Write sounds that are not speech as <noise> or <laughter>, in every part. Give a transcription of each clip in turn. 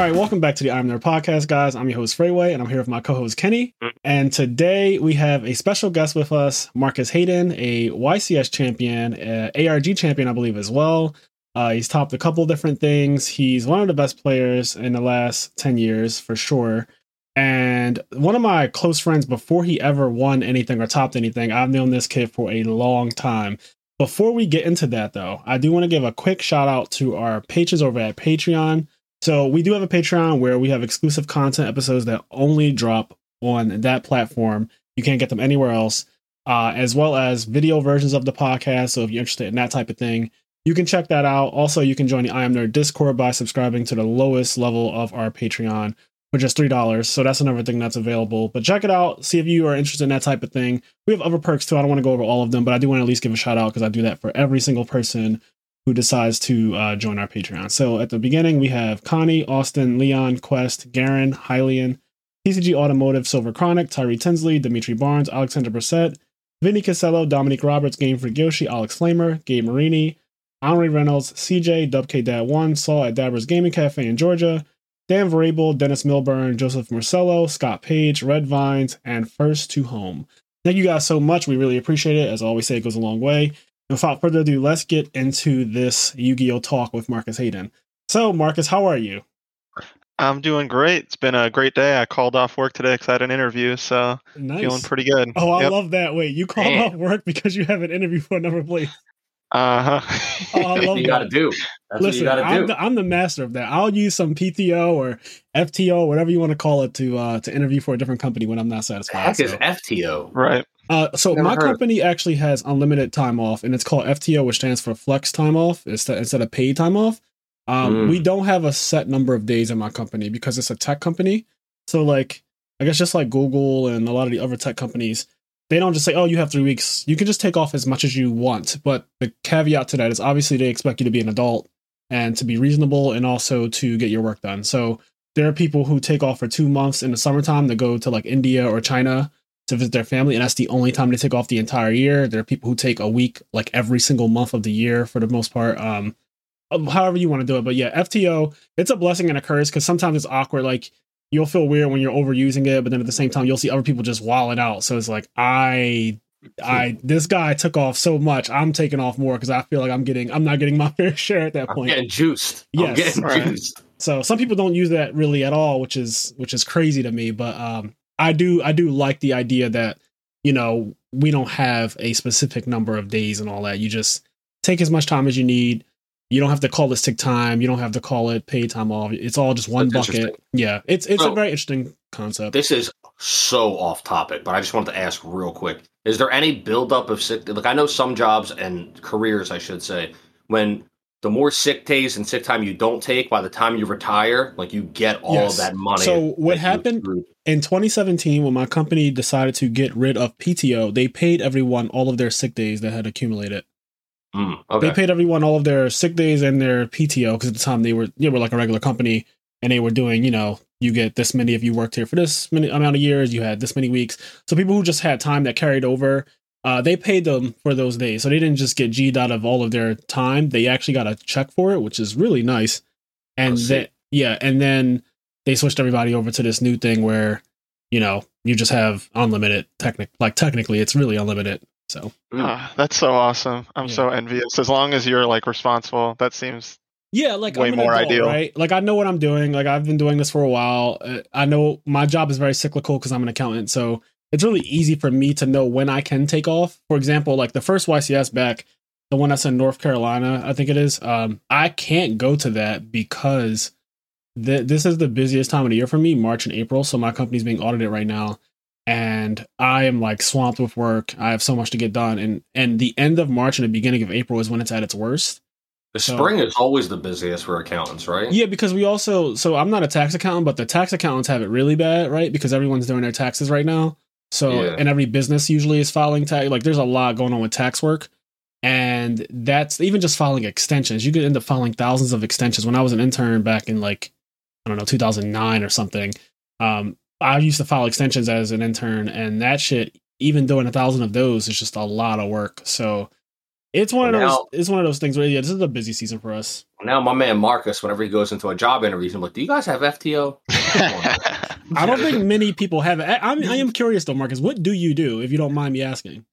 All right, welcome back to the IMNerd podcast, guys. I'm your host, Fraser, and I'm here with my co host, Kenny. And today we have a special guest with us, Marcus Hayden, a YCS champion, ARG champion, I believe, as well. Uh, he's topped a couple different things. He's one of the best players in the last 10 years, for sure. And one of my close friends, before he ever won anything or topped anything, I've known this kid for a long time. Before we get into that, though, I do want to give a quick shout out to our patrons over at Patreon. So we do have a Patreon where we have exclusive content episodes that only drop on that platform. You can't get them anywhere else, uh, as well as video versions of the podcast. So if you're interested in that type of thing, you can check that out. Also, you can join the I Am Nerd Discord by subscribing to the lowest level of our Patreon, for just three dollars. So that's another thing that's available. But check it out. See if you are interested in that type of thing. We have other perks too. I don't want to go over all of them, but I do want to at least give a shout out because I do that for every single person who decides to uh, join our Patreon. So at the beginning, we have Connie, Austin, Leon, Quest, Garen, Hylian, TCG Automotive, Silver Chronic, Tyree Tinsley, Dimitri Barnes, Alexander Brissett, Vinny Casello, Dominic Roberts, Game for Yoshi, Alex Flamer, Gabe Marini, Henry Reynolds, CJ, Dubk Dad 1, Saul at Dabbers Gaming Cafe in Georgia, Dan Vrabel, Dennis Milburn, Joseph Marcello, Scott Page, Red Vines, and First to Home. Thank you guys so much. We really appreciate it. As always say, it goes a long way. Without further ado, let's get into this Yu Gi Oh talk with Marcus Hayden. So, Marcus, how are you? I'm doing great. It's been a great day. I called off work today because I had an interview, so nice. feeling pretty good. Oh, I yep. love that. Wait, you called Damn. off work because you have an interview for another place? Uh huh. oh, I love you got to do. That's Listen, what you got to I'm do. the, I'm the master of that. I'll use some PTO or FTO, whatever you want to call it, to uh, to interview for a different company when I'm not satisfied. Heck so. is FTO, right? Uh, so Never my company actually has unlimited time off, and it's called FTO, which stands for flex time off instead instead of paid time off. Um, mm. We don't have a set number of days in my company because it's a tech company. So like, I guess just like Google and a lot of the other tech companies, they don't just say, "Oh, you have three weeks." You can just take off as much as you want. But the caveat to that is obviously they expect you to be an adult and to be reasonable, and also to get your work done. So there are people who take off for two months in the summertime to go to like India or China to visit their family, and that's the only time they take off the entire year. There are people who take a week like every single month of the year for the most part. Um, however you want to do it, but yeah, FTO, it's a blessing and a curse because sometimes it's awkward. Like you'll feel weird when you're overusing it, but then at the same time, you'll see other people just walling out. So it's like I I <laughs> this guy took off so much. I'm taking off more because I feel like I'm getting I'm not getting my <laughs> fair share at that point. I'm getting juiced. Yes. I'm getting Right. juiced. So some people don't use that really at all, which is which is crazy to me. But um, I do I do like the idea that you know we don't have a specific number of days and all that. You just take as much time as you need. You don't have to call it sick time. You don't have to call it paid time off. It's all just one That's bucket. Yeah, it's it's a very interesting concept. This is so off topic, but I just wanted to ask real quick: Is there any buildup of sick? Like I know some jobs and careers, I should say, when the more sick days and sick time you don't take, by the time you retire, like you get all Yes. of that money. So what happened in 2017 when my company decided to get rid of PTO? They paid everyone all of their sick days that had accumulated. Mm, okay. They paid everyone all of their sick days and their PTO because at the time they were they were like a regular company and they were doing you know you get this many if you worked here for this many amount of years you had this many weeks so people who just had time that carried over uh, they paid them for those days so they didn't just get G'd out of all of their time they actually got a check for it which is really nice and Oh, sick. that yeah and then they switched everybody over to this new thing where you know you just have unlimited technic like technically it's really unlimited so. Ah, that's so awesome. I'm Yeah. so envious. As long as you're like responsible, that seems Yeah, like Way I'm more adult, ideal. right? Like I know what I'm doing. Like I've been doing this for a while. Uh, I know my job is very cyclical because I'm an accountant, so it's really easy for me to know when I can take off. For example, like the first YCS back, the one that's in North Carolina, I think it is. Um, I can't go to that because th- this is the busiest time of the year for me, March and April. So my company's being audited right now, and I am like swamped with work. I have so much to get done, and and the end of March and the beginning of April is when it's at its worst. The So- spring is always the busiest for accountants, right? Yeah, because we also so I'm not a tax accountant, but the tax accountants have it really bad, right? Because everyone's doing their taxes right now. So Yeah. and every business usually is filing tax. Like there's a lot going on with tax work, and that's even just filing extensions. You could end up filing thousands of extensions. When I was an intern back in like I don't know 2009 or something, um, I used to file extensions as an intern, and that shit, even doing a thousand of those, is just a lot of work. So It's one of Now- those. It's one of those things where yeah, this is a busy season for us. Now my man Marcus, whenever he goes into a job interview, he's like, "Do you guys have FTO?" <laughs> I don't think many people have it. I, I'm, I am curious though, Marcus. What do you do if you don't mind me asking?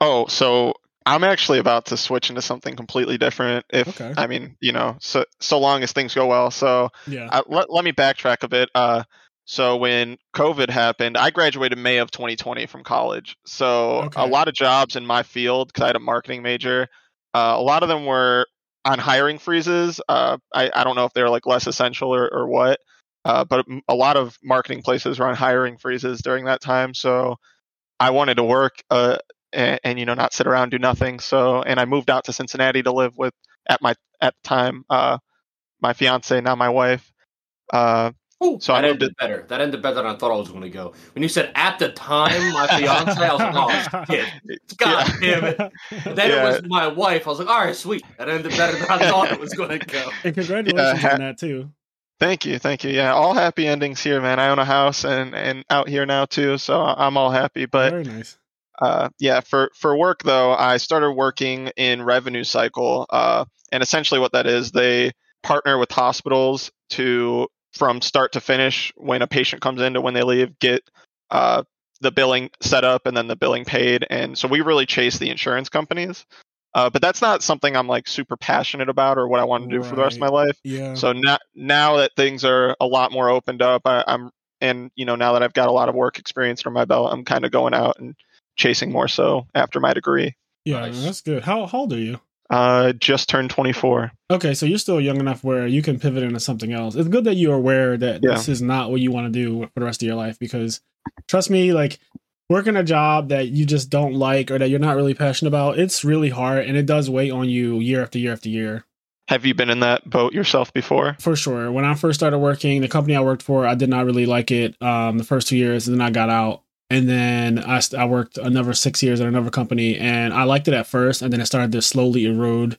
oh, so I'm actually about to switch into something completely different. If Okay. I mean, you know, so so long as things go well. So Yeah. uh, let, let me backtrack a bit. Uh, so when COVID happened, I graduated May of 2020 from college. So Okay. a lot of jobs in my field, because I had a marketing major, uh, a lot of them were on hiring freezes. Uh, I, I don't know if they're like less essential or, or what, uh, but a lot of marketing places were on hiring freezes during that time. So I wanted to work uh, and, and you know not sit around do nothing. So and I moved out to Cincinnati to live with at my at the time uh, my fiance now my wife. Ooh, So I that moved ended better. That ended better than I thought I was going to go. When you said at the time, my fiance, I was like, "Oh shit, <laughs> god Yeah. damn it!" Then Yeah. it was my wife. I was like, "All right, sweet." That ended better than I thought it was <laughs> going to go. and congratulations Yeah. on that too. Thank you, thank you. Yeah, all happy endings here, man. I own a house and and out here now too, so I'm all happy. But Very nice. uh, yeah, for for work though, I started working in revenue cycle, uh, and essentially what that is, they partner with hospitals to from start to finish when a patient comes in to when they leave, get uh, the billing set up and then the billing paid, and so we really chase the insurance companies. Uh, but that's not something I'm like super passionate about or what I want to do for the rest of my life. Yeah. So now, now that things are a lot more opened up, I, I'm and you know now that I've got a lot of work experience under my belt, I'm kind of going out and chasing more so after my degree. yeah, Nice. that's good. How, how old are you? Uh, just turned 24. Okay, so you're still young enough where you can pivot into something else. It's good that you're aware that Yeah. this is not what you want to do for the rest of your life because trust me, like working a job that you just don't like or that you're not really passionate about, it's really hard and it does weigh on you year after year after year. Have you been in that boat yourself before? For sure. When I first started working, the company I worked for, I did not really like it um, the first two years, and then I got out. And then I, I worked another six years at another company, and I liked it at first, and then it started to slowly erode,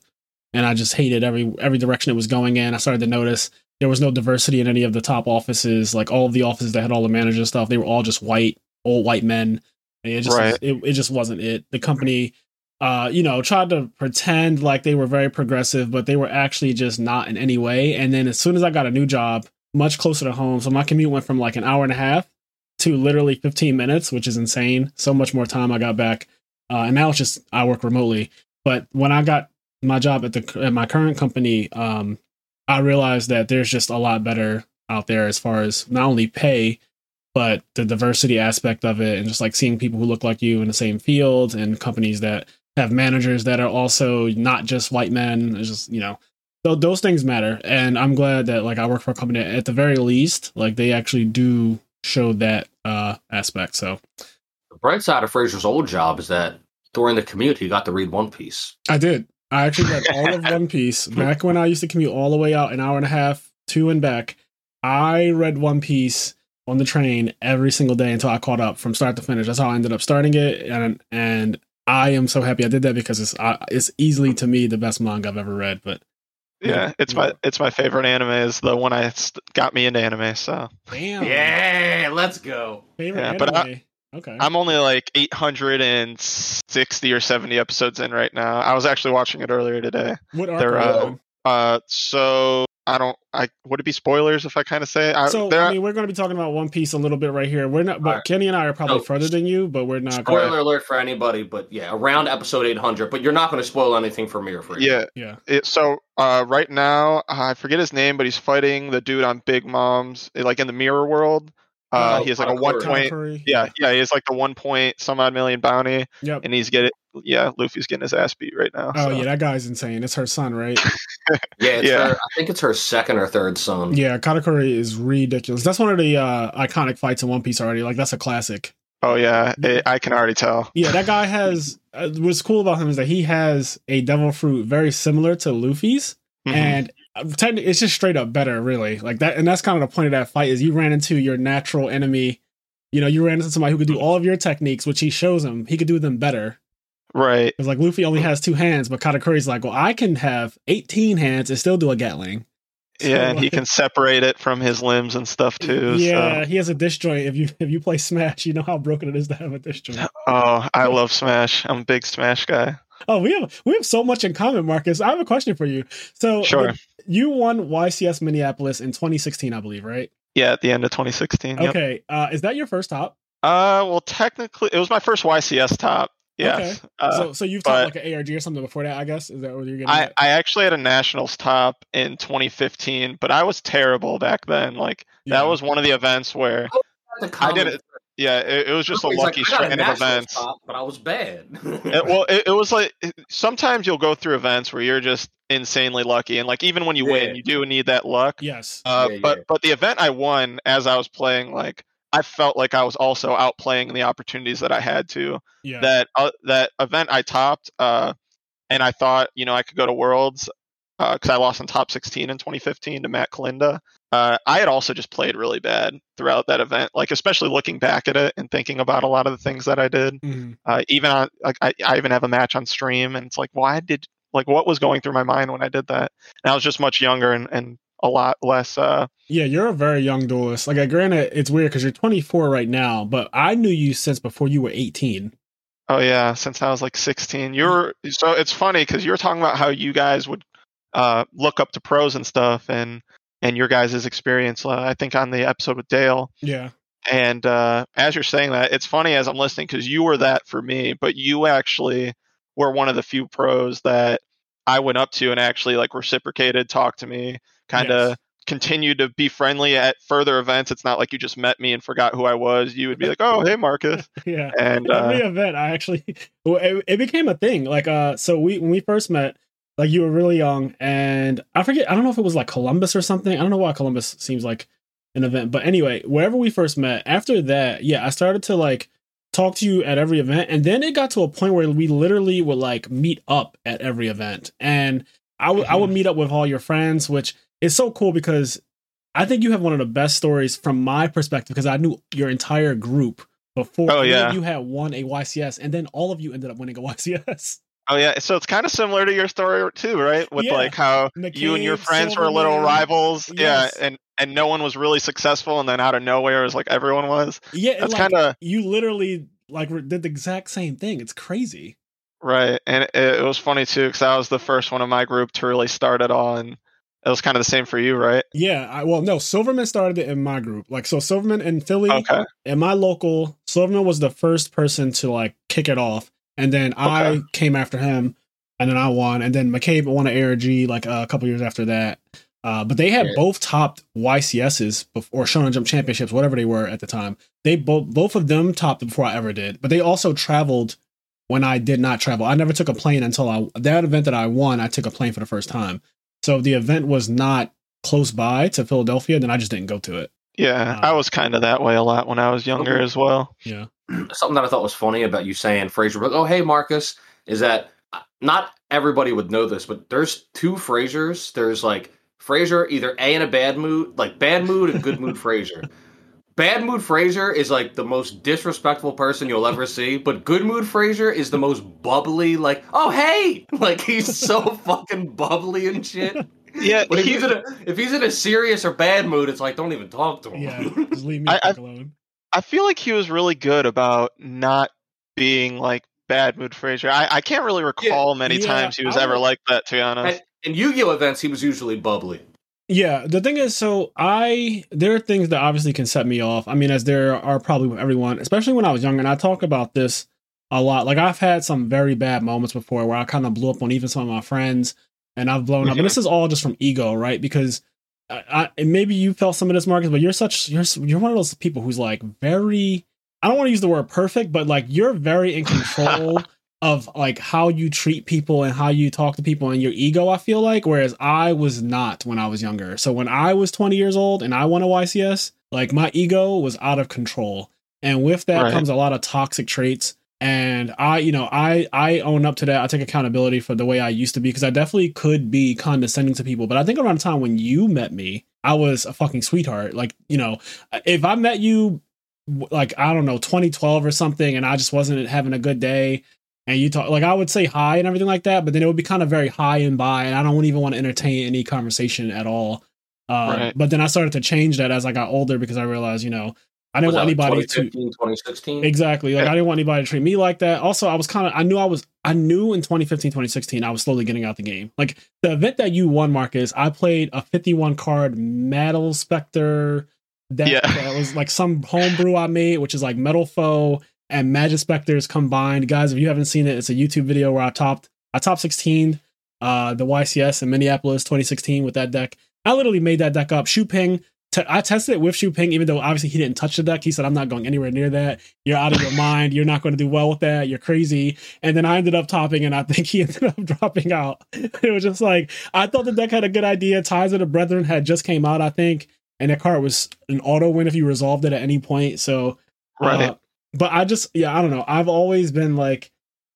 and I just hated every every direction it was going in. I started to notice there was no diversity in any of the top offices. Like all of the offices that had all the manager stuff, they were all just white, old white men. And it just Right. it, it just wasn't it. The company uh, you know, tried to pretend like they were very progressive, but they were actually just not in any way. And then as soon as I got a new job, much closer to home, so my commute went from like an hour and a half to literally 15 minutes, which is insane. So much more time I got back. Uh, and now it's just I work remotely. But when I got my job at the at my current company, um, I realized that there's just a lot better out there as far as not only pay, but the diversity aspect of it, and just like seeing people who look like you in the same field, and companies that have managers that are also not just white men. It's just you know, th- those things matter, and I'm glad that like I work for a company at the very least, like they actually do show that uh aspect. So The bright side of Fraser's old job is that during the commute, he got to read One Piece. I did. I actually read all of <laughs> One Piece back when I used to commute all the way out an hour and a half to and back. I read One Piece on the train every single day until I caught up from start to finish. That's how I ended up starting it, and and I am so happy I did that because it's uh, it's easily to me the best manga I've ever read. But Yeah, Yeah, it's my it's my favorite anime. Is the one I got me into anime. So damn, Yeah, let's go. favorite Yeah, but I- anime. okay, I'm only like 860 or 70 episodes in right now. I was actually watching it earlier today. what arc they're, uh. Uh, so I don't. I would it be spoilers if I kind of say? I, So there- I mean, we're going to be talking about One Piece a little bit right here. We're not, but Alright. Kenny and I are probably So, further than you, but we're not. Spoiler alert for anybody, but yeah, around episode 800. But you're not going to spoil anything for me or Fraser. yeah. Yeah, It, so uh, right now I forget his name, but he's fighting the dude on Big Mom's, like in the Mirror World. Uh, Oh, he has like a one point. Katakuri, Yeah, yeah, he has like the one point some odd million bounty, Yep. and he's getting. Yeah, Luffy's getting his ass beat right now. Oh so. yeah, that guy's insane. It's her son, right? <laughs> Yeah, it's Yeah. Her, I think it's her second or third son. Yeah, Katakuri is ridiculous. That's one of the uh, iconic fights in One Piece already. Like that's a classic. Oh yeah, it, I can already tell. Yeah, that guy has. Uh, what's cool about him is that he has a devil fruit very similar to Luffy's, Mhm. and technically it's just straight up better, really. Like that, and that's kind of the point of that fight is you ran into your natural enemy. You know, you ran into somebody who could do all of your techniques, which he shows him. He could do them better. right. it's like Luffy only has two hands, but Katakuri's like, well, I can have eighteen hands and still do a Gatling. So, Yeah, and he can separate it from his limbs and stuff too. Yeah, So. he has a disjoint. If you if you play Smash, you know how broken it is to have a disjoint. Oh, I love Smash. I'm a big Smash guy. Oh, we have we have so much in common, Marcus. I have a question for you. So, Sure. you won YCS Minneapolis in 2016, I believe, right? Yeah, at the end of 2016. Yep. Okay. Uh, is that your first top? Uh, well, technically, it was my first YCS top. Yes. Uh, so, so you've taught like an ARG or something before that, I guess. Is that what you're getting? I, at? I actually had a nationals top in 2015, but I was terrible back then. Like Yeah. that was one of the events where I did it. Yeah, it, it was just a He's like, lucky "I got a string of events. top, but I was bad. <laughs> It- well, it, it was like sometimes you'll go through events where you're just insanely lucky, and like even when you Yeah. win, you do need that luck. yes. Uh, Yeah, but yeah. but the event I won as I was playing, like I felt like I was also outplaying the opportunities that I had to. Yeah. That uh, that event I topped, uh, and I thought you know I could go to Worlds because I lost in top 16 in 2015 to Matt Kalinda. Uh, I had also just played really bad throughout that event, like especially looking back at it and thinking about a lot of the things that I did. Mhm. Uh, even on, like, I, I even have a match on stream, and it's like, why did, like, what was going through my mind when I did that? And I was just much younger and, and a lot less. Uh, Yeah, you're a very young duelist. Like, uh, granted, it's weird because you're 24 right now, but I knew you since before you were 18. oh yeah, since I was like 16. You're so it's funny because you're talking about how you guys would uh, look up to pros and stuff, and and your guys' experience. Uh, I think on the episode with Dale, Yeah. And uh, as you're saying that, it's funny as I'm listening because you were that for me, but you actually were one of the few pros that I went up to and actually like reciprocated, talked to me, kind of Yes. continued to be friendly at further events. It's not like you just met me and forgot who I was. You would be like, "Oh, hey, Marcus," <laughs> Yeah. and Every uh, event, I actually, <laughs> it, it became a thing. Like, uh, so we when we first met, like you were really young, and I forget, I don't know if it was like Columbus or something. I don't know why Columbus seems like an event, but anyway, wherever we first met, after that, yeah, I started to like talk to you at every event, and then it got to a point where we literally would like meet up at every event, and I would I would mm-hmm. meet up with all your friends, which is so cool because I think you have one of the best stories from my perspective because I knew your entire group before Oh, yeah. you had won a YCS, and then all of you ended up winning a <laughs> YCS. Oh yeah, so it's kind of similar to your story too, right? With Yeah. like how you and your McCabe, friends were little rivals, Yes. yeah, and and no one was really successful, and then out of nowhere, it was like everyone was. Yeah, That's like, kind of you literally like did the exact same thing. It's crazy. Right, and it, it was funny too because I was the first one in my group to really start it all, and it was kind of the same for you, right? Yeah, I, well, no, Silverman started it in my group. Like, so Silverman in Philly, Okay, in my local, Silverman was the first person to like kick it off, and then I came after him, and then I won, and then McCabe won an ARG like uh, a couple years after that. Uh, but they had Yeah. both topped YCSs bef- or Shonen Jump Championships, whatever they were at the time. They both both of them topped before I ever did. But they also traveled when I did not travel. I never took a plane until I that event that I won. I took a plane for the first time. So if the event was not close by to Philadelphia, then I just didn't go to it. Yeah, Uh, I was kind of that way a lot when I was younger Okay. as well. Yeah. something that I thought was funny about you saying Fraser, like, oh hey Marcus, is that uh, not everybody would know this, but there's two Frasers. There's like Fraser, either A in a bad mood, like bad mood and good mood <laughs> Fraser. Bad mood Fraser is like the most disrespectful person you'll ever see, but good mood Fraser is the most bubbly, like, oh hey! <laughs> Like he's so <laughs> fucking bubbly and shit. Yeah, But if he's in a if he's in a serious or bad mood, it's like don't even talk to him. Yeah. <laughs> Just leave me I- alone. I feel like he was really good about not being like bad mood Fraser. I, I can't really recall many yeah, times he was I ever like that. To be honest, And in Yu-Gi-Oh events, he was usually bubbly. Yeah, the thing is, so I there are things that obviously can set me off. I mean, as there are probably with everyone, especially when I was young, and I talk about this a lot. Like I've had some very bad moments before where I kind of blew up on even some of my friends, and I've blown up. And this is all just from ego, right? Because I, I maybe you felt some of this, Marcus, but you're such you're you're one of those people who's like very. I don't want to use the word perfect, but like you're very in control <laughs> of like how you treat people and how you talk to people and your ego i feel like whereas i was not when i was younger so when i was 20 years old and i won a ycs like my ego was out of control and with that Right. comes a lot of toxic traits and i you know i i own up to that i take accountability for the way i used to be because i definitely could be condescending to people but i think around the time when you met me i was a fucking sweetheart like you know if i met you like i don't know 2012 or something and i just wasn't having a good day and you talk like I would say hi and everything like that, but then it would be kind of very high and by, and I don't even want to entertain any conversation at all. Uh, Right. But then I started to change that as I got older because I realized, you know, I didn't Was want that like anybody to 2015, 2016? Exactly. Like Yeah. I didn't want anybody to treat me like that. Also, I was kind of I knew I was I knew in 2015, 2016, I was slowly getting out the game. Like the event that you won, Marcus, I played a 51 card Metal Spectre deck Yeah. that was like some homebrew I made, which is like Metalfoe and Majespecters combined. Guys, if you haven't seen it, it's a YouTube video where I topped I top 16 uh the YCS in Minneapolis 2016 with that deck. I literally made that deck up. Shu Ping T- I tested it with Shu Ping, even though obviously he didn't touch the deck. He said, I'm not going anywhere near that. You're out of your mind. You're not going to do well with that. You're crazy. And then I ended up topping, and I think he <laughs> ended up dropping out. It was just like, I thought the deck had a good idea. Ties of the Brethren had just came out, I think. And that card was an auto win if you resolved it at any point. So, Right. uh, but I just, yeah, I don't know. I've always been like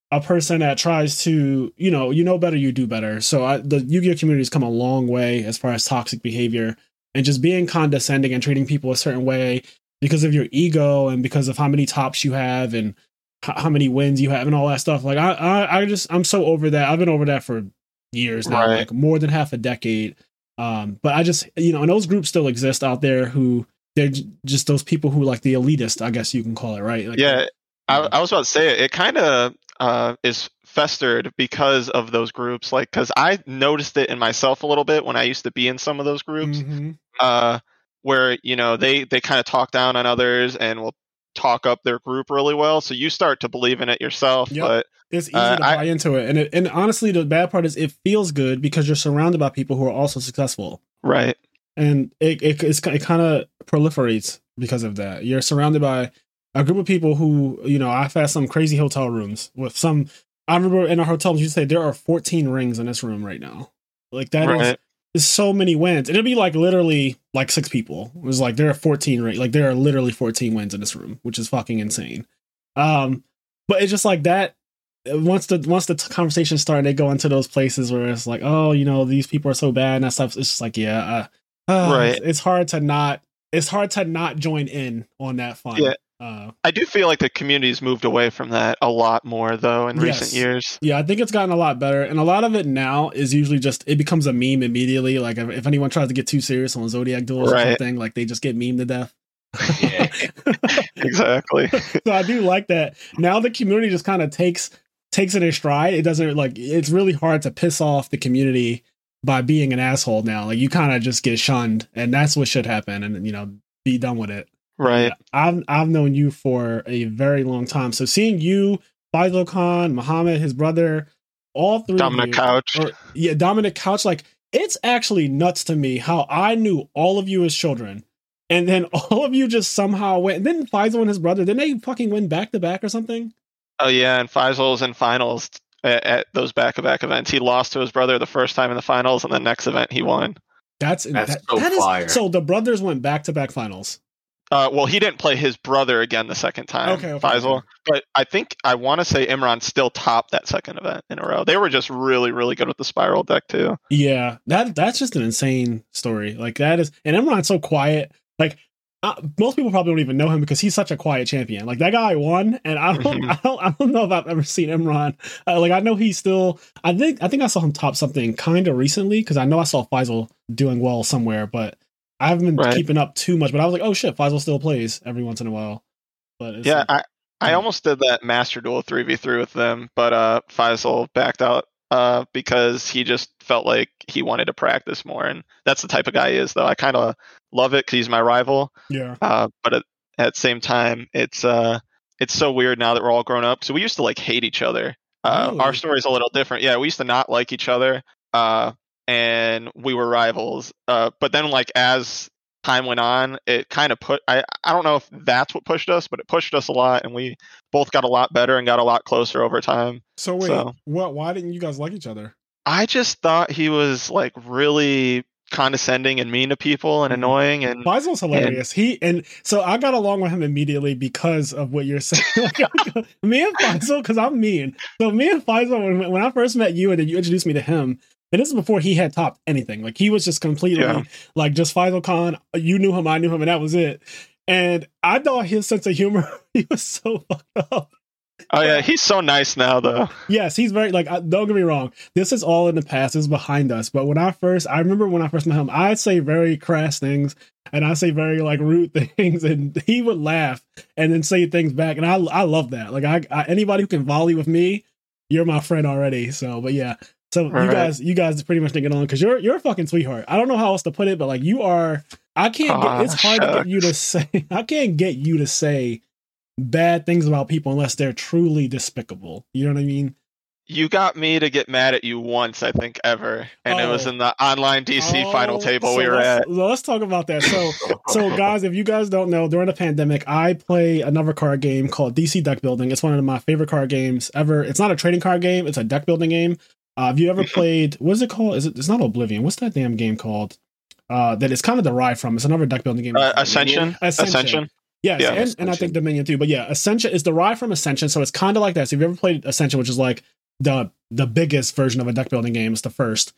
a person that tries to, you know, you know better, you do better. So I, the Yu-Gi-Oh community has come a long way as far as toxic behavior and just being condescending and treating people a certain way because of your ego and because of how many tops you have and how many wins you have and all that stuff. Like I, I, I just, I'm so over that. I've been over that for years now, Right. like more than half a decade. Um, but I just, you know, and those groups still exist out there who they're just those people who like the elitist, I guess you can call it, right? Like, yeah, I, I was about to say it. It kind of uh, is festered because of those groups. Like, because I noticed it in myself a little bit when I used to be in some of those groups, Mhm. uh, where you know they they kind of talk down on others and will talk up their group really well. So you start to believe in it yourself. Yep. But It's easy Uh, to I- buy into it, and it, and honestly, the bad part is it feels good because you're surrounded by people who are also successful, right, and it it it's, it kind of proliferates because of that. You're surrounded by a group of people who you know. I've had some crazy hotel rooms with some. I remember in our hotel, you say there are 14 rings in this room right now. Like that is right, is so many wins. It'll be like literally like six people. It was like there are 14 right like there are literally 14 wins in this room, which is fucking insane. Um but it's just like that once the once the conversation started, they go into those places where it's like, oh, you know, these people are so bad and that stuff. It's just like, yeah, uh, uh, <sighs> Right. It's, it's hard to not. It's hard to not join in on that fun. Yeah. Uh, I do feel like the community's moved away from that a lot more though in Yes. recent years. yeah, I think it's gotten a lot better, and a lot of it now is usually just it becomes a meme immediately. Like if, if anyone tries to get too serious on Zodiac duels or something, like they just get meme to death. Yeah. <laughs> exactly. <laughs> so I do like that. Now the community just kind of takes takes it in stride. It doesn't like it's really hard to piss off the community by being an asshole now. Like you kind of just get shunned, and that's what should happen. And you know, be done with it. Right. I've I've known you for a very long time. So seeing you, Faisal Khan, Muhammad, his brother, all three of Dominic you- Couch. or yeah, Dominic Couch. Like it's actually nuts to me how I knew all of you as children, and then <laughs> all of you just somehow went. And then Faisal and his brother, didn't they fucking win back to back or something? Oh yeah, and Faisal's in finals at, at those back-to-back events. He lost to his brother the first time in the finals, and the next event he won. That's That's that- so that is- fire. so the brothers went back to back finals. Uh, well, he didn't play his brother again the second time, Okay, okay, Faisal. okay. But I think I want to say Imran still topped that second event in a row. They were just really, really good with the Spyral deck too. Yeah, that that's just an insane story. Like that is, and Imran's so quiet. Like uh, most people probably don't even know him because he's such a quiet champion. Like that guy won, and I don't, Mhm. <laughs> I don't, I don't know if I've ever seen Imran. Uh, like I know he's still. I think, I think I saw him top something kind of recently because I know I saw Faisal doing well somewhere, but I haven't been Right. keeping up too much. But I was like, oh shit, Faisal still plays every once in a while. But it's Yeah, like- I, I almost did that Master Duel 3v3 with them, but uh, Faisal backed out uh, because he just felt like he wanted to practice more. And that's the type of guy he is, though. I kind of love it because he's my rival. yeah, Uh, but at, at the same time, it's uh, it's so weird now that we're all grown up. So we used to like hate each other. Uh, Really? Our story's a little different. Yeah, we used to not like each other, uh, and we were rivals. Uh, but then, like as time went on, it kind of put. I I don't know if that's what pushed us, but it pushed us a lot, and we both got a lot better and got a lot closer over time. So wait, So- what? Why didn't you guys like each other? I just thought he was like really condescending and mean to people and Mhm. annoying and Faisal's hilarious. He and so I got along with him immediately because of what you're <laughs> saying. Like, me and Faisal, because I'm mean. So me and Faisal, when, when I first met you and then you introduced me to him, and this is before he had topped anything. Like he was just completely Yeah. like just Faisal Khan. You knew him, I knew him, and that was it. And I thought his sense of humor, <laughs> he was so fucked up. Oh yeah, he's so nice now though. Yes, he's very like. uh, Don't get me wrong. This is all in the past. This is behind us. But when I first, I remember when I first met him, I'd say very crass things, and I say very like rude <laughs> things, and he would laugh and then say things back, and I I love that. Like I, I anybody who can volley with me, you're my friend already. So, but yeah. So you Right. guys, you guys pretty much didn't get on because you're you're a fucking sweetheart. I don't know how else to put it, but like you are. I can't. Get, it's hard to get you to say. <laughs> I can't get you to say bad things about people unless they're truly despicable. You know what I mean? You got me to get mad at you once, I think, ever, and it was Oh. in the online DC final Oh, table so we were let's, at. Let's talk about that. So, <laughs> so guys, if you guys don't know, during the pandemic, I play another card game called DC Deck Building. It's one of my favorite card games ever. It's not a trading card game; it's a deck building game. Uh, have you ever <laughs> played? What is it called? Is it? It's not Oblivion. What's that damn game called? Uh, that it's kind of derived from. It's another deck building game. Uh, Ascension, Ascension. Ascension. Yes, Yeah, and, and I think Dominion too. But yeah, Ascension is derived from Ascension, so it's kind of like that. So if you ever played Ascension, which is like the the biggest version of a deck building game, it's the first.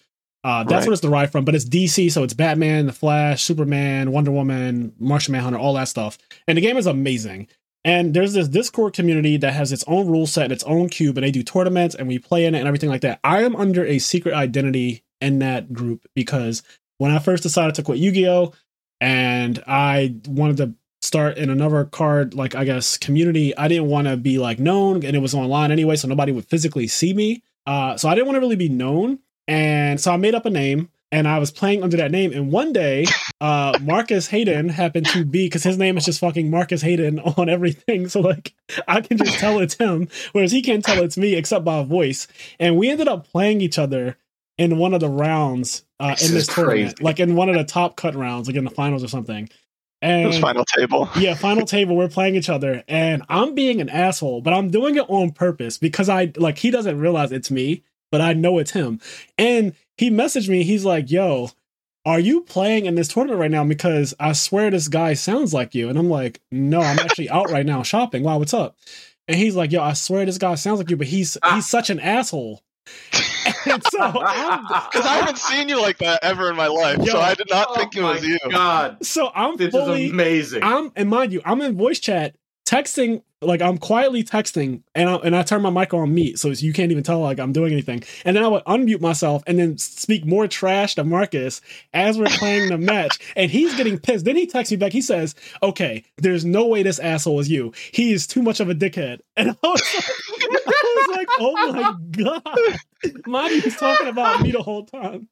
Uh, that's Right. what it's derived from. But it's DC, so it's Batman, The Flash, Superman, Wonder Woman, Martian Manhunter, all that stuff. And the game is amazing. And there's this Discord community that has its own rule set, its own cube, and they do tournaments and we play in it and everything like that. I am under a secret identity in that group because when I first decided to quit Yu-Gi-Oh! and I wanted to start in another card, like I guess community, I didn't want to be like known and it was online anyway, so nobody would physically see me. Uh, so I didn't want to really be known. And so I made up a name and I was playing under that name. And one day, uh, Marcus Hayden happened to be because his name is just fucking Marcus Hayden <laughs> on everything. So like I can just tell it's him, whereas he can't tell it's me except by voice. And we ended up playing each other in one of the rounds uh, This in this tournament, crazy. like in one of the top cut rounds, like in the finals or something. And was final table. <laughs> yeah, final table, we're playing each other, and I'm being an asshole, but I'm doing it on purpose because I like he doesn't realize it's me, but I know it's him. And he messaged me, he's like, Yo, are you playing in this tournament right now? Because I swear this guy sounds like you. And I'm like, No, I'm actually out right now shopping. Wow, what's up? And he's like, Yo, I swear this guy sounds like you, but he's ah. he's such an asshole. <laughs> and so I'm, <laughs> Because I haven't seen you like that ever in my life, Yo. so I did not Oh think it was you. God, so I'm this fully is amazing. I'm and mind you, I'm in voice chat texting like I'm quietly texting and I, and I turn my mic on mute so you can't even tell like I'm doing anything. And then I would unmute myself and then speak more trash to Marcus as we're playing the match. <laughs> And he's getting pissed. Then he texts me back. He says, "Okay, there's no way this asshole is you. He is too much of a dickhead." <laughs> And I was like, I was like "Oh my god!" You, he's talking about me the whole time.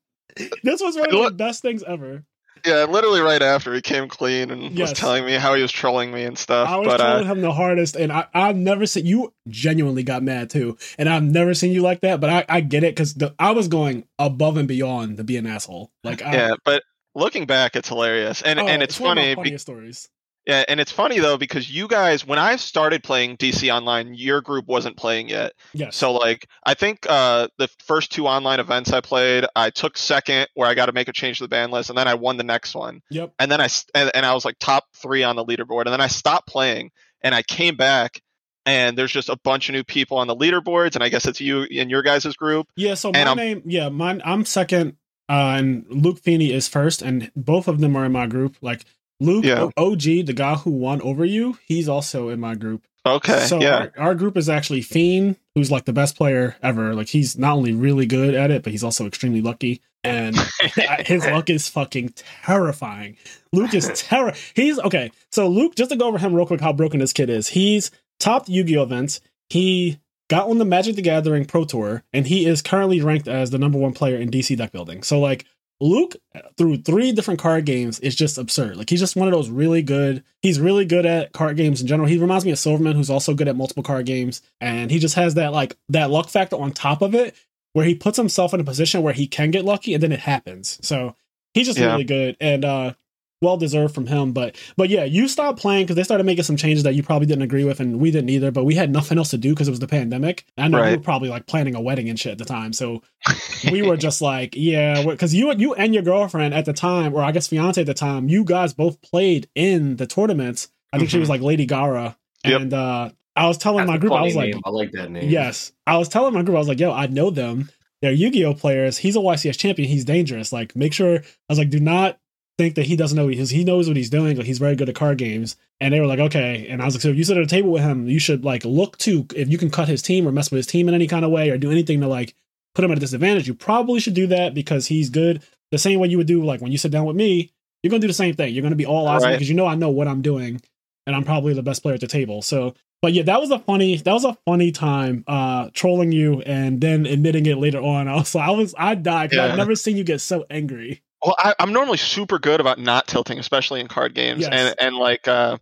This was one of the best things ever. Yeah, literally right after he came clean and Yes. was telling me how he was trolling me and stuff. I was but trolling uh, him the hardest, and I, I've never seen you genuinely got mad too, and I've never seen you like that. But I, I get it because I was going above and beyond to be an asshole. Like, I, yeah, but looking back, it's hilarious, and oh, and it's, one of my funny. be- stories. Yeah, and it's funny though because you guys, when I started playing DC Online, your group wasn't playing yet. Yes. So like, I think uh, the first two online events I played, I took second, where I got to make a change to the ban list, and then I won the next one. yep. and then I and, and I was like top three on the leaderboard, and then I stopped playing, and I came back, and there's just a bunch of new people on the leaderboards, and I guess it's you in your guys' group. Yeah. So my I'm- name, yeah, mine. I'm second, uh, and Luke Feeney is first, and both of them are in my group. Like Luke Yeah. OG, the guy who won over you, he's also in my group. Okay, So yeah, our, our group is actually Feeney, who's like the best player ever. Like he's not only really good at it, but he's also extremely lucky. And <laughs> his luck is fucking terrifying. Luke is <laughs> terror. He's okay. So Luke, just to go over him real quick, how broken this kid is. He's topped Yu-Gi-Oh events. He got on the Magic the Gathering Pro Tour, and he is currently ranked as the number one player in DC deck building. So like Luke through three different card games is just absurd. Like he's just one of those really good. He's really good at card games in general. He reminds me of Silverman, who's also good at multiple card games, and he just has that like that luck factor on top of it, where he puts himself in a position where he can get lucky, and then it happens. So he's just Yeah. really good and uh well deserved from him. But but yeah, you stopped playing because they started making some changes that you probably didn't agree with, and we didn't either. But we had nothing else to do because it was the pandemic. I know we were probably like planning a wedding and shit at the time, so <laughs> we were just like, yeah, because you you and your girlfriend at the time, or I guess fiance at the time, you guys both played in the tournaments. I think she Mhm. was like Lady Gara, Yep. and uh I was telling That's my group, I funny was like, name. I like that name. Yes. I was telling my group, I was like, yo, I know them. They're Yu-Gi-Oh players. He's a YCS champion. He's dangerous. Like, make sure I was like, do not think that he doesn't know he's, he knows what he's doing. Like he's very good at card games. And they were like, okay. And I was like, so if you sit at a table with him, you should like look to if you can cut his team or mess with his team in any kind of way or do anything to like put him at a disadvantage. You probably should do that because he's good. The same way you would do like when you sit down with me, you're gonna do the same thing. You're gonna be all eyes Right. because you know I know what I'm doing, and I'm probably the best player at the table. So, but yeah, that was a funny that was a funny time uh trolling you and then admitting it later on. <laughs> I was I was I died because Yeah. I've never seen you get so angry. Well, I, I'm normally super good about not tilting, especially in card games, Yes. and and like uh,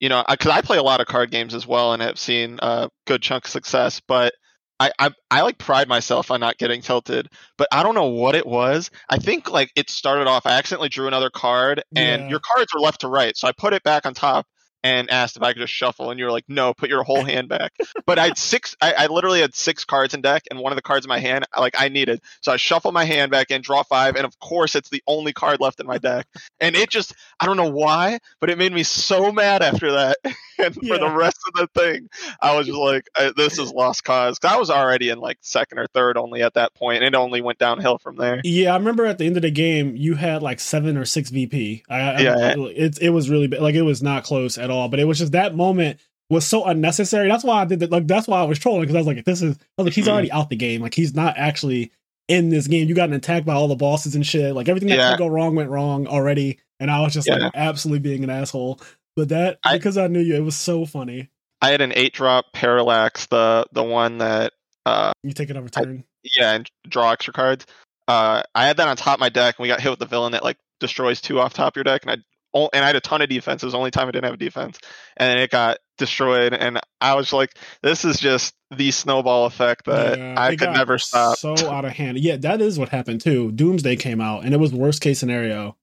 you know, because I play a lot of card games as well, and have seen a good chunk of success. But I, I I like pride myself on not getting tilted. But I don't know what it was. I think like it started off. I accidentally drew another card, and Yeah. your cards are left to right, so I put it back on top. And asked if I could just shuffle, and you were like, "No, put your whole <laughs> hand back." But I had six. I, I literally had six cards in deck, and one of the cards in my hand, like I needed. So I shuffle my hand back in, draw five, and of course it's the only card left in my deck. And it just I don't know why, but it made me so mad after that. <laughs> and for the rest of the thing, I was just like, this is lost cause." I was already in like second or third only at that point, and it only went downhill from there. Yeah, I remember at the end of the game you had like seven or six VP. I, I, Yeah. it it was really bad. like it was not close at all. But it was just that moment was so unnecessary. That's why I did that. Like that's why I was trolling because I was like, this is I was like, he's already out the game. Like he's not actually in this game. You got attacked by all the bosses and shit. Like everything that Yeah. could go wrong went wrong already. And I was just Yeah. like absolutely being an asshole. But that I- because I knew you, it was so funny. I had an eight drop parallax, the the one that uh You take it over turn. yeah, and draw extra cards. Uh, I had that on top of my deck, and we got hit with the villain that like destroys two off top of your deck, and I and I had a ton of defense. It was the only time I didn't have a defense, and it got destroyed, and I was like, "This is just the snowball effect that Yeah, I could never stop." So <laughs> out of hand. Yeah, that is what happened too. Doomsday came out and it was worst case scenario.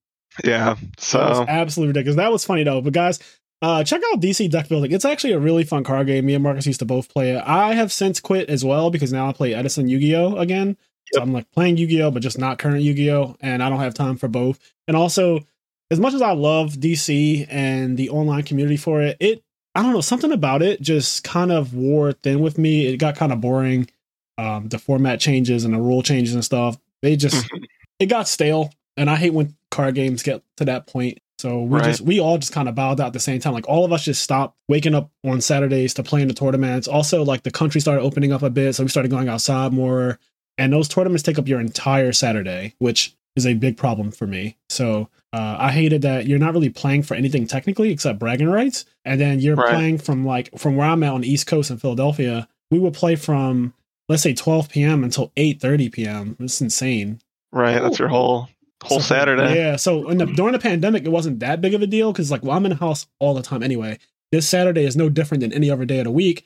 Yeah, so absolutely ridiculous. That was funny though. But guys, uh, check out DC Deck Building. It's actually a really fun card game. Me and Marcus used to both play it. I have since quit as well because now I play Edison Yu-Gi-Oh again. So I'm like playing Yu-Gi-Oh, but just not current Yu-Gi-Oh, and I don't have time for both. And also, as much as I love DC and the online community for it, it I don't know something about it just kind of wore thin with me. It got kind of boring. Um, the format changes and the rule changes and stuff. They just it got stale, and I hate when card games get to that point. So we Right. just we all just kind of bowed out at the same time. Like all of us just stopped waking up on Saturdays to play in the tournaments. Also, like the country started opening up a bit, so we started going outside more. And those tournaments take up your entire Saturday, which is a big problem for me. So uh, I hated that you're not really playing for anything technically except bragging rights, and then you're Right. playing from like from where I'm at on the East Coast in Philadelphia. We would play from let's say 12 p.m. until 8:30 p.m. It's insane. right, that's your whole whole So, Saturday. Yeah. So in the, during the pandemic, it wasn't that big of a deal because like, well, I'm in the house all the time anyway. This Saturday is no different than any other day of the week,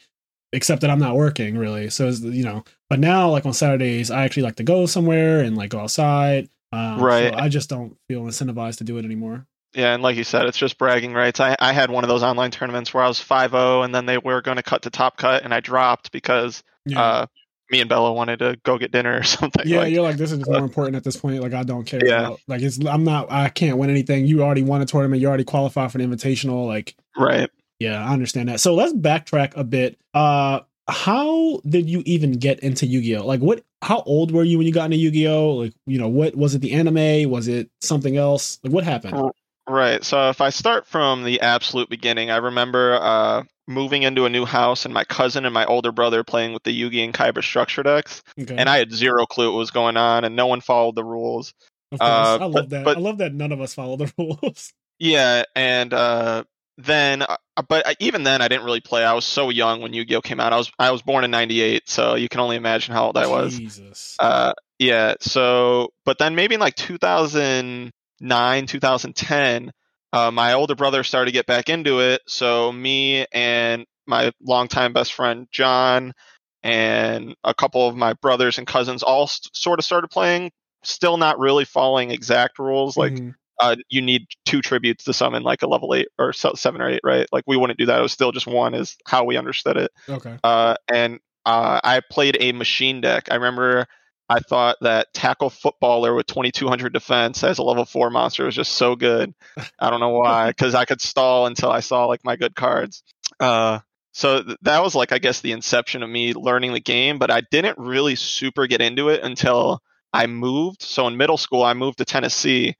except that I'm not working really. So it's, you know, but now like on Saturdays, I actually like to go somewhere and like go outside. Um, Right. So I just don't feel incentivized to do it anymore. Yeah, and like you said, it's just bragging rights. I, I had one of those online tournaments where I was 5-0, and then they were going to cut to top cut, and I dropped because Yeah. uh, me and Bella wanted to go get dinner or <laughs> something. yeah, like, you're like this is more important at this point. Like I don't care. Yeah. About, like it's I'm not. I can't win anything. You already won a tournament. You already qualified for the invitational. Like right. Yeah, I understand that. So let's backtrack a bit. Uh how did you even get into Yu-Gi-Oh? Like what how old were you when you got into Yu-Gi-Oh? Like, you know, what was it the anime? Was it something else? Like what happened? Oh. Right. So if I start from the absolute beginning, I remember uh, moving into a new house and my cousin and my older brother playing with the Yu-Gi and Kaiba structure decks, Okay. and I had zero clue what was going on, and no one followed the rules. of course. uh, I love but- that. but- I love that none of us follow the <laughs> rules. Yeah, and uh, then, uh, but even then, I didn't really play. I was so young when Yu-Gi-Oh came out. I was I was born in '98, so you can only imagine how old I was. Jesus. Uh, yeah. So, but then maybe in like 2009, 2010, uh, my older brother started to get back into it. So me and my longtime best friend John and a couple of my brothers and cousins all st- sort of started playing. Still not really following exact rules. Like Mhm. Uh, you need two tributes to summon like a level eight or seven or eight, right? Like we wouldn't do that. It was still just one is how we understood it okay. uh, and uh, I played a machine deck. I remember I thought that tackle footballer with 2200 defense as a level four monster was just so good. I don't know why, <laughs> because I could stall until I saw like my good cards. Uh, so th- that was like I guess the inception of me learning the game, but I didn't really super get into it until I moved. So in middle school, I moved to Tennessee,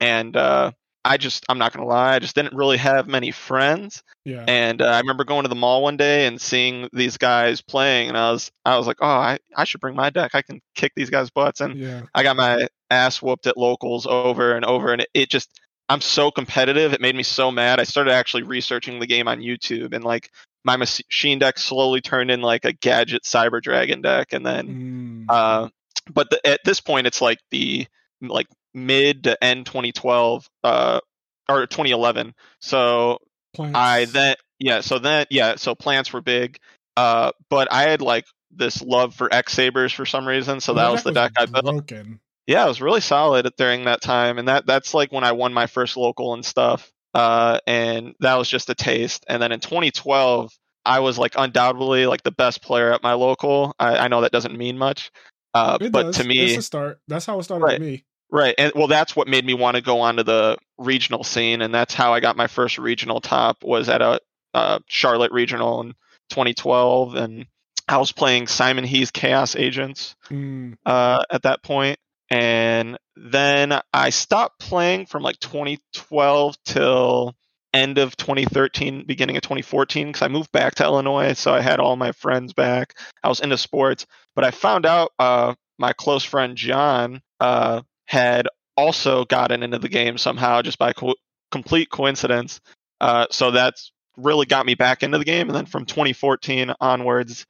and uh, I just I'm not gonna lie, I just didn't really have many friends. Yeah. And uh, I remember going to the mall one day and seeing these guys playing, and I was I was like, oh, I, I should bring my deck. I can kick these guys' butts. And yeah. I got my ass whooped at locals over and over, and it, it just I'm so competitive. It made me so mad. I started actually researching the game on YouTube, and like my machine deck slowly turned in like a gadget cyber dragon deck, and then Mm. uh, but the, at this point, it's like the like mid to end 2012 uh, or 2011. So Plants. I then yeah, so then yeah, so plants were big. Uh, but I had like this love for X Sabers for some reason, so Well, that was the deck I built. Broken. Yeah, it was really solid during that time, and that that's like when I won my first local and stuff. Uh, and that was just a taste. And then in 2012, I was like undoubtedly like the best player at my local. I, I know that doesn't mean much, uh, but does. to me, it's a start. That's how it started Right. with me. Right. And well, that's what made me want to go onto the regional scene. And that's how I got my first regional top was at a uh, Charlotte regional in 2012. And I was playing Simon Heath Chaos Agents Mm. uh, at that point. And then I stopped playing from like 2012 till end of 2013, beginning of 2014, because I moved back to Illinois. So I had all my friends back. I was into sports. But I found out uh, my close friend John uh, had also gotten into the game somehow just by co- complete coincidence. Uh, so that's really got me back into the game. And then from 2014 onwards,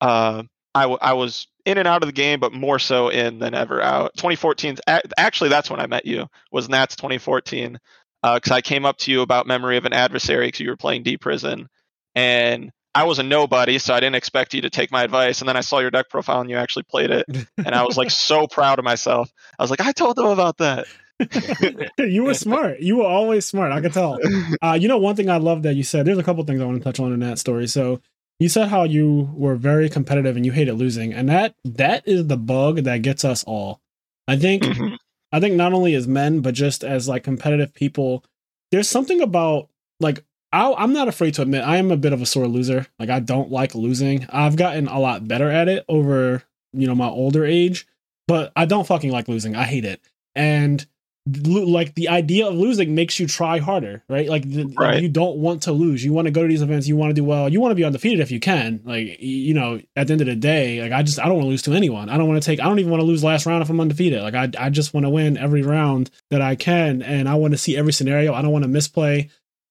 uh, I, w- I was in and out of the game, but more so in than ever out. 2014, a- actually, that's when I met you. Was Nats 2014? Because I came up to you about Memory of an Adversary because you were playing D Prison, and I was a nobody, so I didn't expect you to take my advice. And then I saw your deck profile and you actually played it, and I was like so <laughs> proud of myself. I was like, I told them about that. <laughs> you were smart. You were always smart. I could tell. Uh, you know, one thing I love that you said. There's a couple things I want to touch on in that story. So you said how you were very competitive and you hated losing, and that that is the bug that gets us all. I think. Mhm. I think not only as men, but just as like competitive people, there's something about like I, I'm not afraid to admit I am a bit of a sore loser. Like I don't like losing. I've gotten a lot better at it over you know my older age, but I don't fucking like losing. I hate it. And like the idea of losing makes you try harder, right? Like, the, like, you don't want to lose. You want to go to these events. You want to do well. You want to be undefeated if you can. Like you know, at the end of the day, like I just I don't want to lose to anyone. I don't want to take. I don't even want to lose last round if I'm undefeated. Like I I just want to win every round that I can, and I want to see every scenario. I don't want to misplay.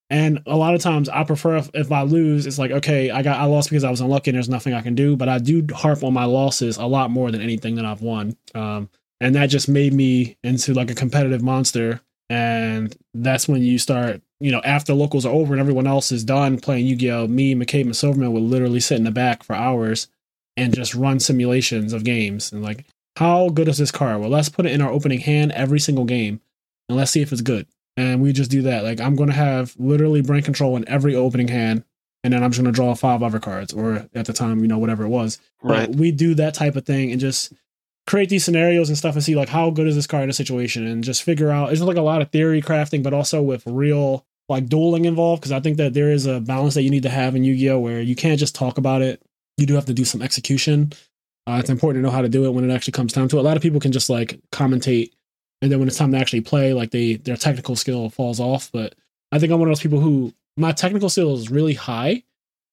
And a lot of times I prefer if, if I lose, it's like, okay, I got I lost because I was unlucky and there's nothing I can do. But I do harp on my losses a lot more than anything that I've won. Um, and that just made me into like a competitive monster. And that's when you start, you know, after locals are over and everyone else is done playing Yu-Gi-Oh, me, McCabe, and Silverman would literally sit in the back for hours and just run simulations of games. And like, how good is this card? Well, let's put it in our opening hand every single game and let's see if it's good. And we just do that. Like, I'm going to have literally brain control in every opening hand. And then I'm just going to draw five other cards, or at the time, you know, whatever it was. But Right. we do that type of thing and just create these scenarios and stuff and see like how good is this card in a situation and just figure out it's like a lot of theory crafting but also with real like dueling involved because i think that there is a balance that you need to have in yu-gi-oh where you can't just talk about it you do have to do some execution uh, it's important to know how to do it when it actually comes down to it a lot of people can just like commentate and then when it's time to actually play like they their technical skill falls off but i think i'm one of those people who my technical skill is really high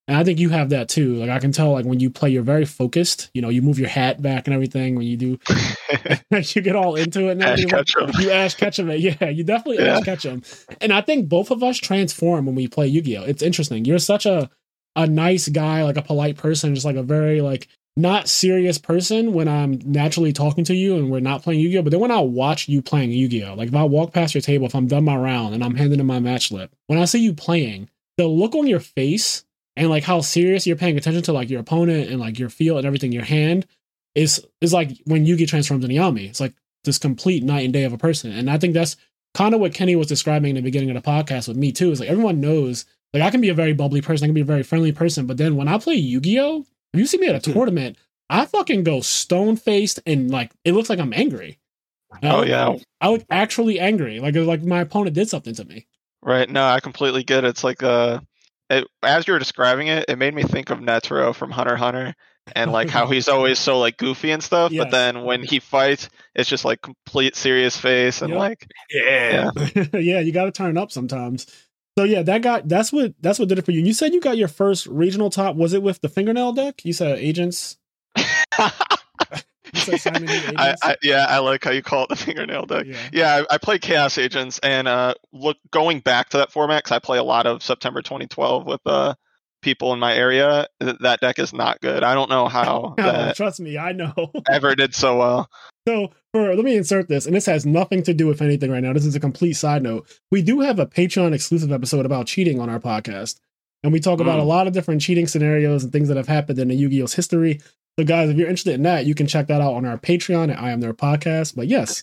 and I think you have that too. Like I can tell, like when you play, you're very focused. You know, you move your hat back and everything. When you do, <laughs> <laughs> you get all into it. And Ash. Ketchum. You Ash Ketchum it. Yeah, you definitely Yeah. Ash Ketchum. And I think both of us transform when we play Yu-Gi-Oh. It's interesting. You're such a a nice guy, like a polite person, just like a very like not serious person when I'm naturally talking to you and we're not playing Yu-Gi-Oh. But then when I watch you playing Yu-Gi-Oh, like if I walk past your table, if I'm done my round and I'm handing in my match slip, when I see you playing, the look on your face and like how serious you're paying attention to like your opponent and like your feel and everything, your hand is is like when Yugi transforms into Yami. It's like this complete night and day of a person. And I think that's kind of what Kenny was describing in the beginning of the podcast with me too. Is like everyone knows like I can be a very bubbly person, I can be a very friendly person, but then when I play Yu-Gi-Oh, if you see me at a Hmm. tournament, I fucking go stone faced and like it looks like I'm angry. I Oh yeah, I look actually angry, like like my opponent did something to me. right. No, I completely get it. It's like uh, it, as you were describing it, it made me think of Netero from Hunter Hunter, and like how <laughs> he's always so like goofy and stuff. But then when he fights, it's just like complete serious face and Yep. like Yeah. yeah, <laughs> you got to turn up sometimes. So yeah, that got that's what that's what did it for you. You said you got your first regional top. Was it with the fingernail deck? You said agents. <laughs> You said Simon Lee I. I, yeah, I like how you call it the fingernail deck. yeah. Yeah, I, I play Chaos Agents, and uh, look, going back to that format, because I play a lot of September 2012 with uh, people in my area. Th- that deck is not good. I don't know how <laughs> trust me, I know. <laughs> ever did so well. So for let me insert this, and this has nothing to do with anything right now. This is a complete side note. We do have a Patreon exclusive episode about cheating on our podcast. And we talk about Mm. a lot of different cheating scenarios and things that have happened in the Yu-Gi-Oh's history. So guys, if you're interested in that, you can check that out on our Patreon at IMNerd Podcast. But yes.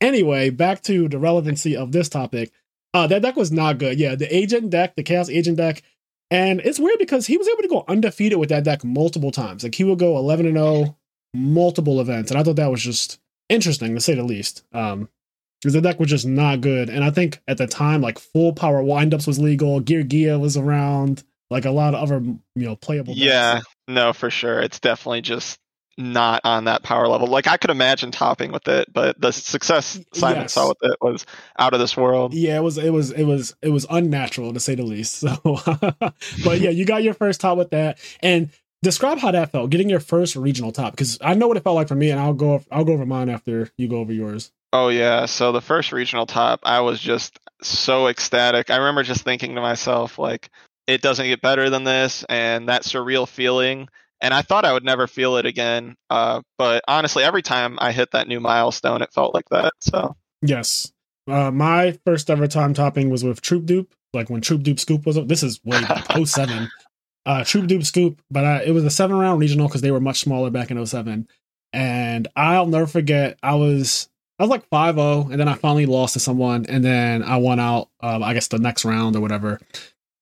Anyway, back to the relevancy of this topic. Uh that deck was not good. Yeah, the agent deck, the chaos agent deck. And it's weird because he was able to go undefeated with that deck multiple times. Like he would go 11 and 0 multiple events. And I thought that was just interesting to say the least. Um, because the deck was just not good. And I think at the time, like full power windups was legal, Geargia was around, like a lot of other you know playable. decks. Yeah, no, for sure. It's definitely just not on that power level. Like I could imagine topping with it, but the success Simon Yes. saw with it was out of this world. Yeah, it was it was it was it was unnatural to say the least. So <laughs> but yeah, you got your first top with that. And describe how that felt, getting your first regional top. Because I know what it felt like for me, and I'll go I'll go over mine after you go over yours. Oh yeah, so the first regional top, I was just so ecstatic. I remember just thinking to myself like it doesn't get better than this and that surreal feeling and I thought I would never feel it again. Uh, but honestly, every time I hit that new milestone, it felt like that. So Yes. Uh, my first ever time topping was with Troop Dupe, like when Troop Dupe Scoop was up. This is way back, 07. <laughs> Uh, Troop Dupe Scoop, but I, it was a seven round regional because they were much smaller back in 07. And I'll never forget, I was I was like 5 0, and then I finally lost to someone, and then I won out, um, I guess, the next round or whatever.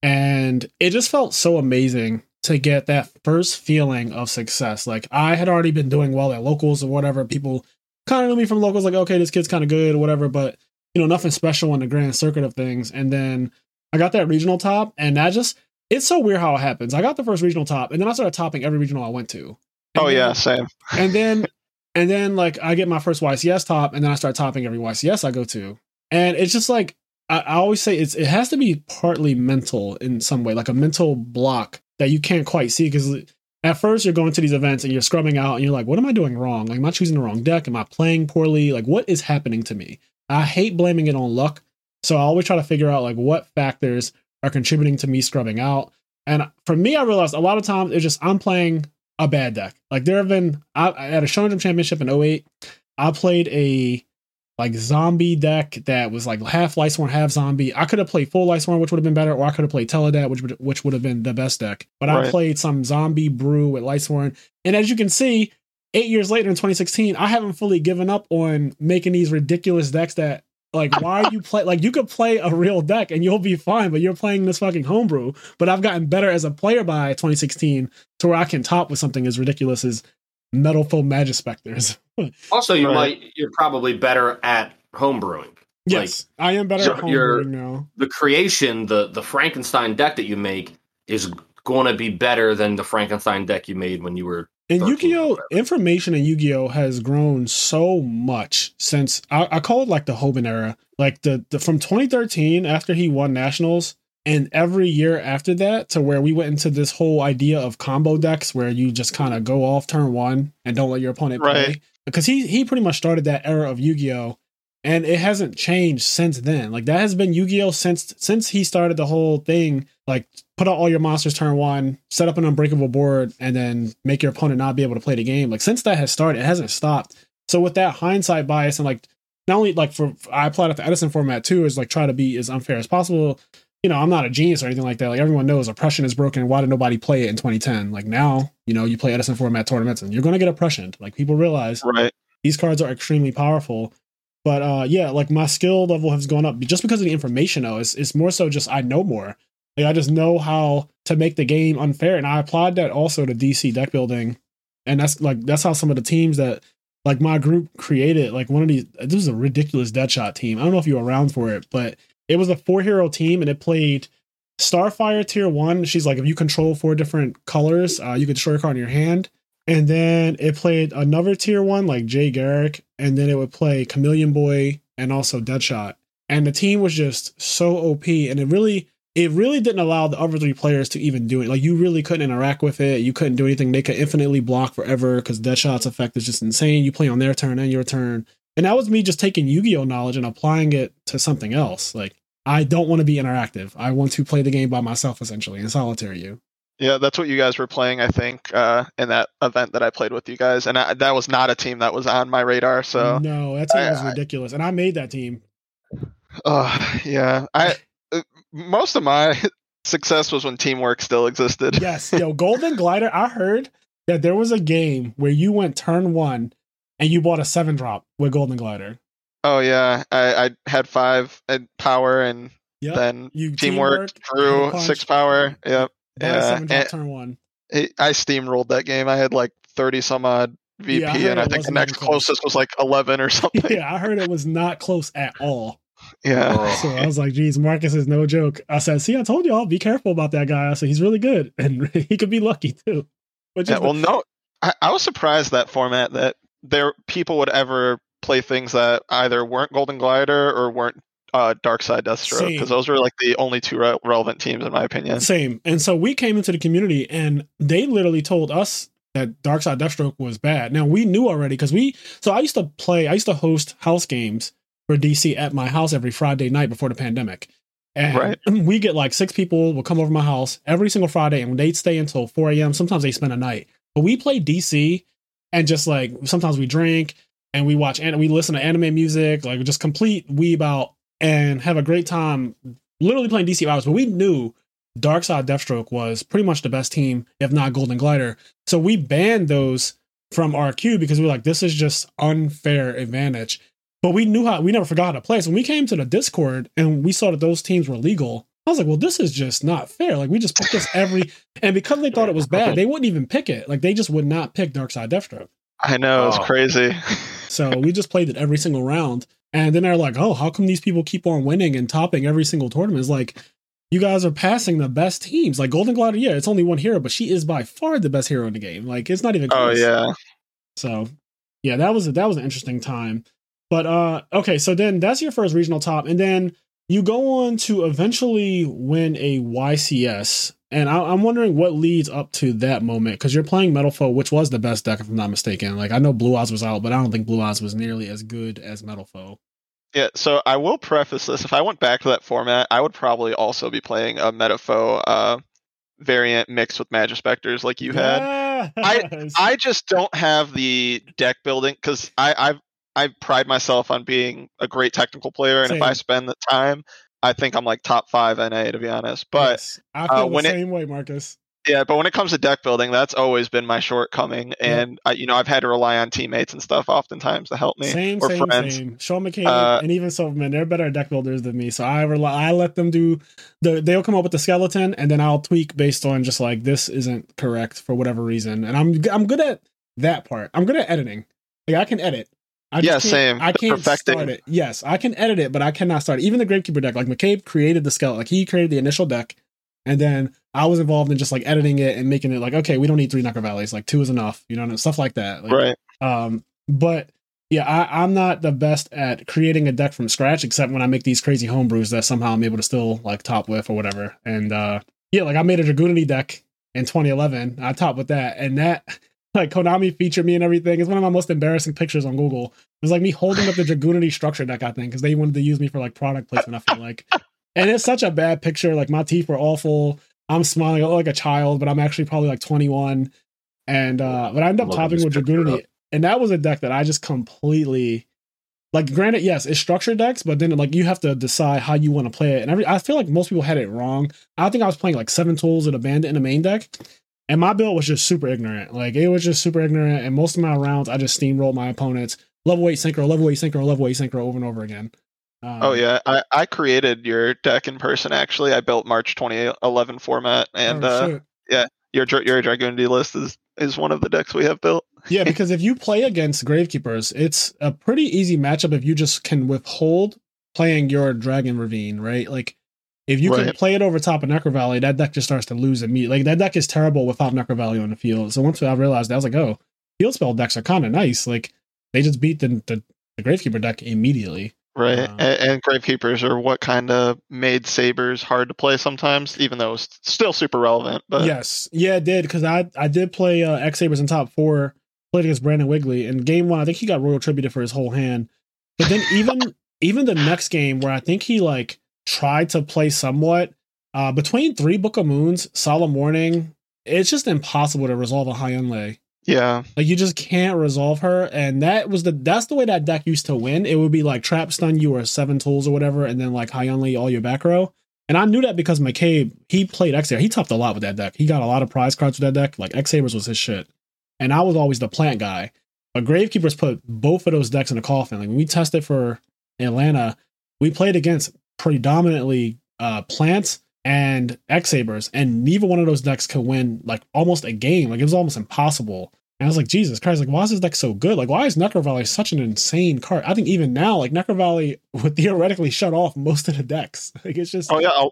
And it just felt so amazing to get that first feeling of success. Like I had already been doing well at locals or whatever. People kind of knew me from locals, like, okay, this kid's kind of good or whatever, but you know, nothing special in the grand circuit of things. And then I got that regional top, and that just it's so weird how it happens. I got the first regional top, and then I started topping every regional I went to. And Oh then- yeah, same. and then <laughs> and then like I get my first YCS top, and then I start topping every YCS I go to, and it's just like I, I always say it's it has to be partly mental in some way, like a mental block that you can't quite see because at first you're going to these events and you're scrubbing out and you're like, what am I doing wrong? Like, am I choosing the wrong deck? Am I playing poorly? Like, what is happening to me? I hate blaming it on luck, so I always try to figure out like what factors are contributing to me scrubbing out. And for me, I realized a lot of times it's just I'm playing a bad deck. Like there have been I, at a Shonen Championship in 08, I played a like zombie deck that was like half Lightsworn, half zombie. I could have played full Lightsworn, which would have been better, or I could have played TeleDAD, which would which would have been the best deck. But I played some zombie brew with Lightsworn, and as you can see, eight years later in 2016, I haven't fully given up on making these ridiculous decks that. Like, why are you <laughs> play? Like, you could play a real deck and you'll be fine, but you're playing this fucking homebrew. But I've gotten better as a player by 2016 to where I can top with something as ridiculous as Metalfoe Magic Specters. <laughs> Also, you Right. might you're probably better at homebrewing. yes, I am better at you're- homebrewing now. The creation, the the Frankenstein deck that you make is going to be better than the Frankenstein deck you made when you were And 13 Yu-Gi-Oh! information in Yu-Gi-Oh! has grown so much since I, I call it like the Hoban era. Like the, the from 2013 after he won nationals, and every year after that to where we went into this whole idea of combo decks where you just kind of go off turn one and don't let your opponent play. Because he he pretty much started that era of Yu-Gi-Oh! And it hasn't changed since then. Like that has been Yu-Gi-Oh! since since he started the whole thing. Like put out all your monsters turn one, set up an unbreakable board, and then make your opponent not be able to play the game. Like since that has started, it hasn't stopped. So with that hindsight bias and like not only like for I applied it to Edison format too, is like try to be as unfair as possible. You know, I'm not a genius or anything like that. Like everyone knows oppression is broken. Why did nobody play it in 2010? Like now, you know, you play Edison format tournaments and you're gonna get oppression. Like people realize Right. these cards are extremely powerful. But uh yeah, like my skill level has gone up just because of the information though. It's it's more so just I know more. Like I just know how to make the game unfair. And I applied that also to DC deck building. And that's like that's how some of the teams that like my group created, like one of these this was a ridiculous Deadshot team. I don't know if you were around for it, but it was a four hero team and it played Starfire tier one. She's like if you control four different colors, uh, you can destroy a card in your hand. and then it played another tier one like Jay Garrick, and then it would play Chameleon Boy and also Deadshot. And the team was just so OP, and it really it really didn't allow the other three players to even do it. Like you really couldn't interact with it. You couldn't do anything. They could infinitely block forever because Deadshot's effect is just insane. You play on their turn and your turn. And that was me just taking Yu-Gi-Oh knowledge and applying it to something else. Like I don't want to be interactive. I want to play the game by myself essentially in solitary you. Yeah, that's what you guys were playing, I think, uh, in that event that I played with you guys, and I, that was not a team that was on my radar. So no, that team I, was ridiculous, and I made that team. Oh yeah, I uh, most of my <laughs> success was when teamwork still existed. yes, yo, Golden Glider. I heard that there was a game where you went turn one and you bought a seven drop with Golden Glider. Oh yeah, I, I had five and power, and yep. then you teamwork, teamwork drew six power. Yep. Yeah, seven drop turn one. It, I steamrolled that game. I had like thirty some odd VP, yeah, I and I think the next closest was like eleven or <laughs> something. <laughs> Yeah, I heard it was not close at all. Yeah. So I was like, geez, Marcus is no joke. I said, see, I told y'all, be careful about that guy. I said, he's really good. <laughs> And he could be lucky too. But yeah, well, no, I, I, was surprised that format that there people would ever play things that either weren't Golden Glider or weren't uh, Dark Side Deathstroke because those were like the only two re- relevant teams in my opinion. Same. And so we came into the community and they literally told us that Dark Side Deathstroke was bad. Now we knew already because we. So I used to play. I used to host house games for DC at my house every Friday night before the pandemic. And right. <clears throat> we get like six people will come over my house every single Friday and they'd stay until 4 a.m. Sometimes they spend a night. But we play DC and just like sometimes we drink and we watch and we listen to anime music, like just complete weeb out and have a great time literally playing DC hours. But we knew Dark Darkside Deathstroke was pretty much the best team, if not Golden Glider. So we banned those from our queue because we were like, this is just unfair advantage. But we knew how we never forgot how to play. So when we came to the Discord and we saw that those teams were legal, I was like, well, this is just not fair. Like we just pick this every and because they thought it was <laughs> bad, they wouldn't even pick it. Like they just would not pick Dark Darkside Deathstroke. I know, it's oh. crazy. so we just played it every single round. And then they're like, oh, how come these people keep on winning and topping every single tournament? It's like, you guys are passing the best teams. Like Golden Glider, yeah, it's only one hero, but she is by far the best hero in the game. Like it's not even oh, close. Oh yeah. So yeah, that was a, that was an interesting time. But uh okay, so then that's your first regional top, and then you go on to eventually win a YCS. And I, am wondering what leads up to that moment because you're playing Metalfoe, which was the best deck if I'm not mistaken. Like I know Blue Eyes was out, but I don't think Blue Eyes was nearly as good as Metalfoe. Yeah, so I will preface this. If I went back to that format, I would probably also be playing a Metalfoe uh, variant mixed with Majespecters like you had. Yes. I I just don't have the deck building because I I've I pride myself on being a great technical player, and same. if I spend the time, I think I'm like top five NA to be honest. But yes, I feel uh, the same it, way, Marcus. Yeah, but when it comes to deck building, that's always been my shortcoming, and I, you know I've had to rely on teammates and stuff oftentimes to help me. Same, or same, friends. same. Sean McCabe uh, and even Silverman, they're better deck builders than me, so I rely. I let them do the. They'll come up with the skeleton, and then I'll tweak based on just like this isn't correct for whatever reason, and I'm I'm good at that part. I'm good at editing. Like I can edit. I yeah, same. I can't Perfecting. start it. Yes, I can edit it, but I cannot start it. Even the Gravekeeper deck, like McCabe created the skeleton, like he created the initial deck, and then I was involved in just like editing it and making it like, okay, we don't need three Necro Valleys, like two is enough, you know, and stuff like that. Like, right. Um, but yeah, I, I'm not the best at creating a deck from scratch, except when I make these crazy homebrews that somehow I'm able to still like top with or whatever. And uh, yeah, like I made a Dragunity deck in 2011. I top with that, and that like Konami featured me and everything. It's one of my most embarrassing pictures on Google. It was like me holding up the Dragunity structure deck, I think, because they wanted to use me for like product placement. I feel like, and it's such a bad picture. Like my teeth were awful. I'm smiling like a child, but I'm actually probably like 21. And uh, but I ended up topping with Dragunity, and that was a deck that I just completely like. Granted, yes, it's structured decks, but then like you have to decide how you want to play it. And every I feel like most people had it wrong. I think I was playing like seven tools and a bandit in the main deck, and my build was just super ignorant. Like it was just super ignorant. And most of my rounds, I just steamrolled my opponents. Level eight synchro, level eight synchro, level eight synchro over and over again. Um, oh yeah, I, I created your deck in person. Actually, I built March 2011 format, and oh, uh, yeah, your your d list is is one of the decks we have built. <laughs> yeah, because if you play against Gravekeepers, it's a pretty easy matchup if you just can withhold playing your Dragon Ravine, right? Like If you can play it over top of Necro Valley, that deck just starts to lose immediately. Like that deck is terrible without Necro Valley on the field. So once I realized that, I was like, oh, field spell decks are kind of nice. Like they just beat the, the the Gravekeeper deck immediately. Right, Uh, and, and Gravekeepers are what kind of made Sabers hard to play sometimes, even though it's still super relevant. But yes, yeah, it did because I I did play uh, X Sabers in top four. Played against Brandon Wigley in game one. I think he got royal tributed for his whole hand. But then even <laughs> even the next game where I think he like tried to play somewhat uh, between three Book of Moons, Solemn Warning. It's just impossible to resolve a Hyunlei. yeah, Like you just can't resolve her, and that was the that's the way that deck used to win. It would be like trap stun you or seven tools or whatever, and then like high unlay all your back row. And I knew that because McCabe he played X He topped a lot with that deck. He got a lot of prize cards with that deck. Like X Sabers was his shit, and I was always the plant guy. But Gravekeepers put both of those decks in the coffin. Like when we tested for Atlanta, we played against predominantly uh plants and X Sabers, and neither one of those decks could win like almost a game. Like it was almost impossible. And I was like, Jesus Christ, like why is this deck so good? Like why is Necro Valley such an insane card? I think even now, like Necro Valley would <laughs> theoretically shut off most of the decks. <laughs> Like it's just oh yeah.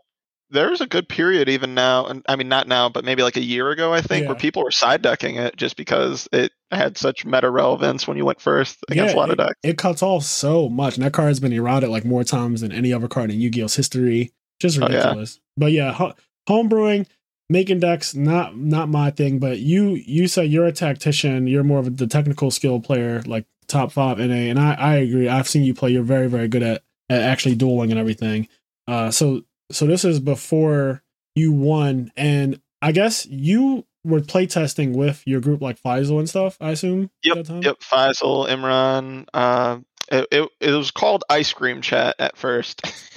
There's a good period even now, and I mean not now, but maybe like a year ago, I think, where people were side decking it just because it had such meta relevance when you went first against Yeah, a lot of decks. it cuts off so much. And that card has been eroded like more times than any other card in Yu-Gi-Oh's history. Just Oh, yeah. ridiculous. But yeah, ho- homebrewing, making decks, not not my thing. But you you said you're a tactician. You're more of a, the technical skill player, like top five NA. And I I agree. I've seen you play. You're very very good at, at actually dueling and everything. Uh, so so this is before you won, and I guess you were playtesting with your group like Faisal and stuff. I assume. time? Yep, Faisal, Imran. Uh, it, it it was called Ice Cream Chat at first, <laughs>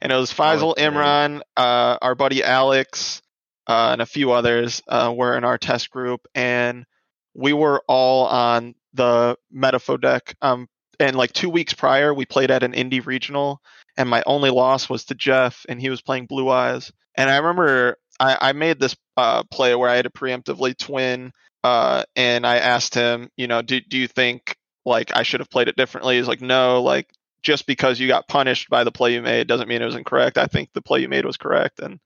and it was Faisal, okay. Imran, uh, our buddy Alex, uh, and a few others uh, were in our test group, and we were all on the Metalfoe deck. Um, and like two weeks prior, we played at an indie regional, and my only loss was to Jeff, and he was playing Blue Eyes. And I remember I, I made this uh, play where I had to preemptively twin, uh, and I asked him, you know, do do you think like I should have played it differently? He's like, no, like just because you got punished by the play you made doesn't mean it was incorrect. I think the play you made was correct, and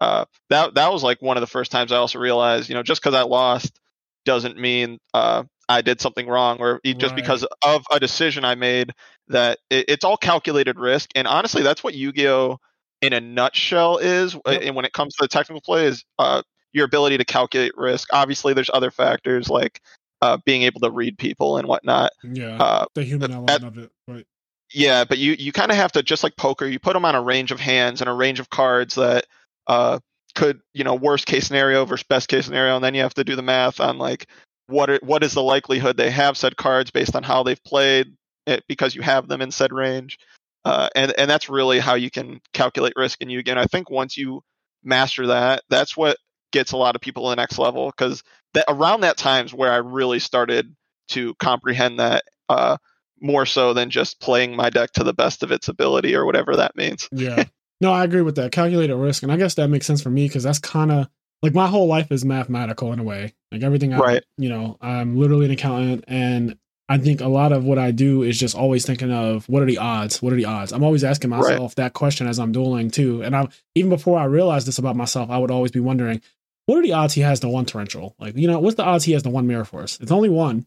uh, that that was like one of the first times I also realized, you know, just because I lost doesn't mean uh, I did something wrong, or just Right. because of a decision I made that it, it's all calculated risk. And honestly, that's what Yu-Gi-Oh in a nutshell is. uh, Yep. And when it comes to the technical play, is uh, your ability to calculate risk. Obviously, there's other factors like uh, being able to read people and whatnot. Yeah, Uh, the human that- element of it. Right. yeah, but you you kind of have to just like poker. You put them on a range of hands and a range of cards that uh, could you know worst case scenario versus best case scenario, and then you have to do the math on like what are, what is the likelihood they have said cards based on how they've played it because you have them in said range, uh, and and that's really how you can calculate risk in Yu-Gi-Oh. I think once you master that, that's what gets a lot of people to the next level because that around that time's where I really started to comprehend that. Uh, more so than just playing my deck to the best of its ability or whatever that means. Yeah. No, I agree with that. Calculated risk. And I guess that makes sense for me because that's kind of like my whole life is mathematical in a way. Like everything I, Right. you know, I'm literally an accountant and I think a lot of what I do is just always thinking of what are the odds? What are the odds? I'm always asking Right. myself that question as I'm dueling too. And I even before I realized this about myself, I would always be wondering, what are the odds he has the one torrential? Like, you know, what's the odds he has the one mirror force? It's only one.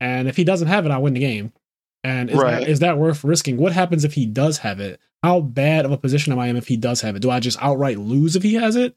And if he doesn't have it, I win the game. And is, Right. that, is that worth risking? What happens if he does have it? How bad of a position am I in if he does have it? Do I just outright lose if he has it?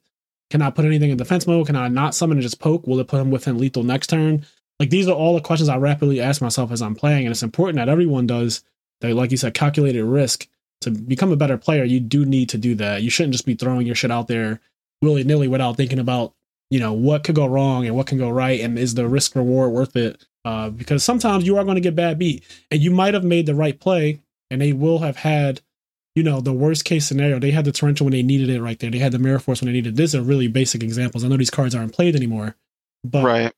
Can I put anything in defense mode? Can I not summon and just poke? Will it put him within lethal next turn? Like these are all the questions I rapidly ask myself as I'm playing, and it's important that everyone does that. Like you said, calculated risk to become a better player. You do need to do that. You shouldn't just be throwing your shit out there willy nilly without thinking about you know what could go wrong and what can go right, and is the risk reward worth it? Uh, because sometimes you are going to get bad beat, and you might have made the right play, and they will have had you know, the worst case scenario, they had the torrential when they needed it right there. They had the mirror force when they needed. It. These are really basic examples. I know these cards aren't played anymore, but right.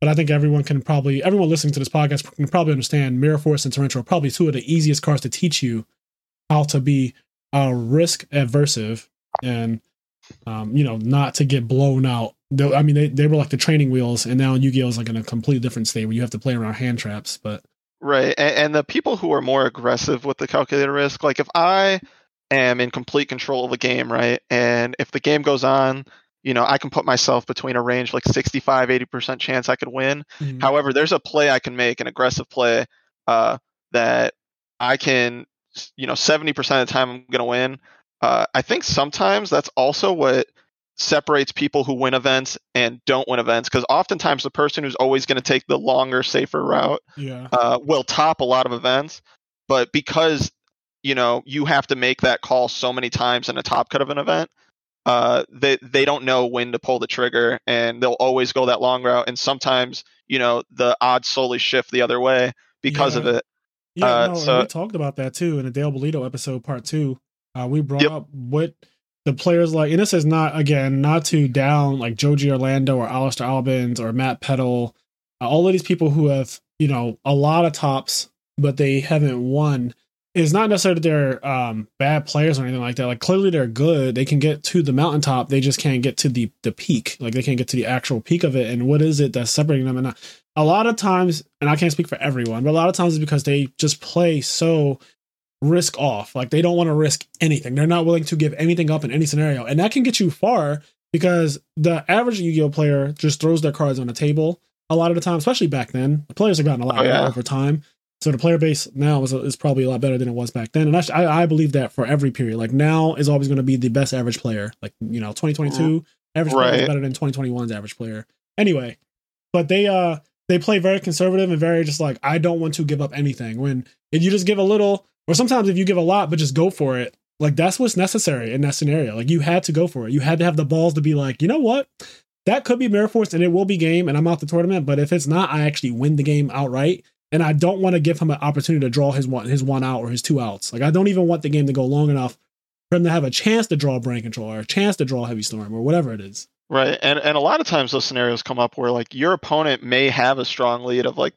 but I think everyone can probably everyone listening to this podcast can probably understand mirror force and torrential are probably two of the easiest cards to teach you how to be uh, risk aversive and um, you know not to get blown out. I mean, they, they were like the training wheels, and now Yu-Gi-Oh is like in a completely different state where you have to play around hand traps. But Right. And, and the people who are more aggressive with the calculated risk, like if I am in complete control of the game, right? And if the game goes on, you know, I can put myself between a range like 65, 80% chance I could win. Mhm. However, there's a play I can make, an aggressive play, uh, that I can, you know, 70% of the time I'm going to win. Uh, I think sometimes that's also what separates people who win events and don't win events because oftentimes the person who's always going to take the longer, safer route yeah, uh, will top a lot of events, but because you know you have to make that call so many times in a top cut of an event, uh, they they don't know when to pull the trigger, and they'll always go that long route. And sometimes you know the odds slowly shift the other way because of it. yeah. uh, no, so- we talked about that too in the Dale Bellido episode, part two. Uh, we brought Yep. up what the players like, and this is not again not to down like Joe Giorlando or Alistair Albans or Matt Peddle, uh, all of these people who have you know a lot of tops, but they haven't won. It's not necessarily that they're um, bad players or anything like that. Like clearly they're good. They can get to the mountaintop. They just can't get to the the peak. Like they can't get to the actual peak of it. And what is it that's separating them? And a lot of times, and I can't speak for everyone, but a lot of times it's because they just play so risk off. Like they don't want to risk anything. They're not willing to give anything up in any scenario. And that can get you far because the average Yu-Gi-Oh player just throws their cards on the table a lot of the time, especially back then. The players have gotten a lot Oh, better yeah. over time. So the player base now is, is probably a lot better than it was back then. And actually, I, I believe that for every period. Like now is always going to be the best average player. Like, you know, 2022 average player is better than 2021's average player. Anyway, but they uh they play very conservative and very just like I don't want to give up anything. When if you just give a little, or sometimes if you give a lot but just go for it, like that's what's necessary in that scenario. Like you had to go for it. You had to have the balls to be like, you know what, that could be Mirror Force and it will be game and I'm out the tournament. But if it's not, I actually win the game outright. And I don't want to give him an opportunity to draw his one his one out or his two outs. Like I don't even want the game to go long enough for him to have a chance to draw brain control or a chance to draw heavy storm or whatever it is. Right. And and a lot of times those scenarios come up where like your opponent may have a strong lead of like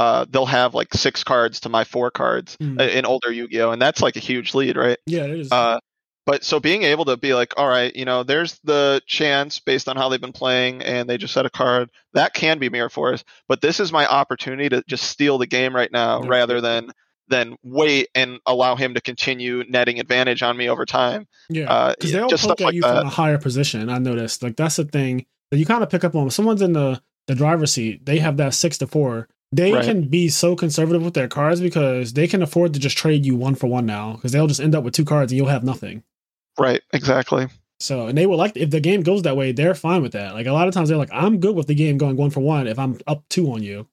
uh they'll have like six cards to my four cards Mm. uh, in older Yu-Gi-Oh and that's like a huge lead, right? Yeah, it is. Uh but so being able to be like, all right, you know, there's the chance based on how they've been playing and they just set a card. That can be Mirror Force, but this is my opportunity to just steal the game right now Yeah. rather than than wait and allow him to continue netting advantage on me over time. Yeah, Uh, because yeah, they'll just poke stuff at like you that. from a higher position. I noticed. Like that's the thing that you kind of pick up on. When someone's in the the driver's seat, they have that six to four. They Right. can be so conservative with their cards because they can afford to just trade you one for one now because they'll just end up with two cards and you'll have nothing. Right, exactly. So, and they will like if the game goes that way, they're fine with that. Like a lot of times, they're like, "I'm good with the game going one for one if I'm up two on you."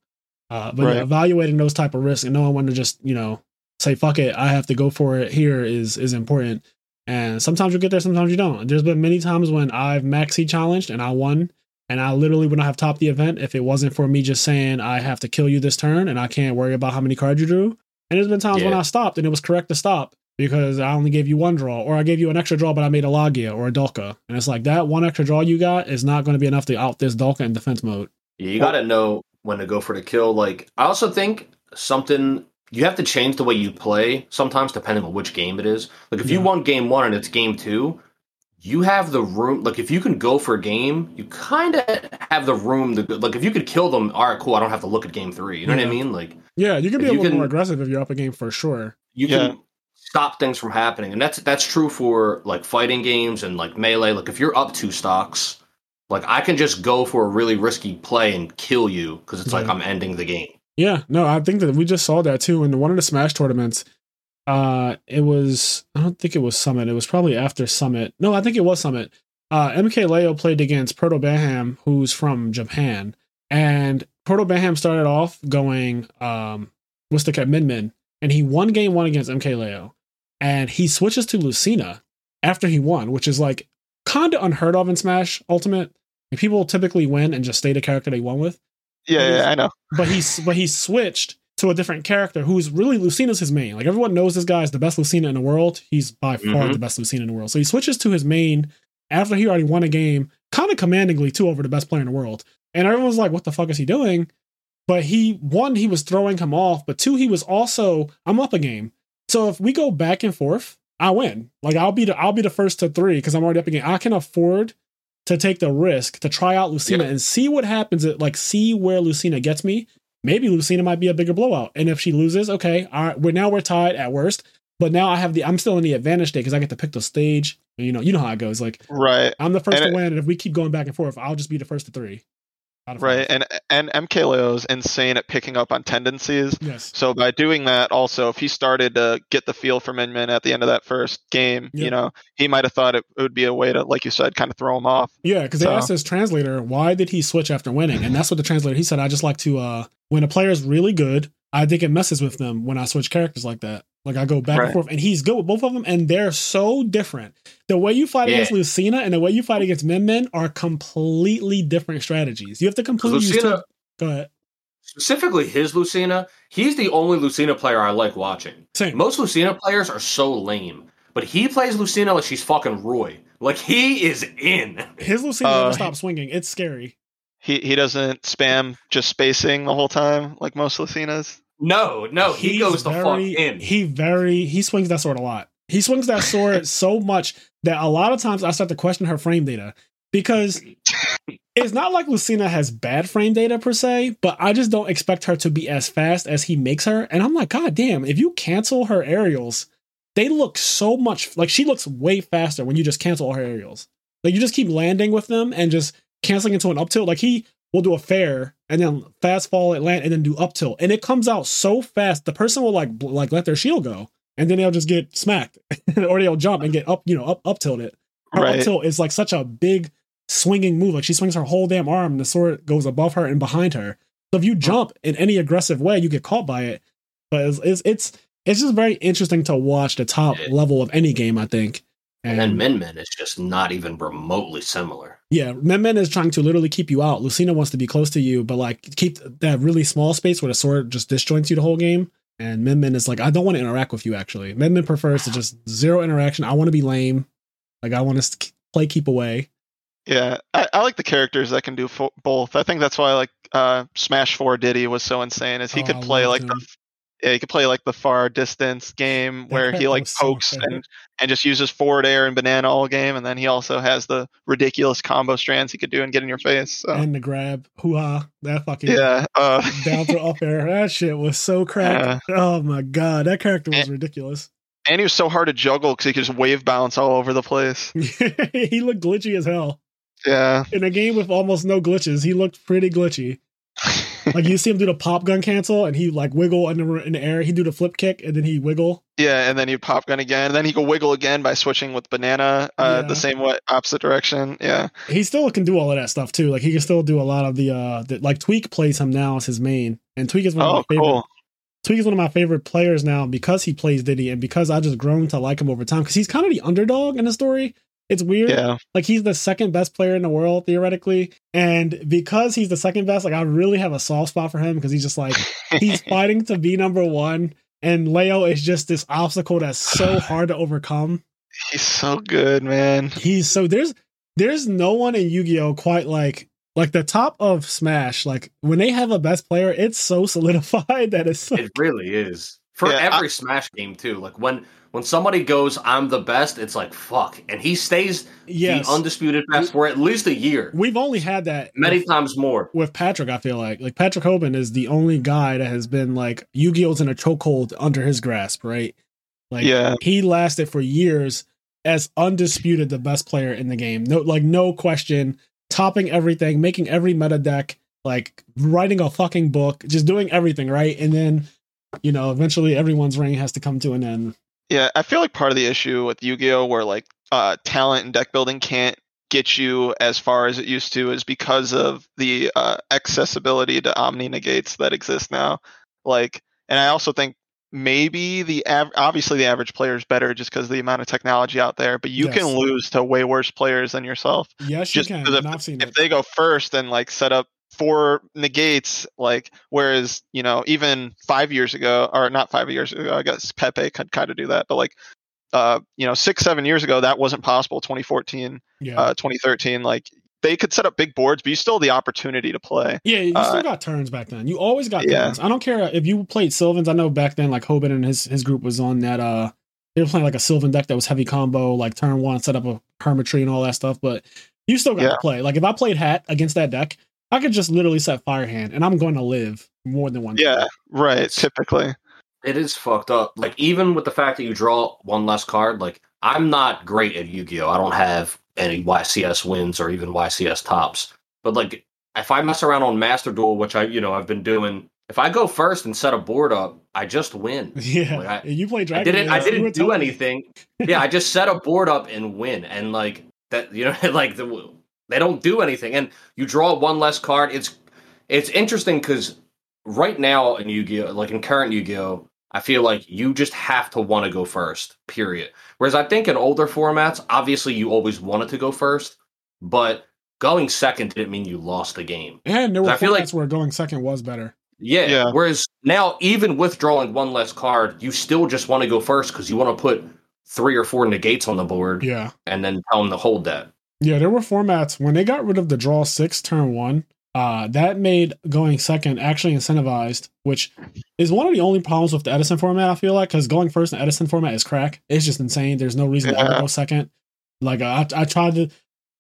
Uh, but yeah, Right. evaluating those type of risks and knowing when to just you know say "fuck it," I have to go for it here is is important. And sometimes you get there, sometimes you don't. There's been many times when I've maxi challenged and I won, and I literally would not have topped the event if it wasn't for me just saying I have to kill you this turn and I can't worry about how many cards you drew. And there's been times when I stopped and it was correct to stop because I only gave you one draw, or I gave you an extra draw, but I made a Lagia or a Dulka. And it's like that one extra draw you got is not going to be enough to out this Dulka in defense mode. Yeah, you got to know when to go for the kill. Like, I also think something you have to change the way you play sometimes, depending on which game it is. Like, if you Yeah. won game one and it's game two, you have the room. Like, if you can go for a game, you kind of have the room to. Like, if you could kill them, all right, cool. I don't have to look at game three. You know what I mean? Like, Yeah, you can be a you little more aggressive if you're up a game for sure. you Yeah. can stop things from happening, and that's that's true for like fighting games and like melee. Like, if you're up two stocks. Like I can just go for a really risky play and kill you because it's like I'm ending the game. Yeah, no, I think that we just saw that too in one of the Smash tournaments. Uh, it was I don't think it was Summit. It was probably after Summit. No, I think it was Summit. Uh, MK Leo played against ProtoBanham, who's from Japan, and ProtoBanham started off going um, what's the cat Min Min, and he won game one against MK Leo, and he switches to Lucina after he won, which is like kind of unheard of in Smash Ultimate. Like, people typically win and just stay the character they won with Yeah, yeah, I know. but he's but he switched to a different character who's really Lucina's his main. Like everyone knows this guy is the best Lucina in the world. He's by far Mhm. the best Lucina in the world. So he switches to his main after he already won a game, kind of commandingly too over the best player in the world. And everyone's like, "What the fuck is he doing?" But he one, he was throwing him off, but two, he was also I'm up a game. So if we go back and forth, I win. Like I'll be the I'll be the first to three because I'm already up a game. I can afford to take the risk to try out Lucina Yeah. and see what happens. At, like see where Lucina gets me. Maybe Lucina might be a bigger blowout. And if she loses, okay, all right, we're now we're tied at worst. But now I have the I'm still in the advantage state because I get to pick the stage. You know, you know how it goes. Like right. I'm the first And to it- win, and if we keep going back and forth, I'll just be the first to three. Right. And and MKLeo is insane at picking up on tendencies. yes. So by doing that, also, if he started to get the feel for Min Min at the end of that first game, Yeah. you know, he might have thought it, it would be a way to, like you said, kind of throw him off. Yeah, because they So- asked his translator why did he switch after winning, and that's what the translator he said. I just like to uh when a player is really good, I think it messes with them when I switch characters like that. Like I go back and forth, and he's good with both of them, and they're so different. The way you fight Yeah. against Lucina and the way you fight against Min Min are completely different strategies. You have to completely use Lucina, two- Go ahead. specifically his Lucina, he's the only Lucina player I like watching. Same. Most Lucina players are so lame, but he plays Lucina like she's fucking Roy. Like he is in. His Lucina Uh, never stops swinging. It's scary. He he doesn't spam just spacing the whole time like most Lucinas. No, no, he He's goes the fuck very- in. He very he swings that sword a lot. He swings that sword <laughs> so much that a lot of times I start to question her frame data because it's not like Lucina has bad frame data per se, but I just don't expect her to be as fast as he makes her. And I'm like, God damn, if you cancel her aerials, they look so much like she looks way faster when you just cancel all her aerials. Like you just keep landing with them and just canceling into an up tilt. Like he will do a fair and then fast fall at land and then do up tilt. And it comes out so fast, the person will like bl- like let their shield go. And then they'll just get smacked. <laughs> or they'll jump and get up, you know, up up tilted. Her up tilt is like such a big swinging move. Like she swings her whole damn arm, and the sword goes above her and behind her. So if you jump in any aggressive way, you get caught by it. But it's it's it's, it's just very interesting to watch the top level of any game. I think. and then Min Min is just not even remotely similar. Yeah, Min is trying to literally keep you out. Lucina wants to be close to you, but like keep that really small space where the sword just disjoints you the whole game. And Min is like, I don't want to interact with you. Actually, Min prefers to just zero interaction. I want to be lame. Like I want to play keep away. Yeah, I, I like the characters that can do fo- both. I think that's why like uh, Smash Four Diddy was so insane, is he Oh, could play like the yeah, he could play like the far distance game <laughs> where he like was so pokes and and just uses forward air and banana all game, and then he also has the ridiculous combo strands he could do and get in your face. So, And the grab, hoo ha, that fucking yeah, uh, down to up air. That shit was so <laughs> cracked. Oh my god, that character was ridiculous. and he was so hard to juggle because he could just wave bounce all over the place. <laughs> he looked glitchy as hell. Yeah, In a game with almost no glitches, he looked pretty glitchy. Like you see him do the pop gun cancel, and he like wiggle in the in the air. He do the flip kick, and then he wiggle. yeah, and then you pop gun again, and then he could wiggle again by switching with banana uh, Yeah. the same way, opposite direction. Yeah, He still can do all of that stuff too. Like he can still do a lot of the uh, the, like Tweak plays him now as his main, and Tweak is one of oh my favorite. cool. Tweak is one of my favorite players now because he plays Diddy, and because I just grown to like him over time. Because he's kind of the underdog in the story. It's weird. Yeah, Like he's the second best player in the world theoretically, and because he's the second best, like I really have a soft spot for him because he's just like <laughs> he's fighting to be number one, and Leo is just this obstacle that's so <sighs> hard to overcome. he's so good, man. He's so there's there's no one in Yu-Gi-Oh quite like like the top of Smash. Like when they have a best player, it's so <laughs> solidified that it's like, It really is. For Yeah, I- every Smash game too. Like when when somebody goes, I'm the best, it's like fuck. And he stays yes. the undisputed best for at least a year. We've only had that Many with, times more. with Patrick. I feel like like Patrick Hoban is the only guy that has been like Yu-Gi-Oh's in a chokehold under his grasp, right? Like Yeah. he lasted for years as undisputed the best player in the game. No, like no question, topping everything, making every meta deck, like writing a fucking book, just doing everything right. And then, you know, eventually everyone's reign has to come to an end. Yeah, I feel like part of the issue with Yu-Gi-Oh, where like uh, talent and deck building can't get you as far as it used to, is because of the uh, accessibility to Omni negates that exist now. Like, and I also think maybe the av- obviously the average player is better just because of the amount of technology out there, but you Yes. can lose to way worse players than yourself. Yes, Just you can. because I've seen if it. they go first and like set up four negates like whereas you know even five years ago or not five years ago i guess pepe could kind of do that but like uh you know six seven years ago that wasn't possible 2014 yeah. uh 2013 like they could set up big boards but you still have the opportunity to play Yeah, you Uh, still got turns back then. You always got Yeah. turns. I don't care if you played Sylvans. I know back then, like Hoban and his his group was on that. Uh, they were playing like a Sylvan deck that was heavy combo, like turn one, set up a Hermitree and all that stuff. But you still got Yeah. to play. Like if I played Hat against that deck, I could just literally set Firehand, and I'm going to live more than one. yeah turn. right typically It is fucked up. Like even with the fact that you draw one less card, like I'm not great at Yu-Gi-Oh. I don't have any YCS wins or even YCS tops. But like if I mess around on Master Duel, which I you know I've been doing, if I go first and set a board up, I just win. <laughs> Yeah, Like, I- you play I didn't. I Dance, you were didn't do anything. yeah, I just set a board up and win, and like that. You know, <laughs> like the, they don't do anything, and you draw one less card. It's it's interesting because right now in Yu-Gi-Oh, like in current Yu-Gi-Oh, I feel like you just have to want to go first. Period. Whereas I think in older formats, obviously you always wanted to go first, but going second didn't mean you lost the game. And there were I feel like- formats where going second was better. Yeah. Yeah. Whereas now, even withdrawing one less card, you still just want to go first because you want to put three or four negates on the board Yeah. and then tell them to hold that. Yeah, there were formats when they got rid of the draw six turn one. Uh, that made going second actually incentivized, which is one of the only problems with the Edison format. I feel like because going first in Edison format is crack. It's just insane. There's no reason to ever go second. Like uh, I, I tried to,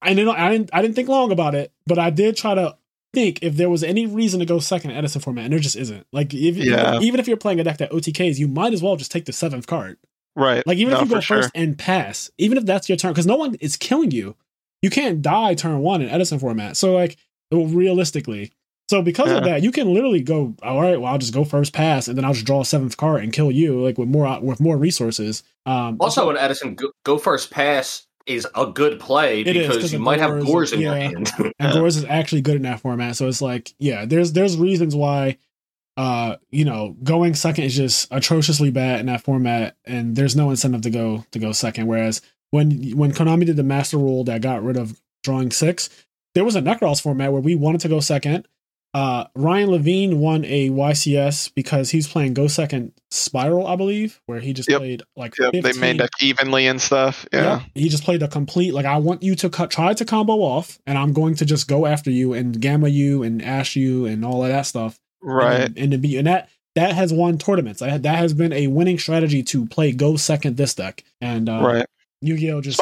I didn't, I didn't, I didn't think long about it, but I did try to think if there was any reason to go second in Edison format, and there just isn't. Like if Yeah. even if you're playing a deck that OTKs, you might as well just take the seventh card. Right. Like even No, if you go sure. first and pass, even if that's your turn, because no one is killing you, you can't die turn one in Edison format. So like realistically, so because of that, you can literally go. All right, well I'll just go first pass, and then I'll just draw a seventh card and kill you like with more with more resources. Um, Also, in Edison, go, go first pass is a good play It is, because 'cause you of might have Gorz, Gorz in your hand. <laughs> and Yeah. Gorz is actually good in that format. So it's like, yeah, there's there's reasons why, uh, you know, going second is just atrociously bad in that format, and there's no incentive to go to go second. Whereas when when Konami did the master rule that got rid of drawing six, there was a Nekroz format where we wanted to go second. Uh, Ryan Levine won a YCS because he's playing Go Second Spyral, I believe, where he just Yep. played like Yep, they made that evenly and stuff. Yeah. Yep. He just played a complete like I want you to cut try to combo off, and I'm going to just go after you and gamma you and ash you and all of that stuff. Right. And, and to be and that that has won tournaments. That that has been a winning strategy to play go second this deck. And uh, right. Yu-Gi-Oh just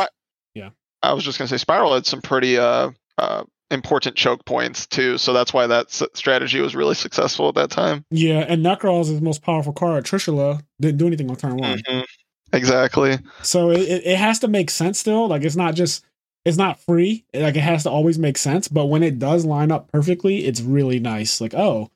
yeah. I was just gonna say Spyral had some pretty uh uh important choke points too, so that's why that s- strategy was really successful at that time. yeah, and Nekroz is the most powerful card. Trishula didn't do anything on turn one. Mhm. Exactly. So it, it it has to make sense still. Like it's not just it's not free. Like it has to always make sense. But when it does line up perfectly, it's really nice. Like oh,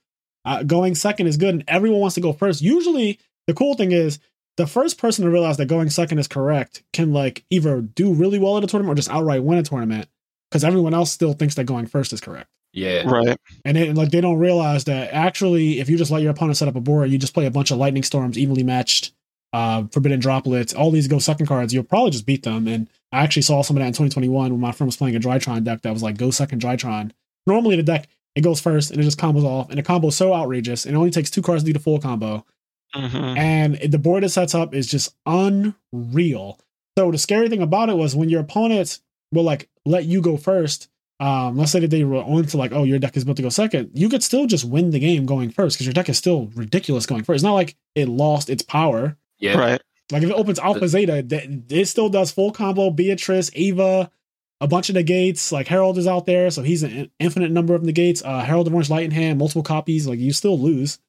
uh, going second is good, and everyone wants to go first. Usually, the cool thing is the first person to realize that going second is correct can like either do really well at a tournament or just outright win a tournament because everyone else still thinks that going first is correct. yeah. Right. And it, like they don't realize that actually, if you just let your opponent set up a board, you just play a bunch of lightning storms, evenly matched, uh, forbidden droplets, all these go second cards, you'll probably just beat them. And I actually saw some of that in 2021 when my friend was playing a Drytron deck that was like go second Drytron. Normally the deck it goes first and it just combos off, and the combo is so outrageous. It only takes two cards to do the full combo, hmm and the board it sets up is just unreal. So the scary thing about it was when your opponents will like let you go first. Um, let's say that they were on to like, oh, your deck is built to go second. You could still just win the game going first because your deck is still ridiculous going first. It's not like it lost its power. Yeah. Right. Like if it opens Alpha Zeta, th- it still does full combo. Beatrice, Ava, a bunch of negates. Like Herald is out there, so he's an infinite number of negates. Uh, Herald of Orange Light in hand, multiple copies. Like you still lose.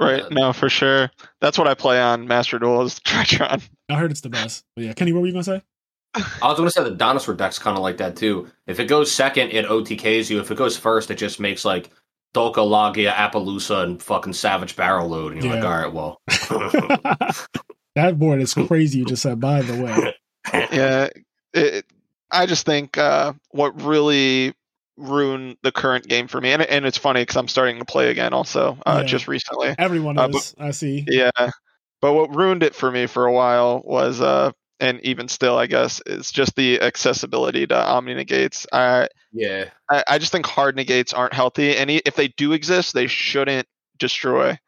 Right. Uh, No, for sure. That's what I play on Master Duel is <laughs> Drytron. I heard it's the best. But yeah, Kenny, what were you gonna say? I was going to say the dinosaur deck's kind of like that too. If it goes second, it OTKs you. If it goes first, it just makes like Dolka, Lagia, Apollousa, and fucking Savage Borreload. And you're like, all right, well. <laughs> <laughs> that board is crazy. You just said. By the way, yeah. It, I just think uh, what really ruined the current game for me, and, and it's funny because I'm starting to play again also uh, Yeah. just recently. everyone Uh, is. I see. Yeah. But what ruined it for me for a while was uh and even still I guess is just the accessibility to Omni negates. I yeah. I, I just think hard negates aren't healthy and e- if they do exist they shouldn't destroy.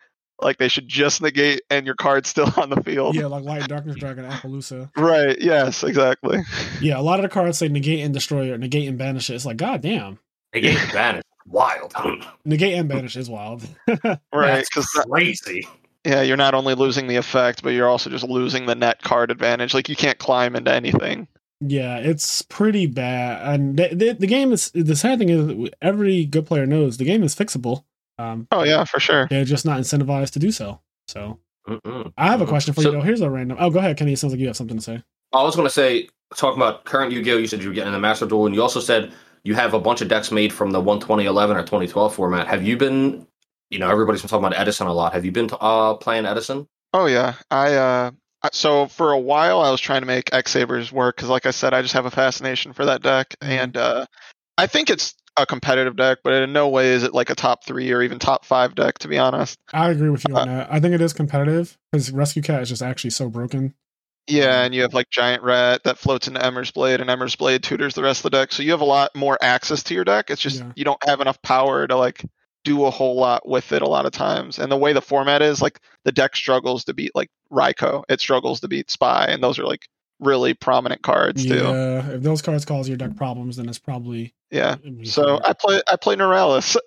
Like they should just negate and your card's still <laughs> on the field. Yeah, like Light and Darkness Dragon, Apollousa. Right, yes, exactly. <laughs> Yeah, a lot of the cards say negate and destroy or negate and banish it. It's like, god damn. They get banished. Wild. Negate and banish is wild. <laughs> <laughs> Right, That's because crazy. yeah, you're not only losing the effect, but you're also just losing the net card advantage. Like you can't climb into anything. Yeah, it's pretty bad. And the, the, the game is the sad thing is every good player knows the game is fixable. Um, Oh yeah, for sure. they're just not incentivized to do so. So Mm-mm. I have a question for So- you though. Here's a random. Oh, go ahead, Kenny. It sounds like you have something to say. I was going to say, talking about current Yu-Gi-Oh, you said you were getting the Master Duel, and you also said you have a bunch of decks made from the 1 2011 or 2012 format. Have you been, you know, everybody's been talking about Edison a lot. Have you been uh, playing Edison? Oh yeah, I uh, so for a while I was trying to make X Sabers work because, like I said, I just have a fascination for that deck, and uh, I think it's a competitive deck, but in no way is it like a top three or even top five deck, to be honest. I agree with you on Uh, that. I think it is competitive because Rescue Cat is just actually so broken. Yeah, um, and you have like Giant Rat that floats into Emmersblade, and Emmersblade tutors the rest of the deck, so you have a lot more access to your deck. It's just Yeah. you don't have enough power to like do a whole lot with it a lot of times. And the way the format is, like the deck struggles to beat like Raikou, it struggles to beat Spy, and those are like really prominent cards too. Yeah, if those cards cause your deck problems, then it's probably. Yeah. So I play I play Neuralis. <laughs>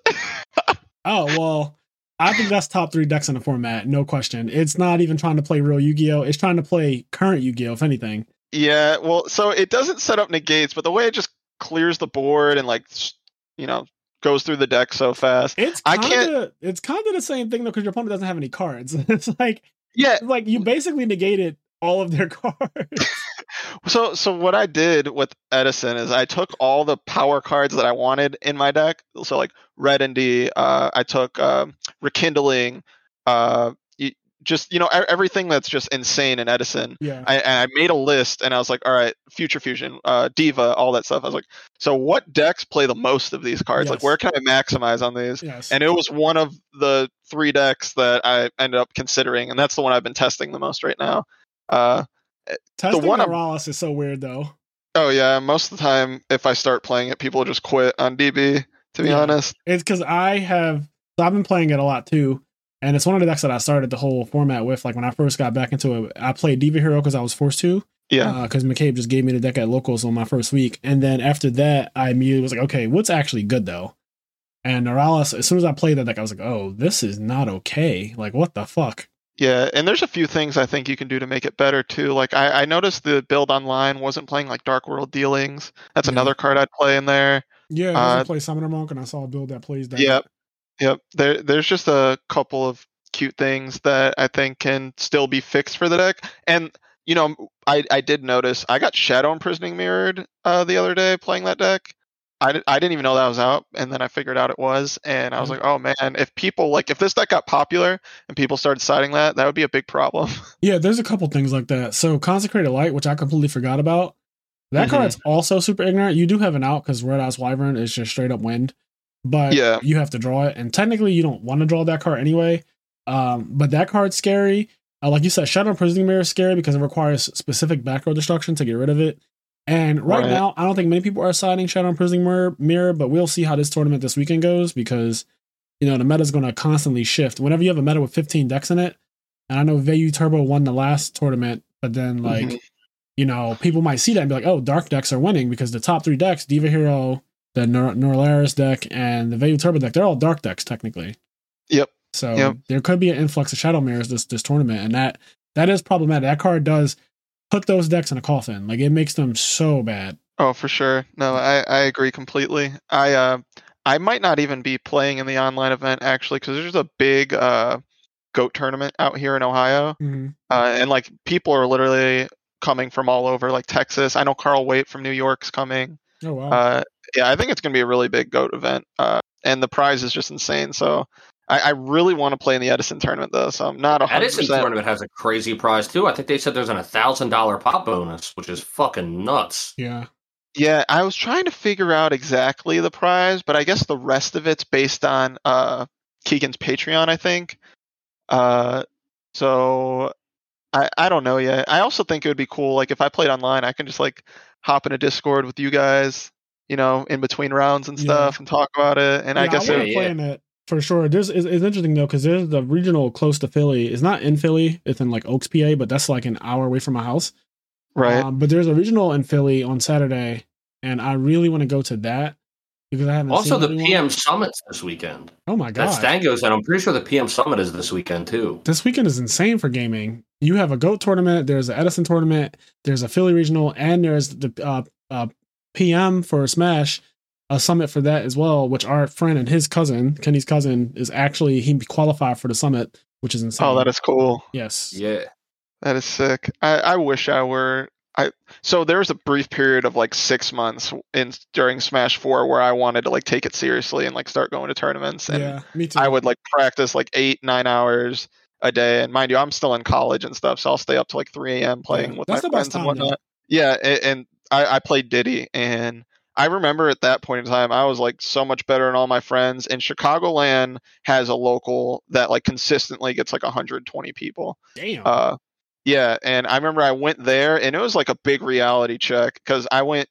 Oh well, I think that's top three decks in the format, no question. It's not even trying to play real Yu-Gi-Oh. It's trying to play current Yu-Gi-Oh. If anything, yeah, well, so it doesn't set up negates, but the way it just clears the board and like you know goes through the deck so fast. it's I kind can't- of it's kind of the same thing though because your opponent doesn't have any cards. <laughs> it's like Yeah. it's like you basically negated all of their <laughs> cards. <laughs> So so what I did with Edison is I took all the power cards that I wanted in my deck. So like Red and D, uh, I took um, Rekindling, uh, just you know everything that's just insane in Edison. yeah, I, and I made a list and I was like, all right, Future Fusion, uh, Diva, all that stuff. I was like, so what decks play the most of these cards? Like, where can I maximize on these? yes. And it was one of the three decks that I ended up considering, and that's the one I've been testing the most right now. Uh, Testing one I'm- is so weird though. oh yeah, most of the time, if I start playing it, people just quit on DB. To be Yeah. honest, It's because I have so I've been playing it a lot too, and it's one of the decks that I started the whole format with. Like when I first got back into it, I played Diva Hero because I was forced to. yeah, because McCabe just gave me the deck at locals on my first week, and then after that, I immediately was like, okay, what's actually good though? And Neuralis, as soon as I played that deck, I was like, oh, this is not okay. Like, what the fuck? yeah. And there's a few things I think you can do to make it better too. Like I, I noticed the build online wasn't playing like Dark World Dealings. That's Yeah. another card I'd play in there. Yeah, I Uh, uh, play Summoner Monk, and I saw a build that plays that. Yep. Yep. There there's just a couple of cute things that I think can still be fixed for the deck. And you know, I I did notice I got Shadow Imprisoning mirrored uh, the other day playing that deck. I, I didn't even know that was out, and then I figured out it was, and I was Mhm. like, oh man, if people like if this deck got popular and people started citing that, that would be a big problem. <laughs> Yeah, there's a couple things like that. So Consecrated Light, which I completely forgot about. That Mhm. card's also super ignorant. You do have an out because Red Eyes Wyvern is just straight up wind, but Yeah. you have to draw it, and technically you don't want to draw that card anyway. Um, but that card's scary. Uh, like you said, Shadow Imprisoning Mirror is scary because it requires specific back row destruction to get rid of it. And right, Right. now, I don't think many people are signing Shadow Imprisoning Mirror, Mirror, but we'll see how this tournament this weekend goes because you know the meta is going to constantly shift. Whenever you have a meta with 15 decks in it, and I know Vayu Turbo won the last tournament, but then like Mhm. you know people might see that and be like, oh, dark decks are winning because the top three decks, Diva Hero, the Nor- Norlaris deck, and the Vayu Turbo deck, they're all dark decks technically. Yep. So Yep. there could be an influx of shadow mirrors this this tournament, and that that is problematic. That card does put those decks in a coffin. Like it makes them so bad. Oh, for sure. No, I, I agree completely. I uh I might not even be playing in the online event actually because there's a big uh goat tournament out here in Ohio, Mm-hmm. uh, and like people are literally coming from all over, like Texas. I know Carl Waite from New York's coming. Oh wow. Uh, yeah, I think it's gonna be a really big goat event, uh, and the prize is just insane. So I, I really want to play in the Edison tournament though, so I'm not a hundred Edison tournament has a crazy prize too. I think they said there's an a thousand dollar pop bonus, which is fucking nuts. yeah. Yeah, I was trying to figure out exactly the prize, but I guess the rest of it's based on uh, Keegan's Patreon, I think. Uh, so I I don't know yet. I also think it would be cool, like if I played online, I can just like hop in a Discord with you guys, you know, in between rounds and Yeah. stuff, and talk about it. And I guess I it- want it, to play in it for sure. There's it's, it's interesting though because there's the regional close to Philly. It's not in Philly. It's in like Oaks, PA, but that's like an hour away from my house. right, Um, but there's a regional in Philly on Saturday, and I really want to go to that because I haven't. Also, the anyone- PM Summit's this weekend. Oh my god! That's Stango's, and I'm pretty sure the PM Summit is this weekend too. this weekend is insane for gaming. You have a GOAT tournament, there's an Edison tournament, there's a Philly regional, and there's the uh, uh, PM for Smash, a summit for that as well, which our friend and his cousin, Kenny's cousin, is actually he qualified for the summit which is insane. Oh, that is cool. yes. Yeah. That is sick. I, I wish I were. I so there was a brief period of like six months in during Smash Four where I wanted to like take it seriously and like start going to tournaments, and yeah, me too. I would like practice like eight nine hours a day. And mind you, I'm still in college and stuff, so I'll stay up to like 3 a.m. playing Yeah, with that's my the best friends and time, though. whatnot. Yeah, and, and I, I played Diddy, and I remember at that point in time, I was like so much better than all my friends. And Chicagoland has a local that like consistently gets like 120 people. Damn. Uh, yeah, and I remember I went there, and it was like a big reality check because I went.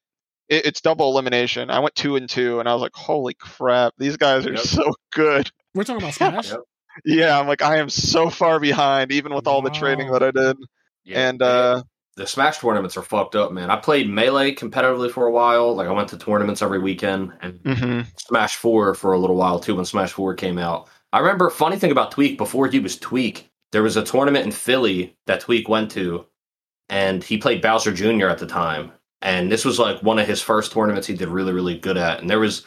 It, it's double elimination. I went two and two, and I was like, "Holy crap, these guys are Yep. so good." We're talking about <laughs> Smash. Yep. Yeah, I'm like, I am so far behind, even with all the training that I did. Yeah. and uh, the Smash tournaments are fucked up, man. I played Melee competitively for a while. Like I went to tournaments every weekend and mhm. Smash 4 for a little while too when Smash 4 came out. I remember funny thing about Tweek before he was Tweek, there was a tournament in Philly that Tweek went to and he played Bowser Jr. at the time. And this was like one of his first tournaments he did really really good at. And there was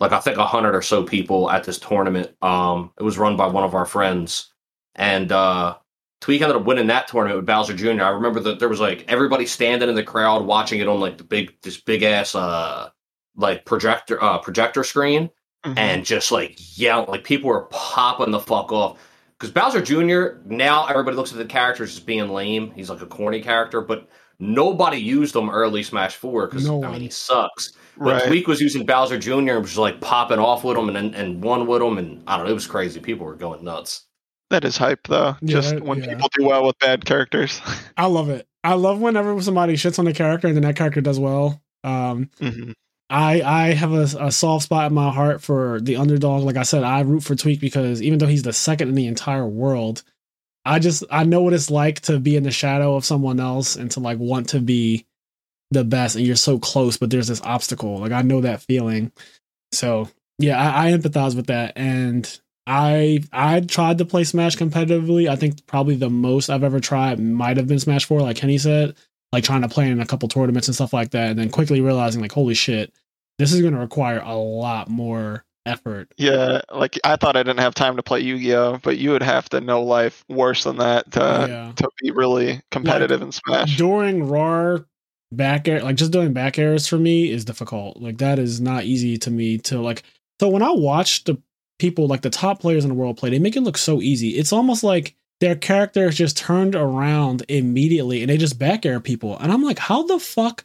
like I think a hundred or so people at this tournament. Um it was run by one of our friends. And uh Tweek ended up winning that tournament with Bowser Jr. I remember that there was like everybody standing in the crowd watching it on like the big this big ass uh like projector uh projector screen Mhm. and just like yelling like people were popping the fuck off because Bowser Jr. now everybody looks at the character as being lame. He's like a corny character, but nobody used him early Smash Four because No I mean he sucks. But right. Tweek was using Bowser Jr. and was just like popping off with him and and, and won with him and I don't know it was crazy. People were going nuts. That is hype, though. Yeah, Just when yeah. people do well with bad characters. <laughs> I love it. I love whenever somebody shits on a character and then that character does well. Um, Mhm. I I have a, a soft spot in my heart for the underdog. Like I said, I root for Tweek because even though he's the second in the entire world, I just I know what it's like to be in the shadow of someone else and to like want to be the best and you're so close, but there's this obstacle. Like I know that feeling. So yeah, I, I empathize with that. And I I tried to play Smash competitively. I think probably the most I've ever tried might have been Smash 4, like Kenny said like trying to play in a couple tournaments and stuff like that, and then quickly realizing like, holy shit, this is going to require a lot more effort. Yeah, like I thought I didn't have time to play Yu-Gi-Oh, but you would have to know life worse than that to yeah. to be really competitive in Smash. During RAR back air, like just doing back airs for me is difficult. Like that is not easy to me to like. So when I watch the people like the top players in the world play, they make it look so easy. It's almost like their character is just turned around immediately and they just back air people. And I'm like, how the fuck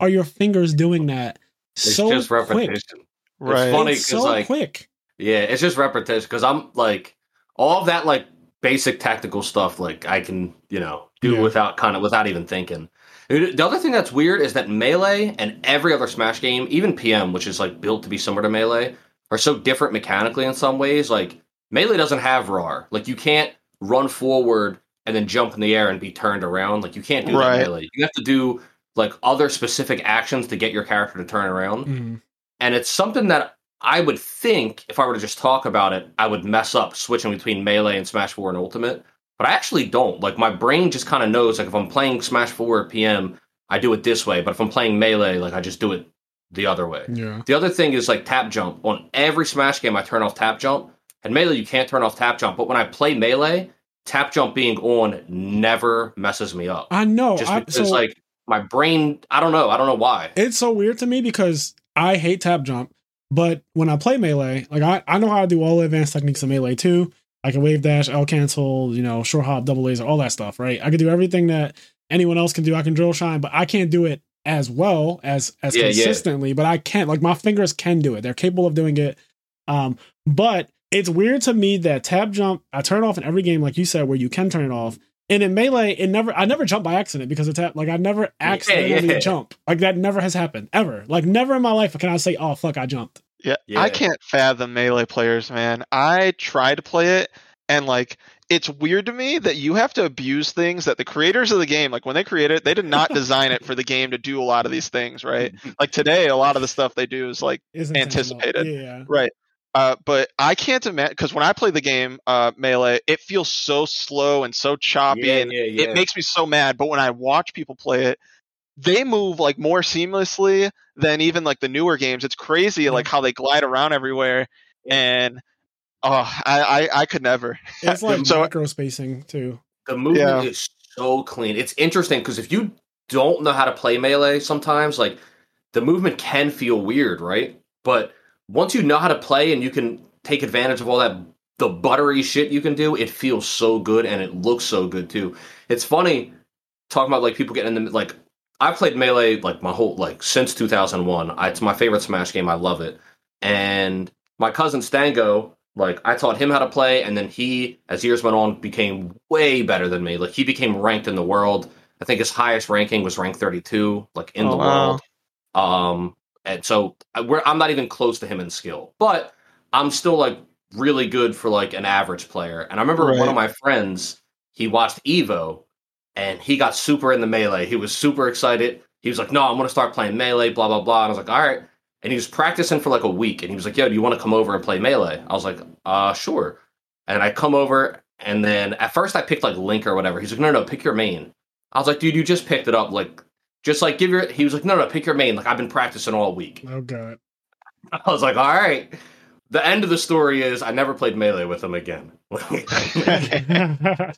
are your fingers doing that It's so just quick? repetition. right. funny. It's 'cause, so like, quick. Yeah, it's just repetition because I'm like all of that like basic tactical stuff like I can, you know, do Yeah. without kind of without even thinking. The other thing that's weird is that Melee and every other Smash game, even PM, which is like built to be similar to Melee, are so different mechanically in some ways. Like Melee doesn't have RAR. Like you can't run forward and then jump in the air and be turned around. Like you can't do Right. that Melee. You have to do like other specific actions to get your character to turn around Mhm. and it's something that I would think if I were to just talk about it, I would mess up switching between melee and Smash Four and Ultimate. But I actually don't. Like my brain just kind of knows. Like if I'm playing Smash Four or PM, I do it this way. But if I'm playing melee, like I just do it the other way. Yeah. The other thing is like tap jump. On every Smash game, I turn off tap jump. And melee, you can't turn off tap jump. But when I play melee, tap jump being on never messes me up. I know. Just I, because so like my brain, I don't know. I don't know why. it's so weird to me because I hate tap jump, but when I play melee, like I, I know how to do all the advanced techniques in melee too. I can wave dash, L cancel, you know, short hop, double laser, all that stuff, right? I can do everything that anyone else can do. I can drill shine, but I can't do it as well as as Yeah, yeah. consistently. But I can't. Like my fingers can do it. They're capable of doing it. Um, but it's weird to me that tap jump I turn off in every game, like you said, where you can turn it off. And in melee, it never I never jump by accident because of tap. Like I never accidentally yeah. jump. Like that never has happened ever. Like never in my life can I say, "Oh fuck, I jumped." Yeah, Yeah. I can't fathom melee players, man. I try to play it, and like it's weird to me that you have to abuse things that the creators of the game, like when they created it, they did not <laughs> design it for the game to do a lot of these things, right? <laughs> Like today, a lot of the stuff they do is like Is intentional. Anticipated. Yeah. right. Uh, but I can't imagine because when I play the game uh, melee, it feels so slow and so choppy, Yeah, and yeah, yeah. it makes me so mad. But when I watch people play it, they move like more seamlessly than even like the newer games. It's crazy like how they glide around everywhere. And Oh, I, I, I could never. It's like <laughs> So- micro spacing too. The movement Yeah. is so clean. It's interesting because if you don't know how to play melee, sometimes like the movement can feel weird, right? But once you know how to play and you can take advantage of all that the buttery shit you can do, it feels so good and it looks so good too. It's funny talking about like people getting in the like I played melee like my whole like since 2001. I, it's my favorite Smash game. I love it. And my cousin Stango, like I taught him how to play, and then he, as years went on, became way better than me. Like he became ranked in the world. I think his highest ranking was rank 32, like in Oh, the wow. world. Um, and so I- we're, I'm not even close to him in skill, but I'm still like really good for like an average player. And I remember one of my friends, he watched Evo, and he got super in the melee. He was super excited. He was like, "No, I'm going to start playing melee." Blah blah blah. And I was like, "All right." And he was practicing for like a week, and he was like, "Yo, do you want to come over and play melee?" I was like, "Uh, sure." And I come over, and then at first I picked like Link or whatever. He's like, "No, no, pick your main." I was like, "Dude, you just picked it up. Like, just like give your." He was like, "No, no, pick your main. Like I've been practicing all week." Oh god. <laughs> I was like, "All right." The end of the story is I never played melee with him again. <laughs>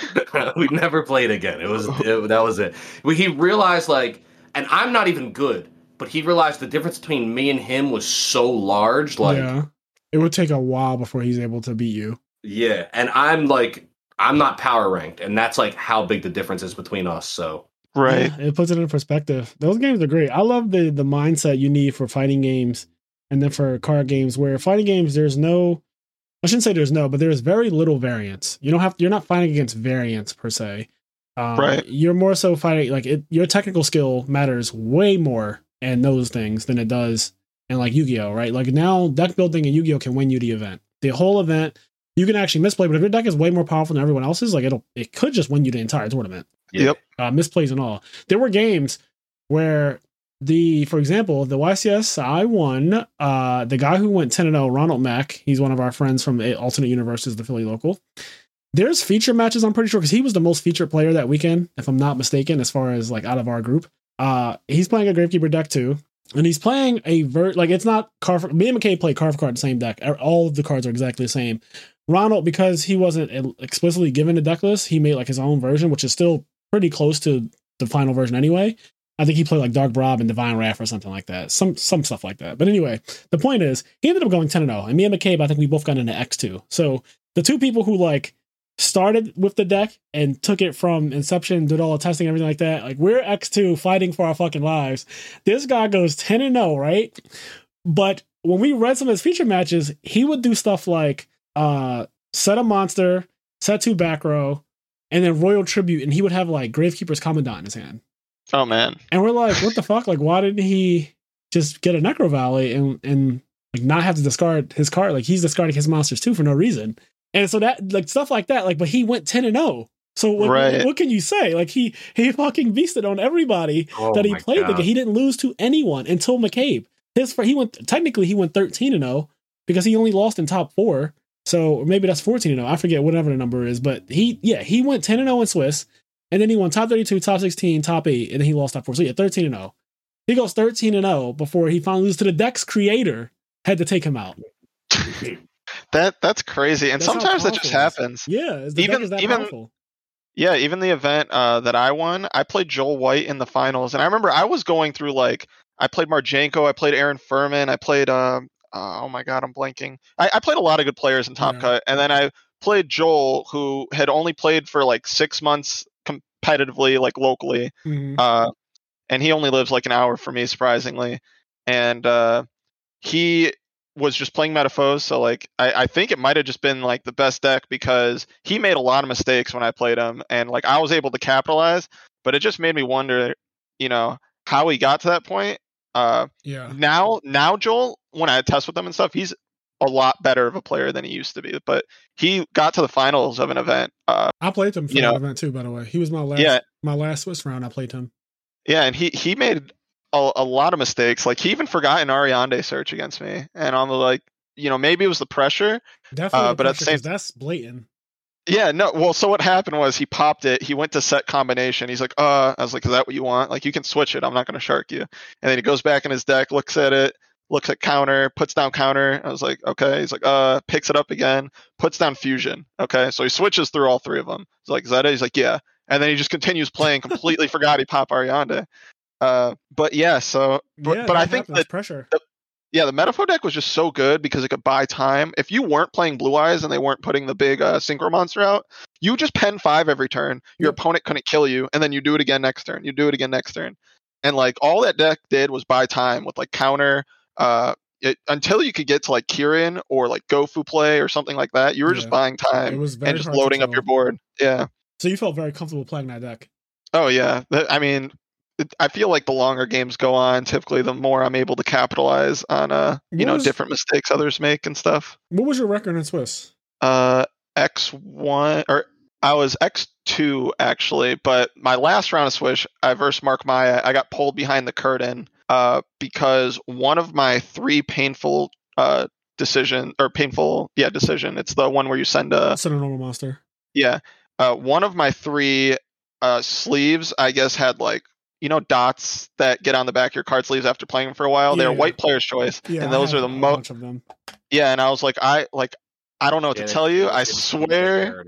<laughs> we never played again. It was it, that was it. We, he realized like, and I'm not even good, but he realized the difference between me and him was so large. Like, yeah, yeah. It would take a while before he's able to beat you. Yeah, and I'm like, I'm not power ranked, and that's like how big the difference is between us. So Right. Yeah, it puts it in perspective. Those games are great. I love the the mindset you need for fighting games and then for card games where fighting games there's no I shouldn't say there's no, but there's very little variance. You don't have you're not fighting against variance per se. Um, Right. You're more so fighting like it, your technical skill matters way more in those things than it does in like Yu-Gi-Oh, right? Like now deck building in Yu-Gi-Oh can win you the event. The whole event you can actually misplay, but if your deck is way more powerful than everyone else's, like it'll it could just win you the entire tournament Yep. uh, misplays and all. There were games where the, for example, the YCS I won. Uh, the guy who went ten and zero, Ronald Mack. He's one of our friends from the alternate universes, the Philly local. There's feature matches. I'm pretty sure because he was the most featured player that weekend, if I'm not mistaken, as far as like out of our group. Uh, he's playing a Gravekeeper deck too. And he's playing a vert like it's not card. Me and McKay play card card the same deck. All of the cards are exactly the same. Ronald, because he wasn't explicitly given a deck list, he made like his own version, which is still pretty close to the final version anyway. I think he played like Dark Bribe and Divine Wrath or something like that. Some some stuff like that. But anyway, the point is he ended up going 10 0. And me and McCabe, I think we both got into X2. So the two people who like started with the deck and took it from inception, did all the testing, everything like that. Like we're X2 fighting for our fucking lives. This guy goes 10 and 0, right? But when we read some of his feature matches, he would do stuff like uh set a monster, set two back row, and then royal tribute, and he would have like Gravekeeper's Commandant in his hand. Oh man. And we're like, what the fuck? Like, why didn't he just get a Necro Valley and and like not have to discard his card? Like he's discarding his monsters too for no reason. And so that like stuff like that, like, but he went 10 and 0. So what, Right. what can you say? Like he he fucking beasted on everybody Oh that he my played the game. He didn't lose to anyone until McCabe. His fir- he went technically he went 13 and 0 because he only lost in top four. So or maybe that's 14 and 0. I forget whatever the number is, but he yeah, he went 10 and 0 in Swiss. And then he won top 32, top 16, top 8, and then he lost top 4. So yeah, 13 and 0. He goes 13 and 0 before he finally loses to the Dex creator. Had to take him out. <laughs> That that's crazy. And That's sometimes that just happens. Yeah, Even- is that even- powerful. Yeah, even the event uh, that I won, I played Joel White in the finals, and I remember I was going through like I played Marjanko, I played Aaron Furman, I played uh, uh, oh my god, I'm blanking. I, I played a lot of good players in Top Yeah. Cut, and then I played Joel, who had only played for like six months competitively, like locally, Mhm. uh, and he only lives like an hour from me, surprisingly. And uh, he was just playing Metalfoes, so like I, I think it might have just been like the best deck because he made a lot of mistakes when I played him, and like I was able to capitalize, but it just made me wonder, you know, how he got to that point. Uh, Yeah. now, now Joel, when I test with him and stuff, he's a lot better of a player than he used to be. But he got to the finals of an event. Uh, I played him for you that know- event too, by the way. He was my last Yeah. my last Swiss round. I played him. Yeah, and he he made a, a lot of mistakes. Like he even forgot an Ariande search against me, and on the like, you know, maybe it was the pressure. Definitely, Uh, but at the same- that's blatant. Yeah, no. Well, so what happened was he popped it. He went to set combination. He's like, uh, I was like, is that what you want? Like, you can switch it. I'm not going to shark you. And then he goes back in his deck, looks at it, looks at counter, puts down counter. I was like, okay. He's like, uh, picks it up again, puts down fusion. Okay, so he switches through all three of them. He's like, is that it? He's like, yeah. And then he just continues playing. Completely forgot he popped Ariande. Uh, but yeah, so but, yeah, but I think that pressure. yeah, the Metalfoe deck was just so good because it could buy time. If you weren't playing Blue Eyes and they weren't putting the big uh, Synchro Monster out, you just pen five every turn. Your Yep. opponent couldn't kill you, and then you do it again next turn. You do it again next turn, and like all that deck did was buy time with like counter. Uh, it, until you could get to like Kirin or like Gofu play or something like that, you were just buying time It was very and just loading up your board. Yeah. So you felt very comfortable playing that deck. Oh yeah. I mean, I feel like the longer games go on, typically the more I'm able to capitalize on uh you What know was- different mistakes others make and stuff. What was your record in Swiss? Uh, X one or I was X two actually, but my last round of Swish, I versed Mark Maya. I got pulled behind the curtain uh because one of my three painful uh decision or painful yeah decision. It's the one where you send a Send a normal monster. yeah. Uh, one of my three uh, sleeves, I guess, had like you know dots that get on the back of your card sleeves after playing them for a while. They're Yeah. white player's choice, Yeah, and I those are the most. of them. Yeah, and I was like, I like, I don't know what Yeah, to tell you. I swear.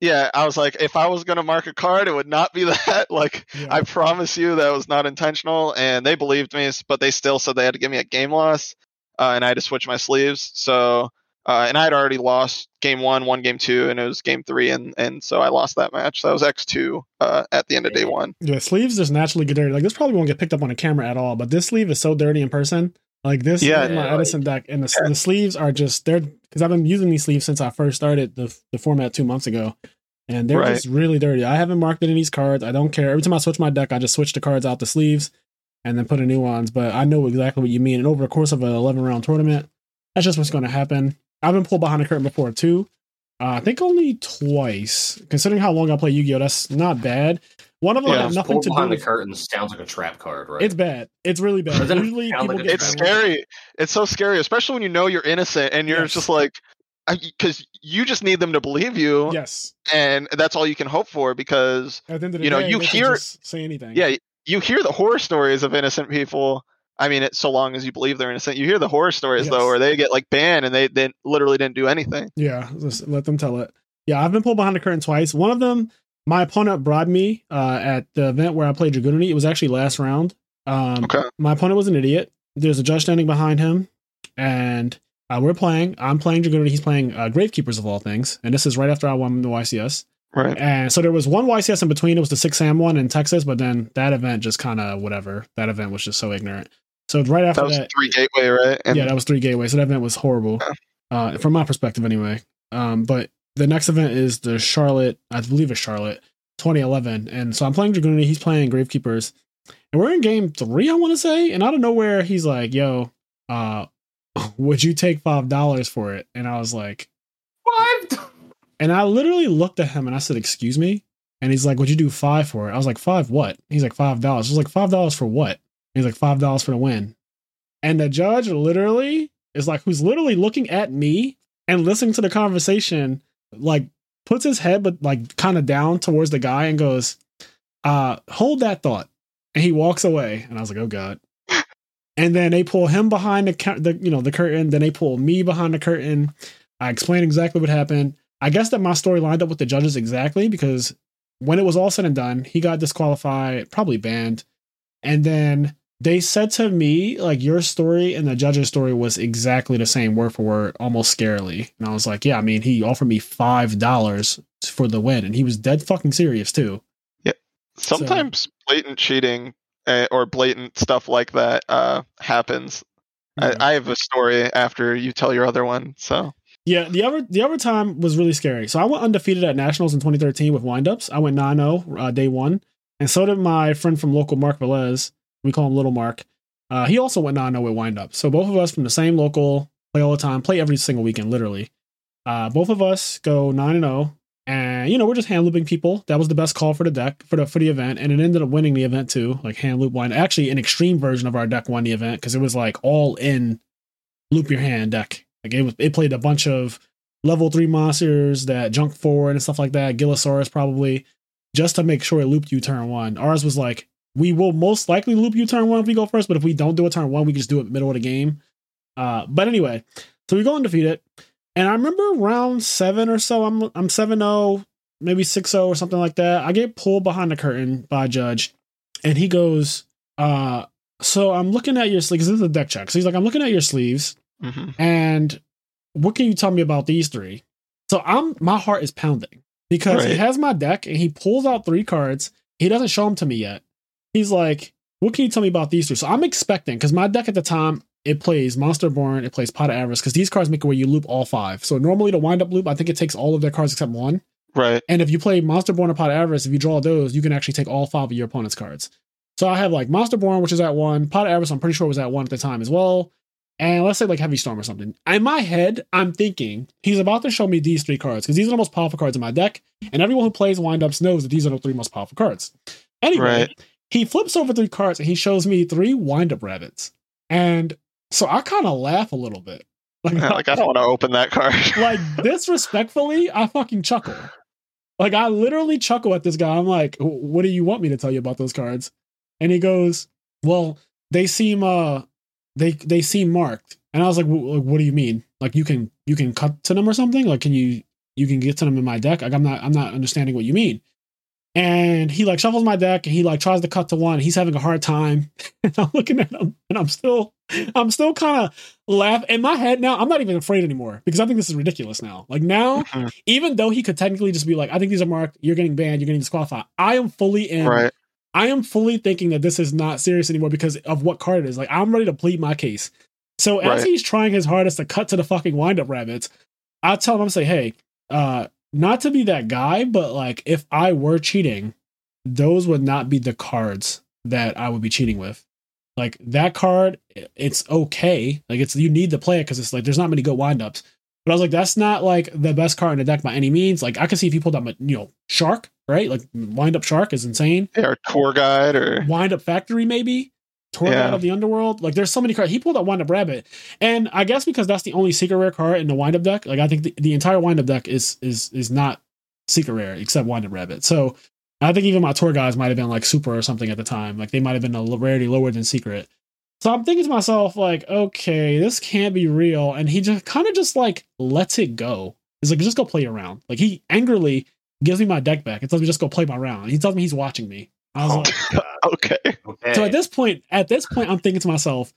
Yeah, I was like, if I was gonna mark a card, it would not be <laughs> that. Like, Yeah. I promise you that was not intentional, and they believed me, but they still said they had to give me a game loss, uh, and I had to switch my sleeves. So, uh, and I had already lost game one, one game two, and it was game three, and and so I lost that match. So I was X two uh, at the end of day one. Yeah, sleeves just naturally get dirty. Like this probably won't get picked up on a camera at all, but this sleeve is so dirty in person. Like this, Yeah. is my Yeah, Edison deck, and the, the sleeves are just they're because I've been using these sleeves since I first started the the format two months ago, and they're Right. just really dirty. I haven't marked any of these cards. I don't care. Every time I switch my deck, I just switch the cards out the sleeves, and then put in new ones. But I know exactly what you mean. And over the course of an eleven round tournament, that's just what's going to happen. I've been pulled behind the curtain before too. Uh, I think only twice. Considering how long I play Yu Gi Oh, that's not bad. One of them Yeah, had nothing Pulled to do behind the curtain sounds like a trap card, right? it's bad. It's really bad. Doesn't it Usually people like get It's trap scary. It's so scary, especially when you know you're innocent and you're Yes. just like, because you just need them to believe you, Yes. and that's all you can hope for. Because At the end of the You know, day, you they can hear- just say anything. yeah, you hear the horror stories of innocent people. I mean, it's so long as you believe they're innocent. You hear the horror stories Yes. though, where they get like banned and they they literally didn't do anything. Yeah. Just let them tell it. Yeah, I've been pulled behind the curtain twice. One of them, my opponent bribed me uh, at the event where I played Dragunity. It was actually last round. Um, Okay. My opponent was an idiot. There's a judge standing behind him, and uh, we're playing. I'm playing Dragunity. He's playing uh, Gravekeepers of all things. And this is right after I won the YCS. Right. And so there was one YCS in between. It was the six Sam one in Texas, but then that event just kind of whatever. That event was just so ignorant. So right after That was that, three gateway, right? And yeah, that was three gateways. So that event was horrible, uh, from my perspective anyway. Um, but the next event is the Charlotte, I believe it's Charlotte, 2011. And so I'm playing Dragunity. He's playing Gravekeepers, and we're in game three, I want to say. And out of nowhere, he's like, "Yo, uh, <laughs> would you take five dollars for it?" And I was like, Five. and I literally looked at him and I said, "Excuse me." And he's like, "Would you do five for it?" I was like, five what?" He's like, five dollars. I was like, five dollars for what? He's like, five dollars for the win. And the judge literally is like, who's literally looking at me and listening to the conversation, like puts his head but like kind of down towards the guy and goes, uh, hold that thought. And he walks away. And I was like, oh God. <laughs> And then they pull him behind the, the you know the curtain. Then they pull me behind the curtain. I explain exactly what happened. I guess that my story lined up with the judges exactly because when it was all said and done, he got disqualified, probably banned. And then they said to me, like, your story and the judge's story was exactly the same word for word, almost scarily. And I was like, yeah, I mean, he offered me $5 for the win. And he was dead fucking serious, too. Yeah sometimes blatant cheating uh, or blatant stuff like that uh, happens. I, I have a story after you tell your other one. So Yeah, the other the other time was really scary. So I went undefeated at nationals in 2013 with windups. I went 9-0 uh, day one, and so did my friend from local Mark Velez. We call him Little Mark. Uh, he also went on 9-0 with windups. So both of us from the same local play all the time, play every single weekend, literally. Uh, both of us go 9 and 0, and you know we're just hand looping people. That was the best call for the deck for the for the event, and it ended up winning the event too. Like hand loop wind. Actually, an extreme version of our deck won the event because it was like all in loop your hand deck. Like it was, it played a bunch of level three monsters that junk forward and stuff like that. Gilasaurus probably just to make sure it looped you turn one. Ours was like we will most likely loop you turn one if we go first, but if we don't do a turn one, we just do it middle of the game. Uh, but anyway, so we go undefeated, and I remember round seven or so. I'm I'm seven zero, maybe six zero or something like that. I get pulled behind the curtain by a judge, and he goes, uh, "So I'm looking at your sleeves. This is a deck check. So he's like, I'm looking at your sleeves, hmm and what can you tell me about these three? So I'm my heart is pounding because he has my deck and he pulls out three cards. He doesn't show them to me yet. He's like, "What can you tell me about these three? So I'm expecting because my deck at the time it plays Monster Born, it plays Pot of Avarice because these cards make it where you loop all five. So normally to wind up loop, I think it takes all of their cards except one. Right. And if you play Monster Born or Pot of Avarice, if you draw those, you can actually take all five of your opponent's cards. So I have like Monster Born, which is at one, Pot of Avarice, I'm pretty sure was at one at the time as well. And let's say like Heavy Storm or something. In my head, I'm thinking he's about to show me these three cards because these are the most powerful cards in my deck. And everyone who plays windups knows that these are the three most powerful cards. Anyway, Right. He flips over three cards and he shows me three windup rabbits. And so I kind of laugh a little bit. Like, Yeah, <laughs> like I don't want to open that card. <laughs> like disrespectfully, I fucking chuckle. Like I literally chuckle at this guy. I'm like, "What do you want me to tell you about those cards?" And he goes, "Well, they seem uh, they they seem marked." And I was like, "Wh- like, "What do you mean? Like you can you can cut to them or something? Like can you you can get to them in my deck? Like I'm not I'm not understanding what you mean." And he like shuffles my deck and he like tries to cut to one. He's having a hard time. <laughs> And I'm looking at him and I'm still I'm still kind of laugh in my head now. I'm not even afraid anymore because I think this is ridiculous now. Like now, Mhm. even though he could technically just be like, I think these are marked, you're getting banned, you're getting disqualified. I am fully in. right. I am fully thinking that this is not serious anymore because of what card it is. Like I'm ready to plead my case. So as Right. he's trying his hardest to cut to the fucking wind up rabbits, I tell him, I'm say, hey, uh, not to be that guy, but like if I were cheating, those would not be the cards that I would be cheating with. Like that card, it's okay. Like it's you need to play it because it's like there's not many good windups. But I was like, that's not like the best card in the deck by any means. Like I can see if you pulled up, you know, Shark, right? Like wind up Shark is insane. Yeah, or tour guide or Wind Up Factory, maybe. Tour Yeah. Guide of the Underworld. Like there's so many cards. He pulled up Wind Up Rabbit. And I guess because that's the only secret rare card in the Wind Up deck, like I think the, the entire Wind Up deck is is is not secret rare except Wind Up Rabbit. So I think even my tour guys might have been like super or something at the time. Like they might have been a rarity lower than secret. So I'm thinking to myself, like, okay, this can't be real. And he just kind of just like lets it go. He's like, just go play around. Like he angrily gives me my deck back and tells me just go play my round. He tells me he's watching me. I was Oh, like, okay. <laughs> Okay. so at this point, at this point, I'm thinking to myself,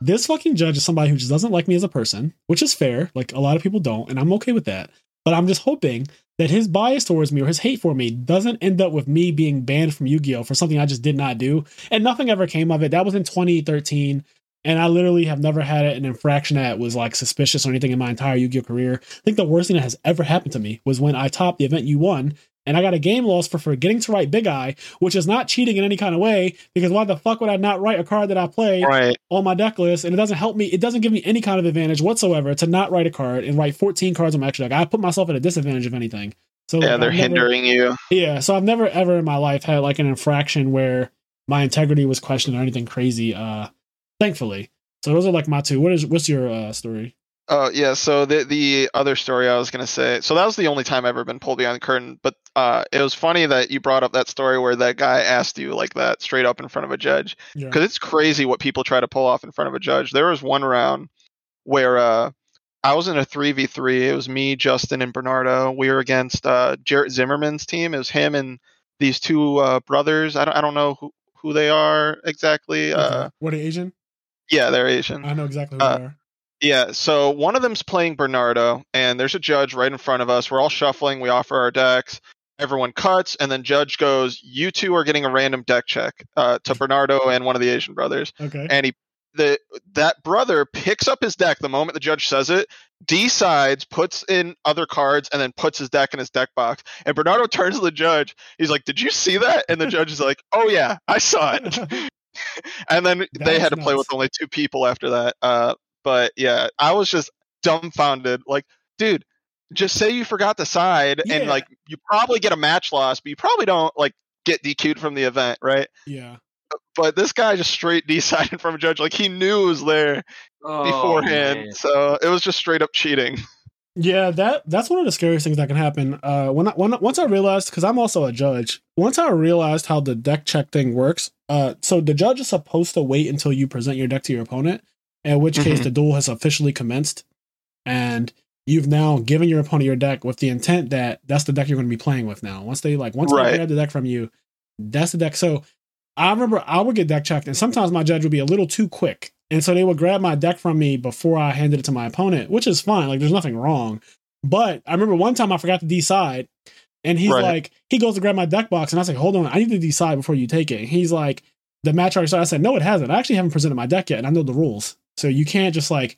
this fucking judge is somebody who just doesn't like me as a person, which is fair. Like a lot of people don't, and I'm okay with that. But I'm just hoping that his bias towards me or his hate for me doesn't end up with me being banned from Yu-Gi-Oh for something I just did not do, and nothing ever came of it. That was in 2013. And I literally have never had an infraction that was like suspicious or anything in my entire Yu-Gi-Oh career. I think the worst thing that has ever happened to me was when I topped the event you won, and I got a game loss for forgetting to write Big Eye, which is not cheating in any kind of way. Because why the fuck would I not write a card that I play Right. on my deck list? And it doesn't help me. It doesn't give me any kind of advantage whatsoever to not write a card and write 14 cards on my extra deck. I put myself at a disadvantage if anything. So Yeah, like, they're never- hindering you. yeah, so I've never ever in my life had like an infraction where my integrity was questioned or anything crazy. Uh, thankfully. So those are like my two. What is what's your uh story? Oh yeah, so the the other story I was gonna say, so that was the only time I've ever been pulled behind the curtain. But uh, it was funny that you brought up that story where that guy asked you like that straight up in front of a judge, Yeah. because it's crazy what people try to pull off in front of a judge. There was one round where uh, I was in a three v three. It was me, Justin, and Bernardo. We were against uh, Jarrett Zimmerman's team. It was him and these two uh, brothers. I don't I don't know who who they are exactly. Uh, What are Asian? yeah, they're Asian. I know exactly who Uh, they are. Yeah, so one of them's playing Bernardo, and there's a judge right in front of us. We're all shuffling. We offer our decks. Everyone cuts, and then judge goes, "You two are getting a random deck check uh, to Bernardo and one of the Asian brothers." Okay. And he, the that brother picks up his deck the moment the judge says it, decides, puts in other cards, and then puts his deck in his deck box. And Bernardo turns to the judge. He's like, "Did you see that?" And the judge is like, <laughs> "Oh yeah, I saw it." <laughs> and then they had to play with only two people after that. Uh, but yeah, I was just dumbfounded. Like, dude, just say you forgot the side, Yeah. and like you probably get a match loss, but you probably don't like get DQ'd from the event, right? yeah. But this guy just straight <laughs> decided from a judge, like he knew it was there Oh, beforehand, man. so it was just straight up cheating. <laughs> Yeah, that that's one of the scariest things that can happen. Uh, when I, when once I realized, because I'm also a judge, once I realized how the deck check thing works. Uh, so the judge is supposed to wait until you present your deck to your opponent, in which case Mhm. the duel has officially commenced. And you've now given your opponent your deck with the intent that that's the deck you're going to be playing with now. Once they like, once Right. they grab the deck from you, that's the deck. So I remember I would get deck checked, and sometimes my judge would be a little too quick. And so they would grab my deck from me before I handed it to my opponent, which is fine. Like, there's nothing wrong. But I remember one time I forgot to decide, and he's Right. like, he goes to grab my deck box, and I say, hold on, I need to decide before you take it. And he's like, the match already started. I said, no, it hasn't. I actually haven't presented my deck yet, and I know the rules. So you can't just like,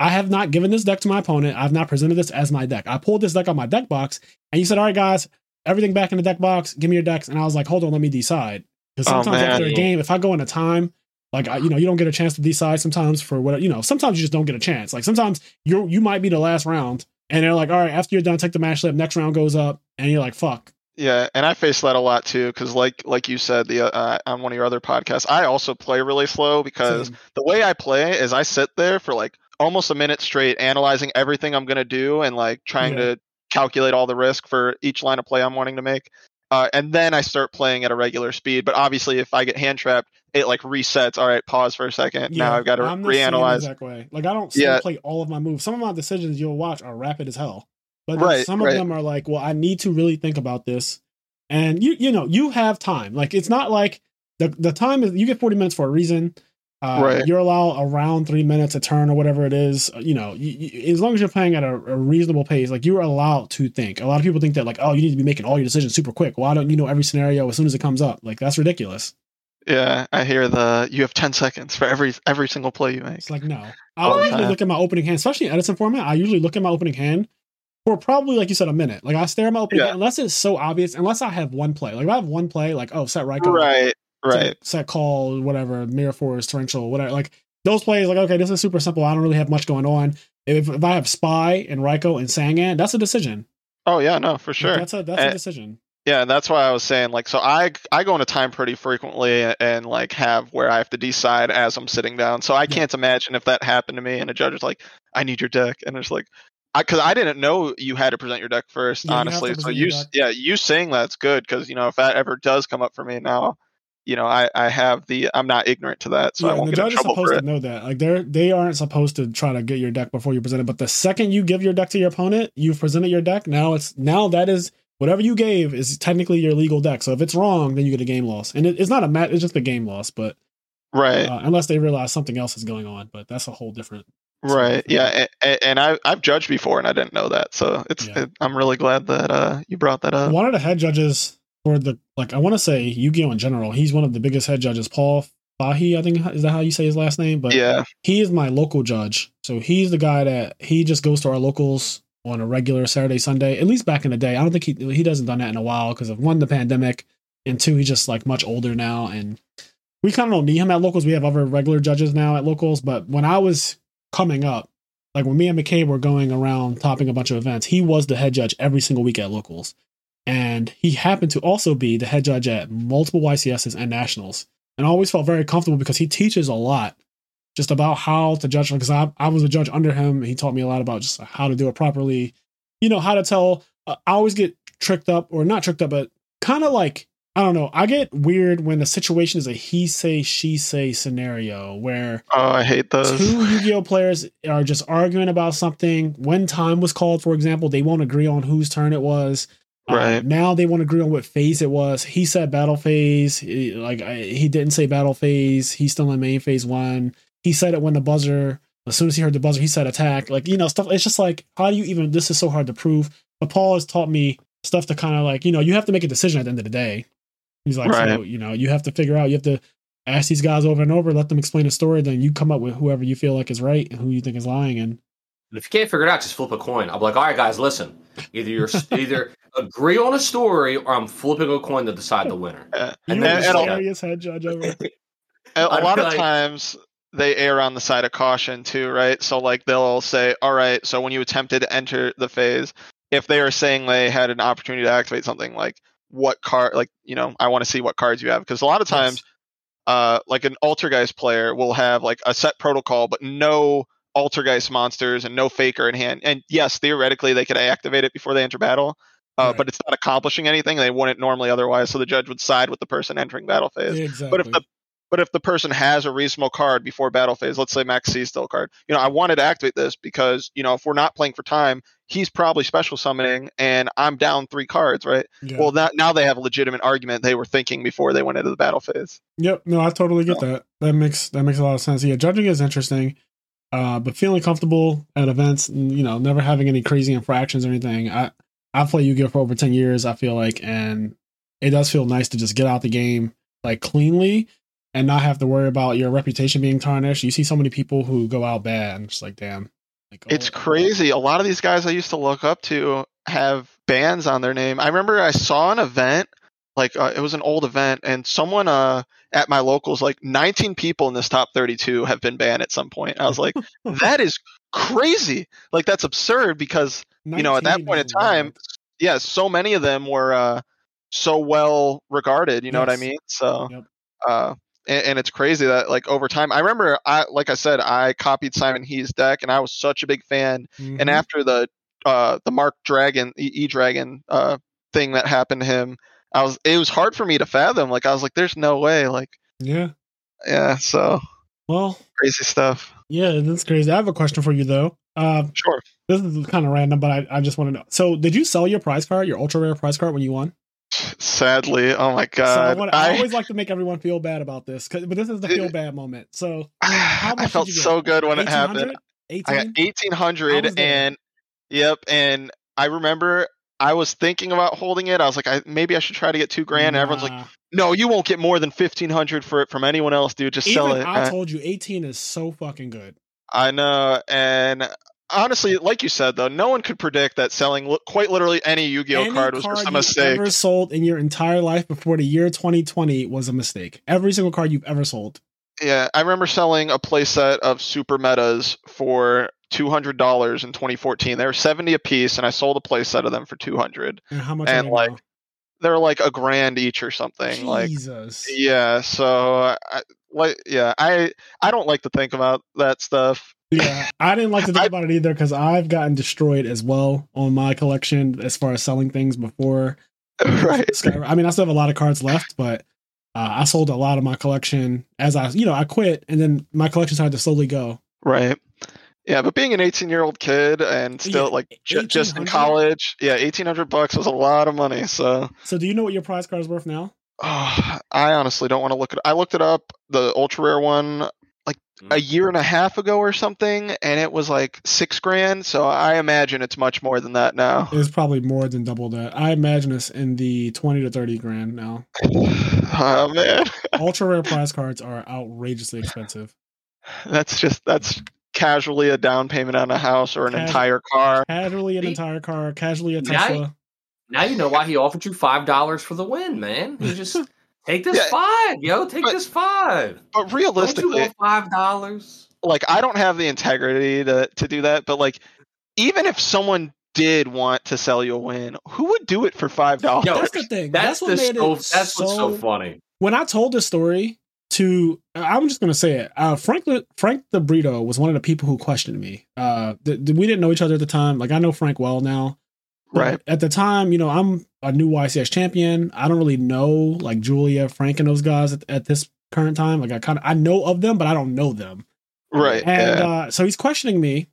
I have not given this deck to my opponent. I've not presented this as my deck. I pulled this deck out my deck box, and you said, all right, guys, everything back in the deck box. Give me your decks. And I was like, hold on, let me decide. Because Oh, sometimes man. after a game, if I go into time, like I, you know, you don't get a chance to decide sometimes for what you know. Sometimes you just don't get a chance. Like sometimes you you might be the last round, and they're like, all right, after you're done, take the match slip. Next round goes up, and you're like, fuck. Yeah, and I face that a lot too, because like like you said, the uh, on one of your other podcasts, I also play really slow because Same. the way I play is I sit there for like almost a minute straight, analyzing everything I'm gonna do and like trying Yeah. to calculate all the risk for each line of play I'm wanting to make. Uh, and then I start playing at a regular speed. But obviously, if I get hand trapped, it like resets. All right, pause for a second. now I've got to I'm reanalyze. exact way. Like I don't Yeah. play all of my moves. Some of my decisions you'll watch are rapid as hell, but Right, some of right. them are like, well, I need to really think about this. And you you know you have time. Like it's not like the the time is you get 40 minutes for a reason. Uh, Right. You're allowed around three minutes a turn or whatever it is. Uh, You know, you, you, as long as you're playing at a, a reasonable pace, like you're allowed to think. A lot of people think that like, oh, you need to be making all your decisions super quick. Why don't you know every scenario as soon as it comes up? Like that's ridiculous. Yeah, I hear the you have ten seconds for every every single play you make. It's like no. I All usually look at my opening hand, especially in Edison format. I usually look at my opening hand for probably like you said a minute. Like I stare at my opening Yeah. hand unless it's so obvious. Unless I have one play. Like if I have one play, like oh set Ryko, Right, right. set, call, whatever, mirror force, torrential, whatever. Like those plays, like okay, this is super simple. I don't really have much going on. If, if I have Spy and Ryko and Sangan, that's a decision. Oh yeah, no, for Like, sure. that's a that's a Eh, decision. Yeah, and that's why I was saying like so I I go into time pretty frequently and like have where I have to decide as I'm sitting down. So I can't imagine if that happened to me and a judge is like, "I need your deck," and it's like, I because I didn't know you had to present your deck first, Yeah, you honestly. So you your s- deck. yeah you saying that's good because you know if that ever does come up for me now, you know I I have the I'm not ignorant to that, so yeah, and won't the get in judge is supposed to know that. Like they're they aren't supposed to try to get your deck before you present it. But the second you give your deck to your opponent, you've presented your deck. Now it's now that is whatever you gave is technically your legal deck. So if it's wrong, then you get a game loss. And it, it's not a mat; it's just a game loss. But Right. uh, unless they realize something else is going on, but that's a whole different. Right. Yeah. And, and I I've judged before and I didn't know that, so it's Yeah. it, I'm really glad that uh you brought that up. one of the head judges for the like I want to say Yu-Gi-Oh in general. He's one of the biggest head judges. Paul Fahy, I think is that how you say his last name? But Yeah. he is my local judge. So he's the guy that he just goes to our locals on a regular Saturday, Sunday, at least back in the day. I don't think he he doesn't done that in a while because of one, the pandemic, and two, he's just like much older now. And we kind of don't need him at locals. We have other regular judges now at locals. But when I was coming up, like when me and McCabe were going around topping a bunch of events, he was the head judge every single week at locals. And he happened to also be the head judge at multiple YCSs and nationals. And I always felt very comfortable because he teaches a lot just about how to judge because I, I was a judge under him and he taught me a lot about just how to do it properly you know how to tell uh, i always get tricked up or not tricked up but kind of like i don't know i get weird when the situation is a he say she say scenario where Oh, I hate those. two yu-gi-oh players are just arguing about something when time was called for example they won't agree on whose turn it was Uh, Right. now they want to agree on what phase it was. He said battle phase. He- Like I, he didn't say battle phase. He's still in main phase one. He said it when the buzzer. As soon as he heard the buzzer, he said attack. Like you know stuff. It's just like how do you even? This is so hard to prove. But Paul has taught me stuff to kind of like you know you have to make a decision at the end of the day. He's like so you know you have to figure out. You have to ask these guys over and over. Let them explain a story. Then you come up with whoever you feel like is right and who you think is lying. And And if you can't figure it out, just flip a coin. I'm like, all right, guys, listen. Either you're <laughs> either agree on a story, or I'm flipping a coin to decide the winner. Uh, you're And the then and- just- scariest head judge ever. <laughs> a, a I'd lot of like- times they err on the side of caution too, right? So like they'll say, "All right, so when you attempted to enter the phase, if they are saying they had an opportunity to activate something, like what card, like you know, I want to see what cards you have, because a lot of times, uh, like an Altergeist player will have like a set protocol, but no Altergeist monsters and no Faker in hand. And yes, theoretically they could activate it before they enter battle. Uh, Right. But it's not accomplishing anything. They wouldn't normally otherwise, so the judge would side with the person entering battle phase. exactly. But if the But if the person has a reasonable card before battle phase, let's say Maxx C still card, you know, I wanted to activate this because, you know, if we're not playing for time, he's probably special summoning and I'm down three cards, right? Yeah. Well, that, now they have a legitimate argument they were thinking before they went into the battle phase. Yep. No, I totally get that. That makes that makes a lot of sense. Yeah, judging is interesting. Uh, but feeling comfortable at events, you know, never having any crazy infractions or anything. I I've played Yu-Gi-Oh for over ten years. I feel like, and it does feel nice to just get out the game like cleanly and not have to worry about your reputation being tarnished. You see so many people who go out bad, and it's like, damn. Like, It's oh, crazy. A lot of these guys I used to look up to have bands on their name. I remember I saw an event, like uh, it was an old event, and someone uh, at my locals, like 19 people in this top 32 have been banned at some point. I was like, <laughs> that is crazy. Like that's absurd because you know at that point in time, yeah, so many of them were uh, so well regarded. You know what I mean? So. Yep. Uh, and, and it's crazy that like over time, I remember I like I said I copied Simon He's deck, and I was such a big fan and Mhm. after the uh the Mark Dragon E Dragon uh thing that happened to him, I was it was hard for me to fathom. Like I was like, there's no way. Like yeah. yeah, so Well, crazy stuff. yeah, that's crazy. I have a question for you though. Uh, Sure. This is kind of random, but I, I just want to know. So, did you sell your prize card, your ultra rare prize card, when you won? Sadly, oh my so I, god, want, I, I, always like to make everyone feel bad about this, but this is the feel bad moment. So, <sighs> I felt did you get? so good when it happened. 1800? I got 18? eighteen hundred, and yep, and I remember. I was thinking about holding it. I was like, I, maybe I should try to get two grand. And everyone's like, no, you won't get more than fifteen hundred for it from anyone else, dude. Just sell it. I Uh, told you 18 is so fucking good. I know, and honestly, like you said, though, no one could predict that selling li- quite literally any Yu-Gi-Oh Any card was just a you've mistake. ever sold in your entire life before the year 2020 was a mistake. Every single card you've ever sold. Yeah, I remember selling a playset of Super Metas for two hundred dollars in 2014. They were seventy a piece, and I sold a playset of them for two hundred. And how much? And, like? They're like a grand each or something. Like, Jesus. yeah, so I, like, yeah, I I don't like to think about that stuff. Yeah, I didn't like to think I- about it either because I've gotten destroyed as well on my collection as far as selling things before. <laughs> right. Skyrim. I mean, I still have a lot of cards left, but uh, I sold a lot of my collection as I, you know, I quit, and then my collection started to slowly go. Right. Yeah, but being an 18 year old kid and still Yeah, like j- just in college, yeah, 1800 bucks was a lot of money. So So, do you know what your prize card is worth now? oh, <sighs> I honestly don't want to look at. I looked it up, the ultra rare one, a mm-hmm. year and a half ago or something, and it was like six grand. So I imagine it's much more than that now. It's probably more than double that. I imagine it's in the twenty to thirty grand now. <sighs> oh man, <laughs> Ultra rare prize cards are outrageously expensive. that's just that's casually a down payment on a house or an Cas- entire car. Casually an entire car, casually a Now- Tesla. Now you know why he offered you five dollars for the win, man. He just <laughs> take this Yeah. five, yo. Take But- this five. But Don't you realistically, five dollars. like I don't have the integrity to to do that, but like even if someone did want to sell you a win, who would do it for five dollars? That's the thing. That's, That's, what made so, it that's what's so so funny. when I told this story to, I'm just gonna say it. Uh, Frank Frank the Brito was one of the people who questioned me. Uh, th- th- we didn't know each other at the time. Like I know Frank well now. But Right. At the time, you know, I'm a new YCS champion. I don't really know like Julia, Frank, and those guys at, at this current time. Like I kind of I know of them, but I don't know them. Right. And yeah. uh, so he's questioning me.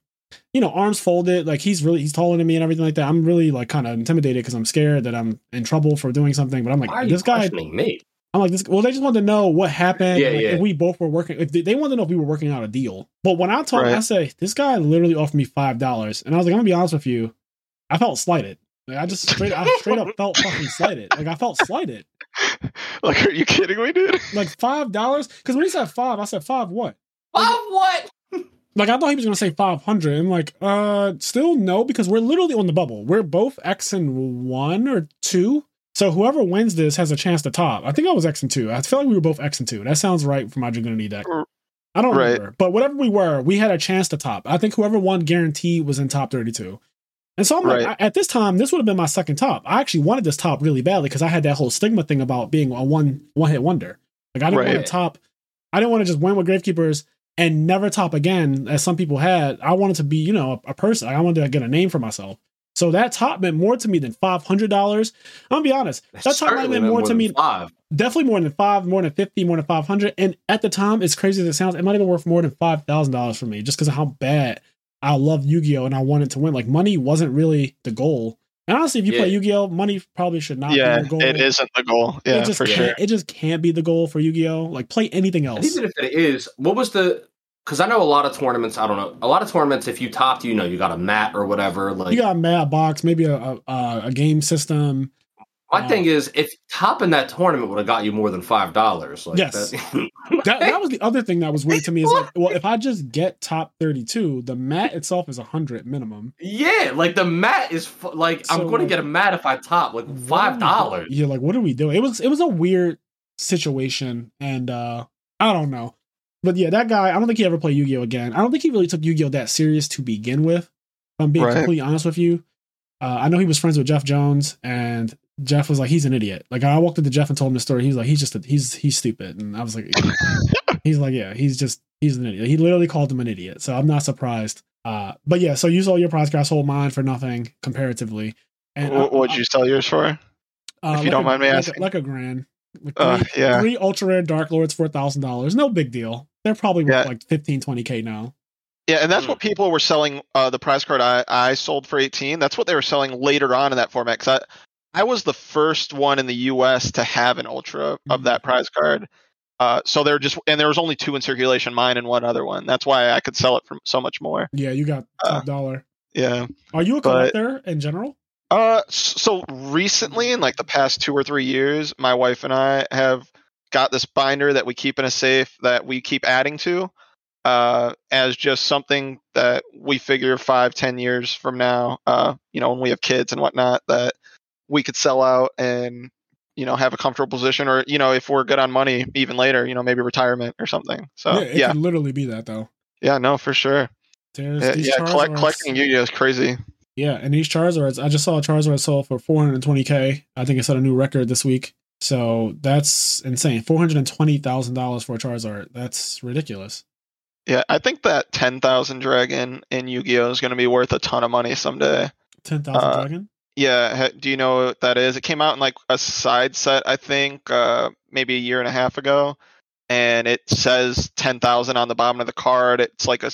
You know, arms folded, like he's really he's taller than me and everything like that. I'm really like kind of intimidated because I'm scared that I'm in trouble for doing something. But I'm like, Why are you this guy questioning me? I'm like this. Well, they just wanted to know what happened. Yeah, like, yeah. If we both were working, if they, they wanted to know if we were working out a deal. But when I told, him, Right. I say this guy literally offered me five dollars, and I was like, I'm gonna be honest with you, I felt slighted. Like I just straight, I straight up felt fucking slighted. Like I felt slighted. <laughs> like, are you kidding me, dude? <laughs> Like five dollars? Because when he said five, I said five what? Five what? <laughs> Like I thought he was gonna say five hundred. I'm like, uh, still no, because we're literally on the bubble. We're both X and one or two. So whoever wins this has a chance to top. I think I was X and two. I feel like we were both X and two. That sounds right for my Dragunity deck. I don't Right. remember, but whatever we were, we had a chance to top. I think whoever won guaranteed was in top thirty-two. And so I'm like, Right. I- at this time, this would have been my second top. I actually wanted this top really badly because I had that whole stigma thing about being a one one hit wonder. Like I didn't want to top. I didn't want to just win with Gravekeepers and never top again, as some people had. I wanted to be, you know, a, a person. I wanted to get a name for myself. So that top meant more to me than five hundred dollars. I'm gonna be honest. That top might have Certainly more to me. Five. definitely more than five, more than 50, more than 500. And at the time, as crazy as it sounds, it might even worth more than $5,000 for me just because of how bad I love Yu Gi Oh! and I wanted to win. Like, money wasn't really the goal. And honestly, if you play Yu Gi Oh! money probably should not yeah, be the goal. it isn't the goal. Yeah, it just for can't, sure. It just can't be the goal for Yu Gi Oh! Like, play anything And else. even if it is, what was the? Because I know a lot of tournaments. I don't know. A lot of tournaments, if you topped, you know, you got a mat or whatever. Like you got a mad box, maybe a, a, a a game system. My uh, thing is, if topping that tournament would have got you more than five dollars, like Yes. that, <laughs> That, that was the other thing that was weird to me is like, well, if I just get top 32, the mat itself is a 100 minimum. yeah, like the mat is fu- like So, I'm going to get a mat if I top like five dollars. Yeah, like what are we doing? It was it was a weird situation, and uh I don't know. But yeah, that guy, I don't think he ever played Yu-Gi-Oh again. I don't think he really took Yu-Gi-Oh that serious to begin with. If I'm being Right. completely honest with you. Uh, I know he was friends with Jeff Jones, and Jeff was like, "He's an idiot." Like I walked into Jeff and told him the story. He's like, "He's just a, he's he's stupid," and I was like, <laughs> "He's like, yeah, he's just he's an idiot." He literally called him an idiot, so I'm not surprised. Uh, but yeah, so you sold your prize I sold mine for nothing comparatively. And What I- would you sell yours for? uh, If you don't a- mind me like a- asking. like a grand. Like Uh, three, yeah. three ultra rare Dark Lords for thousand dollars. No big deal. They're probably worth Yeah. like 15, 20 k now. Yeah, and that's Hmm. what people were selling. Uh, the prize card I, I sold for 18. That's what they were selling later on in that format. Because I, was the first one in the U.S. to have an ultra of Mhm. that prize card. Uh, so they're just, and there was only two in circulation, mine and one other one. That's why I could sell it for so much more. Yeah, you got Uh, dollar. Yeah. Are you a but- collector in general? Uh, so recently, in like the past two or three years, my wife and I have got this binder that we keep in a safe that we keep adding to, uh, as just something that we figure five, ten years from now, uh, you know, when we have kids and whatnot, that we could sell out and you know have a comfortable position, or you know, if we're good on money, even later, you know, maybe retirement or something. So yeah, it yeah, could literally be that though. Yeah no, for sure. There's Yeah, yeah collect, collecting Yu-Gi-Oh is crazy. Yeah, and these Charizards, I just saw a Charizard sold for 420k. I think it set a new record this week. So that's insane. $420,000 for a Charizard. That's ridiculous. Yeah, I think that ten thousand dragon in Yu-Gi-Oh is going to be worth a ton of money someday. 10,000 Uh, dragon? Yeah, do you know what that is? It came out in like a side set, I think, uh, maybe a year and a half ago, and it says ten thousand on the bottom of the card. It's like a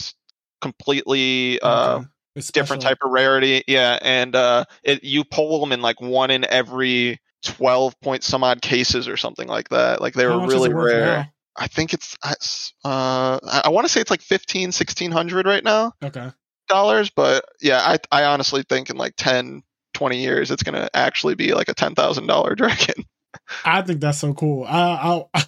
completely uh, Okay. Different type of rarity. Yeah, and uh, it you pull them in like one in every twelve point some odd cases or something like that. Like they How were really rare. now? I think it's uh, uh, I, I want to say it's like 15, 1600 right now Okay. dollars, but yeah, I I honestly think in like 10, 20 years it's gonna actually be like a ten thousand dollar <laughs> dragon. I think that's so cool. I I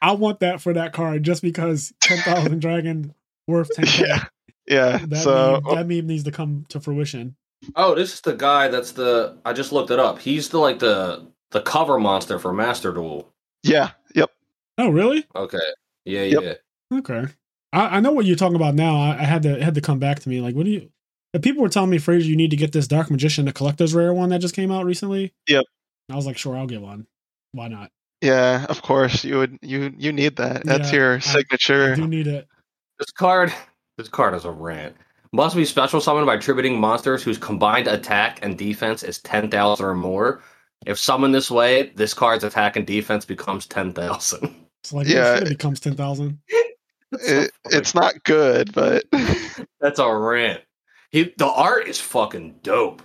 I want that for that card just because 10,000 <laughs> dragon worth 10k. yeah, yeah. That, so meme, that meme needs to come to fruition. Oh, this is the guy that's the. I just looked it up. He's the like the the cover monster for Master Duel. yeah, yep. Oh, really? Okay. Yeah, Yep. yeah. Okay. I, I know what you're talking about now. I, I had to had to come back to me. Like, what do you? The people were telling me, Fraser, you need to get this Dark Magician, the collector's rare one that just came out recently. Yep. I was like, sure, I'll get one. Why not? Yeah, of course you would you you need that. That's Yeah, your signature. I do need it. This card. This card is a rant. Must be special summoned by tributing monsters whose combined attack and defense is ten thousand or more. If summoned this way, this card's attack and defense becomes ten thousand. It's like Yeah. yeah, it becomes ten thousand. <laughs> It, it's not good, but <laughs> That's a rant. He, the art is fucking dope.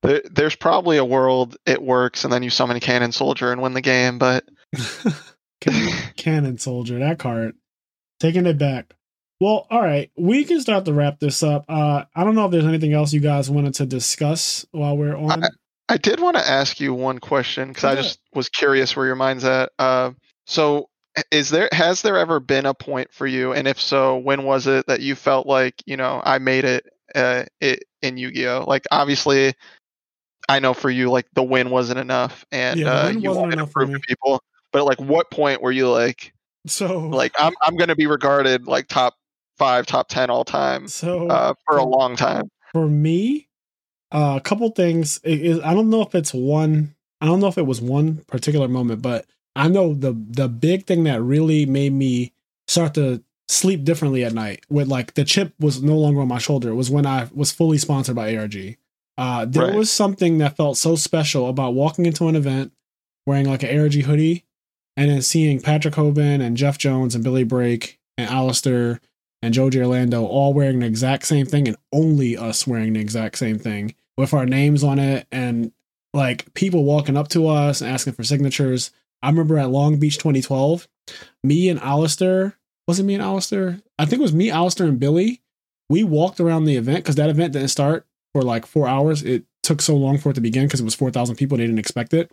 there, there's probably a world it works, and then you summon Cannon Soldier and win the game. But <laughs> Cannon, Cannon Soldier, that card. Taking it back. Well, all right, we can start to wrap this up. Uh, I don't know if there's anything else you guys wanted to discuss while we're on. I did want to ask you one question because I just was curious where your mind's at. Uh, so, is there has there ever been a point for you, and if so, when was it that you felt like you know I made it, uh, it in Yu-Gi-Oh? Like obviously, I know for you, like the win wasn't enough, and Yeah, uh, you wanted to prove to people. But like, what point were you like, so, like I'm I'm gonna be regarded like top five, top ten all time so uh, for a long time? for me, uh, a couple things. It is I don't know if it's one. I don't know if it was one particular moment, but I know the the big thing that really made me start to sleep differently at night. With like the chip was no longer on my shoulder. It was when I was fully sponsored by ARG. Uh, there Right. was something that felt so special about walking into an event wearing like an ARG hoodie and then seeing Patrick Hoban and Jeff Jones and Billy Brake and Alistair and Joe Giorlando all wearing the exact same thing and only us wearing the exact same thing with our names on it and like people walking up to us and asking for signatures. I remember at Long Beach 2012, me and Alistair, was it me and Alistair? I think it was me, Alistair, and Billy. We walked around the event because that event didn't start for like four hours. It took so long for it to begin because it was 4,000 people. They didn't expect it.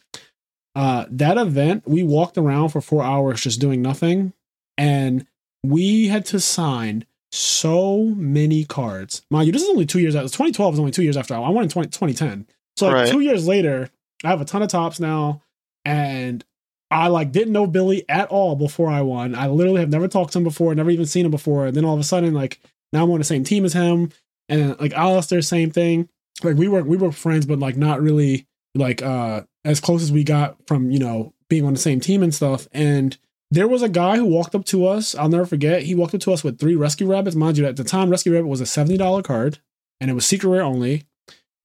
Uh, that event, we walked around for four hours just doing nothing. And we had to sign so many cards. Mind you, this is only two years after 2012 is only two years after I won in 20, 2010. So like Right. two years later, I have a ton of tops now, and I like didn't know Billy at all before I won. I literally have never talked to him before, never even seen him before. And then all of a sudden, like now I'm on the same team as him, and like Alistair, same thing. Like we were we were friends, but like not really like uh as close as we got from you know being on the same team and stuff. And there was a guy who walked up to us. I'll never forget. He walked up to us with three rescue rabbits. Mind you, at the time, rescue rabbit was a seventy dollar card, and it was secret rare only.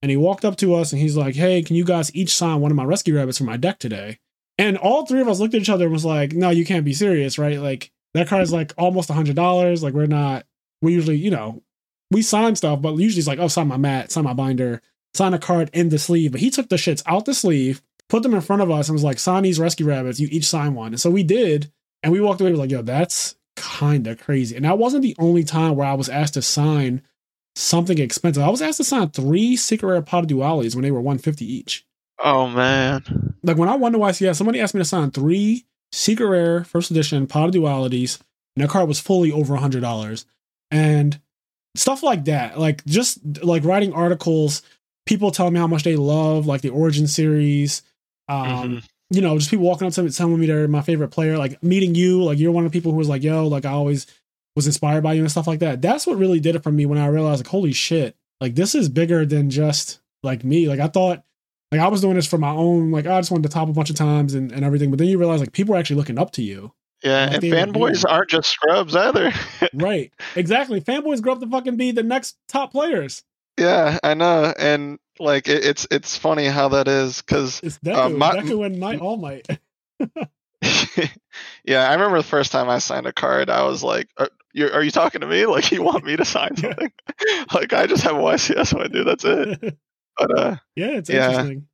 And he walked up to us and he's like, "Hey, can you guys each sign one of my rescue rabbits for my deck today?" And all three of us looked at each other and was like, "No, you can't be serious, right? Like that card is like almost a hundred dollars. Like we're not. We usually, you know, we sign stuff, but usually it's like, oh, sign my mat, sign my binder, sign a card in the sleeve. But he took the shits out the sleeve, put them in front of us, and was like, sign these rescue rabbits. You each sign one. And so we did, and we walked away. We like, yo, that's kind of crazy. And that wasn't the only time where I was asked to sign something expensive. I was asked to sign three secret rare pot dualities when they were 150 each. Oh man. Like when I won the YCS, somebody asked me to sign three secret rare first edition pot dualities, and that card was fully over a hundred dollars. And stuff like that, like just like writing articles, people telling me how much they love like the Origin series. Um, Mhm. you know, just people walking up to me telling me they're my favorite player, like meeting you, like you're one of the people who was like, yo, like I always was inspired by you and stuff like that. That's what really did it for me when I realized, like, holy shit, like this is bigger than just like me. Like I thought, like I was doing this for my own, like I just wanted to top a bunch of times and, and everything. But then you realize like people are actually looking up to you. Yeah, Like and fanboys aren't just scrubs either. <laughs> right. Exactly. Fanboys grow up to fucking be the next top players. yeah, I know, and like it, it's it's funny how that is because It's Deku, Uh, my- Deku and Might All Might. <laughs> <laughs> yeah, I remember the first time I signed a card, I was like, "Are, you're, are you talking to me? Like, you want me to sign something? like, I just have YCS I do. That's it. But uh, yeah, it's Yeah. interesting.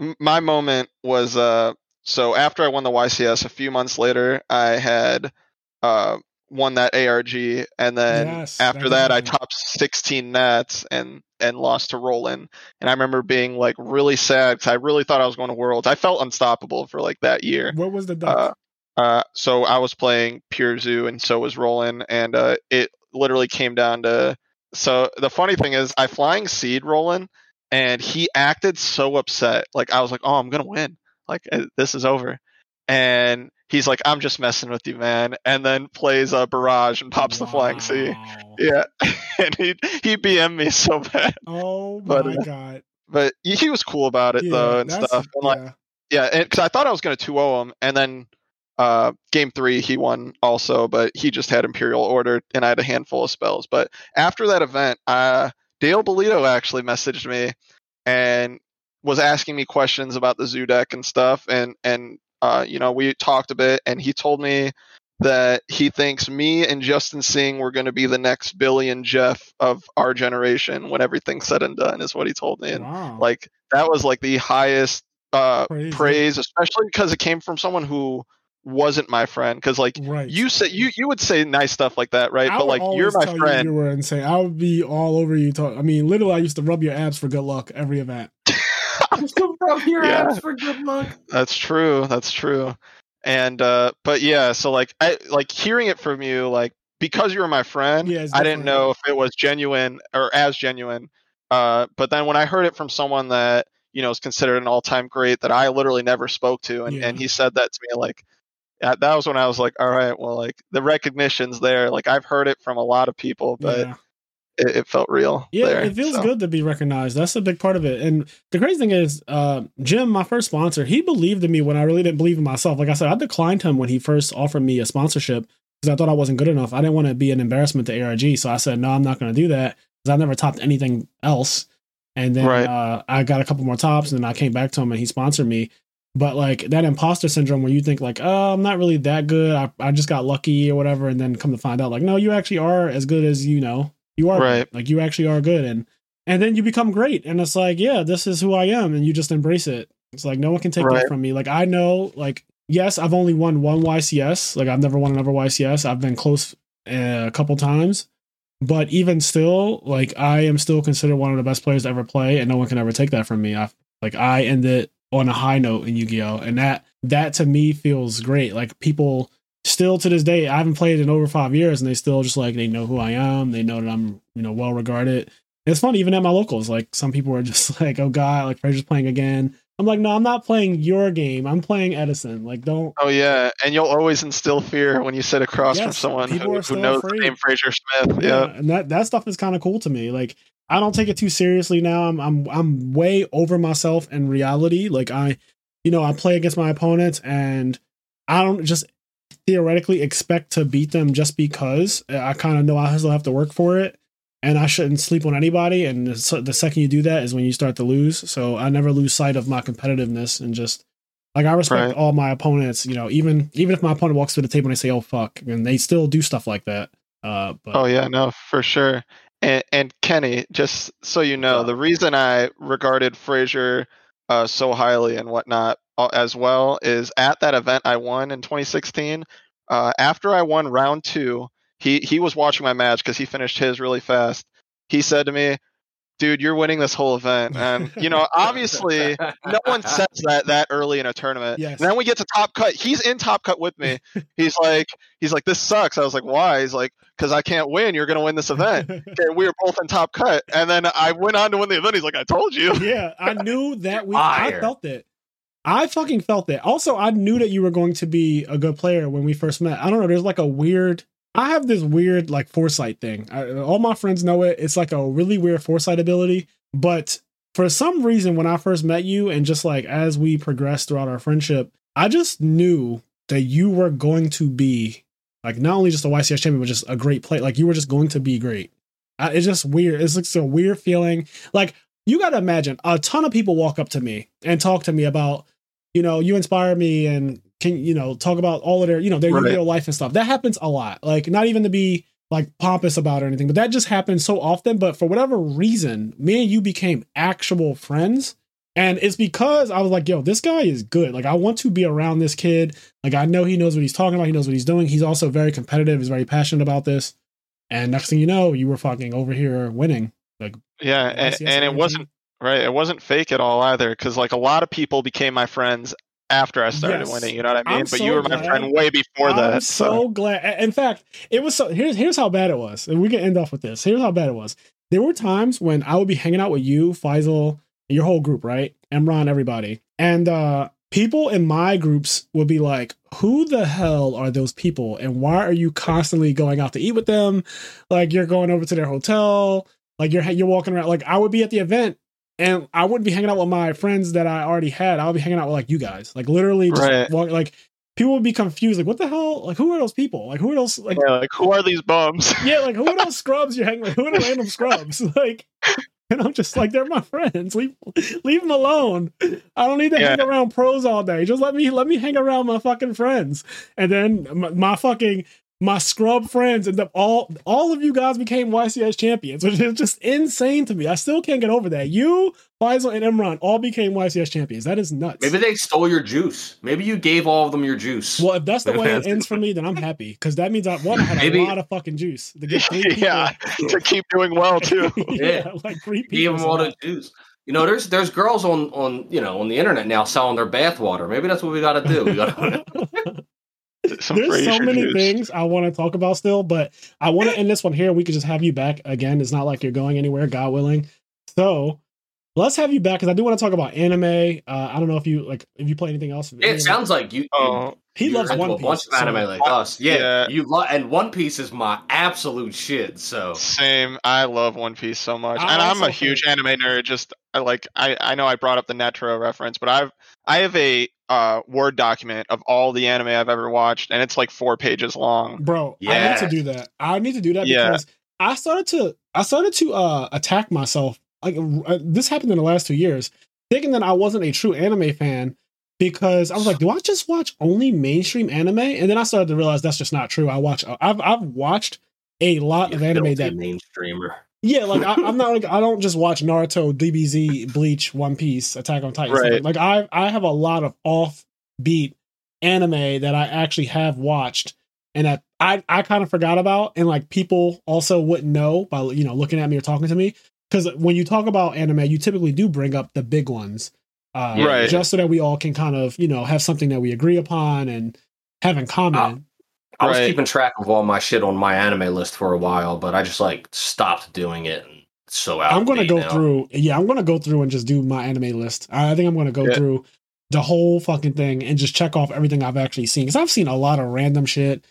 m- my moment was uh, so after I won the YCS, a few months later, I had uh won that ARG, and then Yes, after that, I topped 16 nets and and lost to Roland. And I remember being like really sad because I really thought I was going to Worlds. I felt unstoppable for like that year. What was the? Uh, uh, so I was playing Pure Zoo, and so was Roland, and uh, it literally came down to. So the funny thing is, I flying seed Roland, and he acted so upset. Like I was like, "Oh, I'm gonna win. Like uh, this is over," and he's like, "I'm just messing with you, man." And then plays a barrage and pops the flying C. Yeah, <laughs> and he he BM me so bad, Oh <laughs> But, my uh, god. but he, was cool about it though and stuff. And like yeah. yeah, because I thought I was going to 2-0 him, and then uh, game three he won also, but he just had Imperial Order, and I had a handful of spells. But after that event, uh, Dale Bellido actually messaged me and was asking me questions about the Zoo deck and stuff, and and uh, you know we talked a bit, and he told me that he thinks me and Justin Singh were going to be the next Billy and Jeff of our generation when everything's said and done, is what he told me, and wow. like that was like the highest uh Praise, praise, especially because it came from someone who wasn't my friend because like right. you say you you would say nice stuff like that right I but like you're my friend You, you were insane. I would be all over you. Talk. I mean, literally, I used to rub your abs for good luck every event. <laughs> Rub your Yeah. abs for good luck. that's true that's true and uh but yeah so like i like hearing it from you like because you were my friend Yeah, i didn't know if it was genuine or as genuine uh but then when i heard it from someone that you know is considered an all-time great that i literally never spoke to and, Yeah. and he said that to me like that that was when i was like all right well like the recognition's there like i've heard it from a lot of people but yeah. it, it felt real Yeah, there, it feels so. good to be recognized. That's a big part of it. And the crazy thing is, uh, Jim, my first sponsor, he believed in me when I really didn't believe in myself. Like I said, I declined him when he first offered me a sponsorship because I thought I wasn't good enough. I didn't want to be an embarrassment to ARG, so I said, no, I'm not going to do that because I never topped anything else. And then Right. uh, I got a couple more tops, and then I came back to him, and he sponsored me. But like that imposter syndrome where you think like, oh, I'm not really that good. I, I just got lucky or whatever, and then come to find out like, no, you actually are as good as you know. You are Right. good. like you actually are good, and and then you become great, and it's like, yeah, this is who I am, and you just embrace it. It's like no one can take Right. that from me. Like I know, like yes, I've only won one YCS. Like I've never won another YCS. I've been close uh, a couple times, but even still, like I am still considered one of the best players to ever play, and no one can ever take that from me. I like I ended on a high note in Yu-Gi-Oh, and that that to me feels great. Like people still to this day, I haven't played in over five years, and they still just like they know who I am. They know that I'm you know well regarded. It's funny even at my locals. Like some people are <laughs> just like, "Oh God, like Fraser's playing again." I'm like, "No, I'm not playing your game. I'm playing Edison. Like, don't." Oh yeah, and you'll always instill fear when you sit across from someone who, who knows afraid. the name Fraser Smith. yeah, Yeah. and that that stuff is kind of cool to me. Like I don't take it too seriously now. I'm I'm I'm way over myself in reality. Like I, you know, I play against my opponents and I don't just theoretically expect to beat them just because I kind of know I still have to work for it. And I shouldn't sleep on anybody. And the, the second you do that is when you start to lose. So I never lose sight of my competitiveness and just like I respect Right. all my opponents. You know, even even if my opponent walks to the table and they say, "Oh fuck," and they still do stuff like that. Uh, but Oh yeah, no, for sure. And, and Kenny, just so you know, Yeah. the reason I regarded Fraser uh, so highly and whatnot uh, as well is at that event I won in 2016. Uh, after I won round two, he he was watching my match because he finished his really fast. He said to me, "Dude, you're winning this whole event," and you know, <laughs> obviously, no one says that that early in a tournament. Yes. And then we get to top cut. He's in top cut with me. <laughs> He's like, he's like, this sucks. I was like, why? He's like, because I can't win. You're gonna win this event. <laughs> Okay, we were both in top cut, and then I went on to win the event. He's like, I told you. yeah, I knew that week. I felt it. I fucking felt it. Also, I knew that you were going to be a good player when we first met. I don't know. There's like a weird. I have this weird like foresight thing. I, all my friends know it. It's like a really weird foresight ability. But for some reason, when I first met you, and just like as we progressed throughout our friendship, I just knew that you were going to be like not only just a YCS champion, but just a great player. Like you were just going to be great. I, it's just weird. It's like a weird feeling. Like you got to imagine a ton of people walk up to me and talk to me about, you know, you inspire me and can, you know, talk about all of their, you know, their Right. real life and stuff. That happens a lot. Like not even to be like pompous about or anything, but that just happens so often. But for whatever reason, me and you became actual friends. And it's because I was like, yo, this guy is good. Like, I want to be around this kid. Like, I know he knows what he's talking about. He knows what he's doing. He's also very competitive. He's very passionate about this. And next thing you know, you were fucking over here winning. Like, Yeah, and, and it wasn't right. It wasn't fake at all either, because like a lot of people became my friends after I started Yes. winning. You know what I mean? I'm but so you were my glad. friend way before I'm that. so glad. In fact, it was so. Here's here's how bad it was, and we can end off with this. Here's how bad it was. There were times when I would be hanging out with you, Faisal, your whole group, right? Imran, everybody, and uh people in my groups would be like, "Who the hell are those people? And why are you constantly going out to eat with them? Like you're going over to their hotel, like you're you're walking around. Like I would be at the event." And I wouldn't be hanging out with my friends that I already had. I'll be hanging out with like you guys, like literally just Right. walk, like people would be confused, like, what the hell? Like, who are those people? Like, who are those? Like, Yeah, like who are these bums? <laughs> yeah, like, who are those scrubs you're hanging with? Who are the random scrubs? <laughs> Like, and I'm just like, they're my friends. Leave, leave them alone. I don't need to hang around pros all day. Just let me, let me hang around my fucking friends. And then my, my fucking, my scrub friends and the, all, all of you guys became YCS champions, which is just insane to me. I still can't get over that. You, Faisal, and Imran all became YCS champions. That is nuts. Maybe they stole your juice. Maybe you gave all of them your juice. Well, if that's the <laughs> way it ends for me, then I'm happy because that means I one I had Maybe- a lot of fucking juice to get three <laughs> people. yeah, to keep doing well <laughs> too. yeah, like three people. Give them all the juice. You know, there's there's girls on on you know on the internet now selling their bathwater. Maybe that's what we got to do. We got to Some There's so many juice. things I want to talk about still, but I want to end this one here. We could just have you back again. It's not like you're going anywhere, God willing. So let's have you back because I do want to talk about anime. Uh, I don't know if you like if you play anything else. it sounds like you. Oh, he you're loves into One a Piece. bunch of so- anime like us. Yeah, Yeah. you love and One Piece is my absolute shit. So Same. I love One Piece so much, I and I'm also a huge think- anime nerd. Just I like I I know I brought up the Netro reference, but I've I have a uh, Word document of all the anime I've ever watched, and it's like four pages long. bro i need to do that i need to do that Yeah. because i started to i started to uh attack myself like uh, this happened in the last two years thinking that i wasn't a true anime fan because I was like, do I just watch only mainstream anime? And then I started to realize that's just not true. I watch, I've I've watched a lot You of anime filthy that mainstreamer. Yeah, like I, I'm not like I don't just watch Naruto, DBZ, Bleach, One Piece, Attack on Titan. Right. Like I I have a lot of offbeat anime that I actually have watched and that I I kind of forgot about and like people also wouldn't know by you know looking at me or talking to me because when you talk about anime, you typically do bring up the big ones, uh, Right. Just so that we all can kind of you know have something that we agree upon and have in common. I was Right. keeping track of all my shit on my anime list for a while, but I just like stopped doing it. And so out. I'm gonna go now. through. Yeah, I'm gonna go through and just do my anime list. I I think I'm gonna go Yeah. through the whole fucking thing and just check off everything I've actually seen because I've seen a lot of random shit.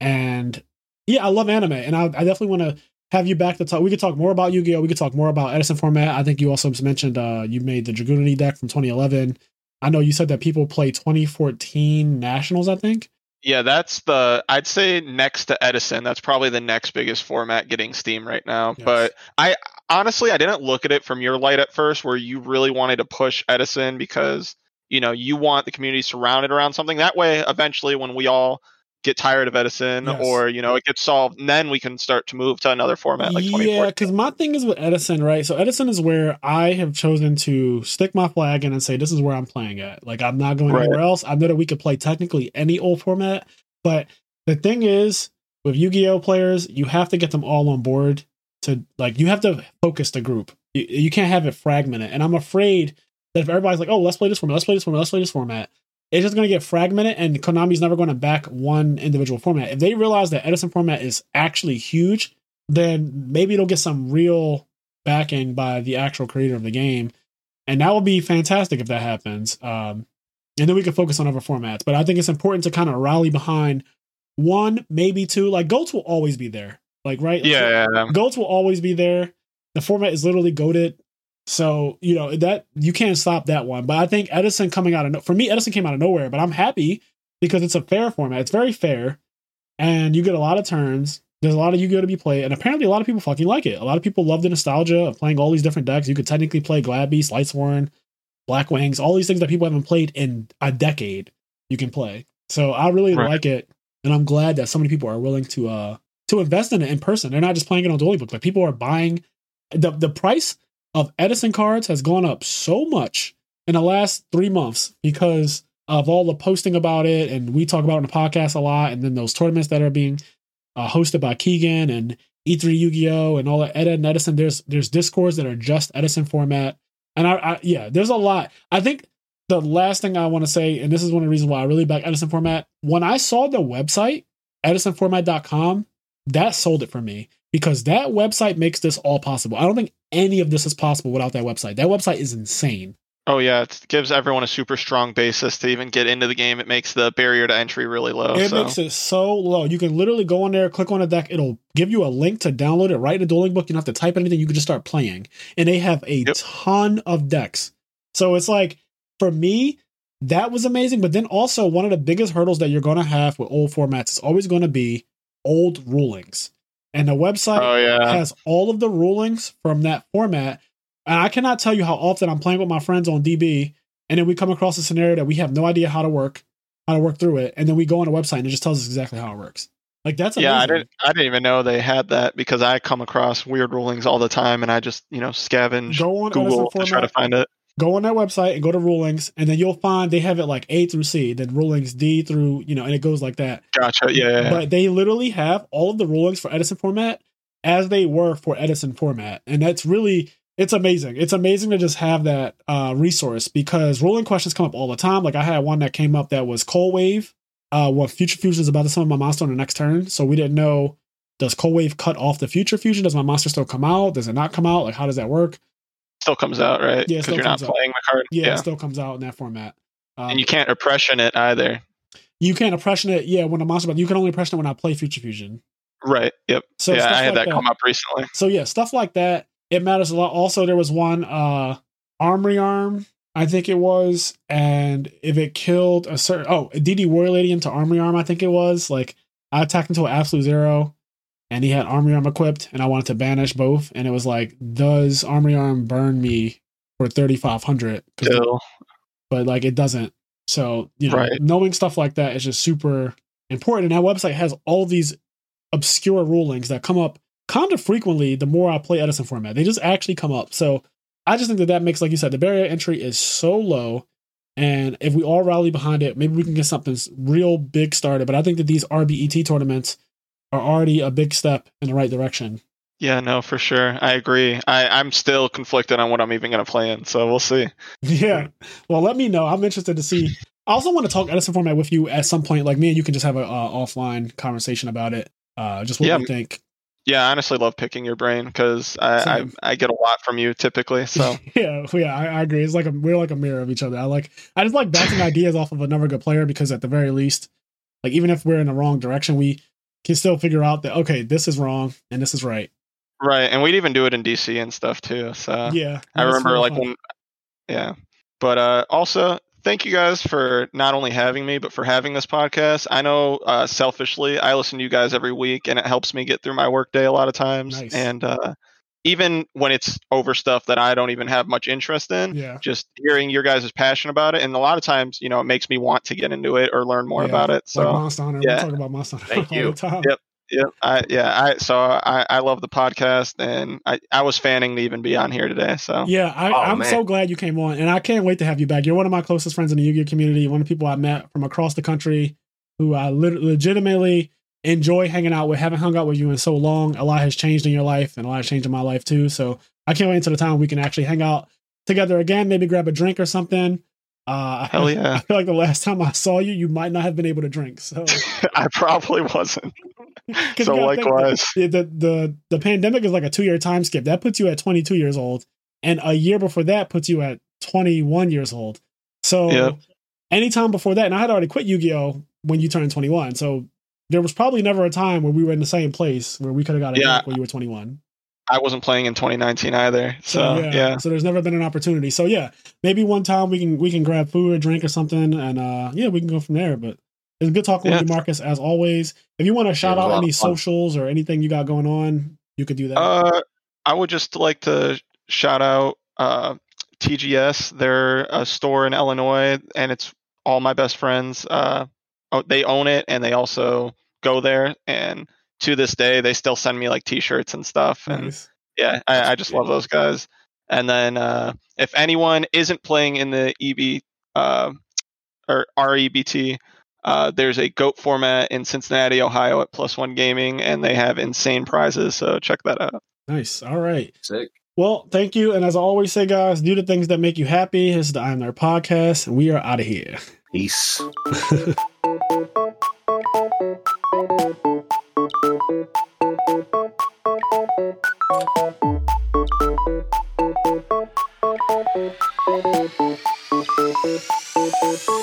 And yeah, I love anime, and I, I definitely want to have you back to talk. We could talk more about Yu-Gi-Oh. We could talk more about Edison format. I think you also mentioned uh you made the Dragunity deck from 2011. I know you said that people play 2014 nationals. I think. Yeah, that's the I'd say next to Edison, that's probably the next biggest format getting Steam right now. Yes. But I honestly I didn't look at it from your light at first where you really wanted to push Edison because you know you want the community surrounded around something. That way eventually when we all get tired of Edison Yes. or you know it gets solved, and then we can start to move to another format like yeah, because my thing is with Edison, right? So Edison is where I have chosen to stick my flag in and say this is where I'm playing at. Like I'm not going Right. anywhere else. I know that we could play technically any old format, but the thing is with Yu-Gi-Oh players, you have to get them all on board to like you have to focus the group. You, you can't have it fragmented. And I'm afraid that if everybody's like, "Oh, let's play this format, let's play this format, let's play this format," it's just going to get fragmented, and Konami's never going to back one individual format. If they realize that Edison format is actually huge, then maybe it'll get some real backing by the actual creator of the game, and that would be fantastic if that happens. Um, and then we can focus on other formats. But I think it's important to kind of rally behind one, maybe two. Like goats will always be there. Like right, Yeah, yeah, yeah. goats will always be there. The format is literally goaded. So, you know, that you can't stop that one. But I think Edison coming out of no- for me, Edison came out of nowhere, but I'm happy because it's a fair format. It's very fair. And you get a lot of turns. There's a lot of Yu-Gi-Oh to be played, and apparently a lot of people fucking like it. A lot of people love the nostalgia of playing all these different decks. You could technically play Glad Beast, Lightsworn, Black Wings, all these things that people haven't played in a decade. You can play. So I really Right. like it, and I'm glad that so many people are willing to uh to invest in it in person. They're not just playing it on Dueling Book. Like people are buying the the price of Edison cards has gone up so much in the last three months because of all the posting about it, and we talk about it on the podcast a lot, and then those tournaments that are being uh, hosted by Keegan and E3 Yu-Gi-Oh and all that Ed and Edison. There's there's discords that are just Edison format, and I, I yeah, there's a lot. I think the last thing I want to say, and this is one of the reasons why I really back Edison format. When I saw the website edisonformat.com, that sold it for me because that website makes this all possible. I don't think any of this is possible without that website. That website is insane. Oh yeah, it gives everyone a super strong basis to even get into the game. It makes the barrier to entry really low. it so. makes it so low. You can literally go on there, click on a deck. It'll give you a link to download it right in the dueling book. You don't have to type anything. You can just start playing. And they have a Yep. ton of decks. So it's like, for me, that was amazing. But then also, one of the biggest hurdles that you're going to have with old formats is always going to be old rulings. And the website oh yeah, has all of the rulings from that format. And I cannot tell you how often I'm playing with my friends on DB, and then we come across a scenario that we have no idea how to work, how to work through it, and then we go on a website and it just tells us exactly how it works. Like that's amazing. yeah. I didn't. I didn't even know they had that because I come across weird rulings all the time, and I just you know scavenge Go on Google to try to find it. Go on that website and go to rulings, and then you'll find they have it like A through C, then rulings D through you know, and it goes like that. Gotcha. Yeah. But they literally have all of the rulings for Edison format as they were for Edison format. And that's really it's amazing. It's amazing to just have that uh resource because ruling questions come up all the time. Like I had one that came up that was Cold Wave, uh what future fusion is about to summon my monster on the next turn. So we didn't know does Cold Wave cut off the future fusion? Does my monster still come out? Does it not come out? Like how does that work? Still comes out right Yeah, because still you're not out. playing the card. Yeah, Yeah. it still comes out in that format. Um, and you can't oppression it either. you can't oppression it, yeah, when a monster but you can only oppression it when I play future fusion. Right. Yep. So yeah, I had like that come up recently. so yeah, stuff like that. It matters a lot. Also, there was one uh armory arm, I think it was, and if it killed a certain oh DD Warrior Lady into armory arm, I think it was like I attacked into an absolute zero, and he had armory arm equipped, and I wanted to banish both, and it was like, does armory arm burn me for thirty five hundred? But like it doesn't. So, you know, Right. knowing stuff like that is just super important. And that website has all these obscure rulings that come up kind of frequently the more I play Edison format. They just actually come up. So I just think that that makes, like you said, the barrier entry is so low. And if we all rally behind it, maybe we can get something real big started. But I think that these RBET tournaments are already a big step in the right direction. Yeah, no, for sure. I agree. I, I'm still conflicted on what I'm even going to play in, so we'll see. <laughs> Yeah. Well, let me know. I'm interested to see. I also want to talk Edison format with you at some point. Like me and you can just have an uh, offline conversation about it. Uh, just what Yeah. you think. Yeah, I honestly love picking your brain because I, I I get a lot from you typically. So <laughs> yeah, yeah, I, I agree. It's like a, we're like a mirror of each other. I like I just like bouncing <laughs> ideas off of another good player because at the very least, like even if we're in the wrong direction, we can still figure out that okay, this is wrong and this is right. right, and we'd even do it in DC and stuff too. So yeah, I remember like when, yeah. But uh, also, thank you guys for not only having me, but for having this podcast. I know uh, selfishly, I listen to you guys every week, and it helps me get through my workday a lot of times. Nice. And uh, even when it's over stuff that I don't even have much interest in, yeah. just hearing your guys' passion about it, and a lot of times, you know, it makes me want to get into it or learn more Yeah. about it. So like Monster Hunter. yeah. We talk about Monster Hunter Thank <laughs> all you. the time. Yep. Yeah, I yeah, I so I I love the podcast and I I was fanning to even be on here today. So Yeah, I, Oh, I'm man. so glad you came on, and I can't wait to have you back. You're one of my closest friends in the Yu-Gi-Oh community, one of the people I met from across the country, who I lit- legitimately enjoy hanging out with. Haven't hung out with you in so long. A lot has changed in your life, and a lot has changed in my life too. So I can't wait until the time we can actually hang out together again. Maybe grab a drink or something. Uh, Hell yeah. I feel like the last time I saw you, you might not have been able to drink. So, <laughs> I probably wasn't. <laughs> So gotta think that- likewise. the, the the the pandemic is like a two year time skip. That puts you at 22 years old, and a year before that puts you at 21 years old. So Yep. anytime before that, and I had already quit Yu Gi Oh when you turned 21. So there was probably never a time where we were in the same place where we could have got a Yeah. drink when you were 21. I wasn't playing in 2019 either. So, So yeah. yeah, so there's never been an opportunity. So yeah, maybe one time we can we can grab food or drink or something, and uh yeah, we can go from there. But it's good talking Yeah. with you, Marcus, as always. If you want to shout out any socials or anything you got going on, you could do that. Uh, I would just like to shout out uh, TGS. They're a store in Illinois, and it's all my best friends. Uh, they own it, and they also go there. And to this day, they still send me like T-shirts and stuff. And nice. yeah, I, I just love those guys. And then uh, if anyone isn't playing in the EB uh, or REBT, uh, there's a GOAT format in Cincinnati, Ohio at Plus One Gaming, and they have insane prizes. So check that out. Nice. All right. Sick. Well, thank you. And as I always say, guys, do the things that make you happy. This is the IMNerd podcast, and we are out of here. Peace. <laughs> Música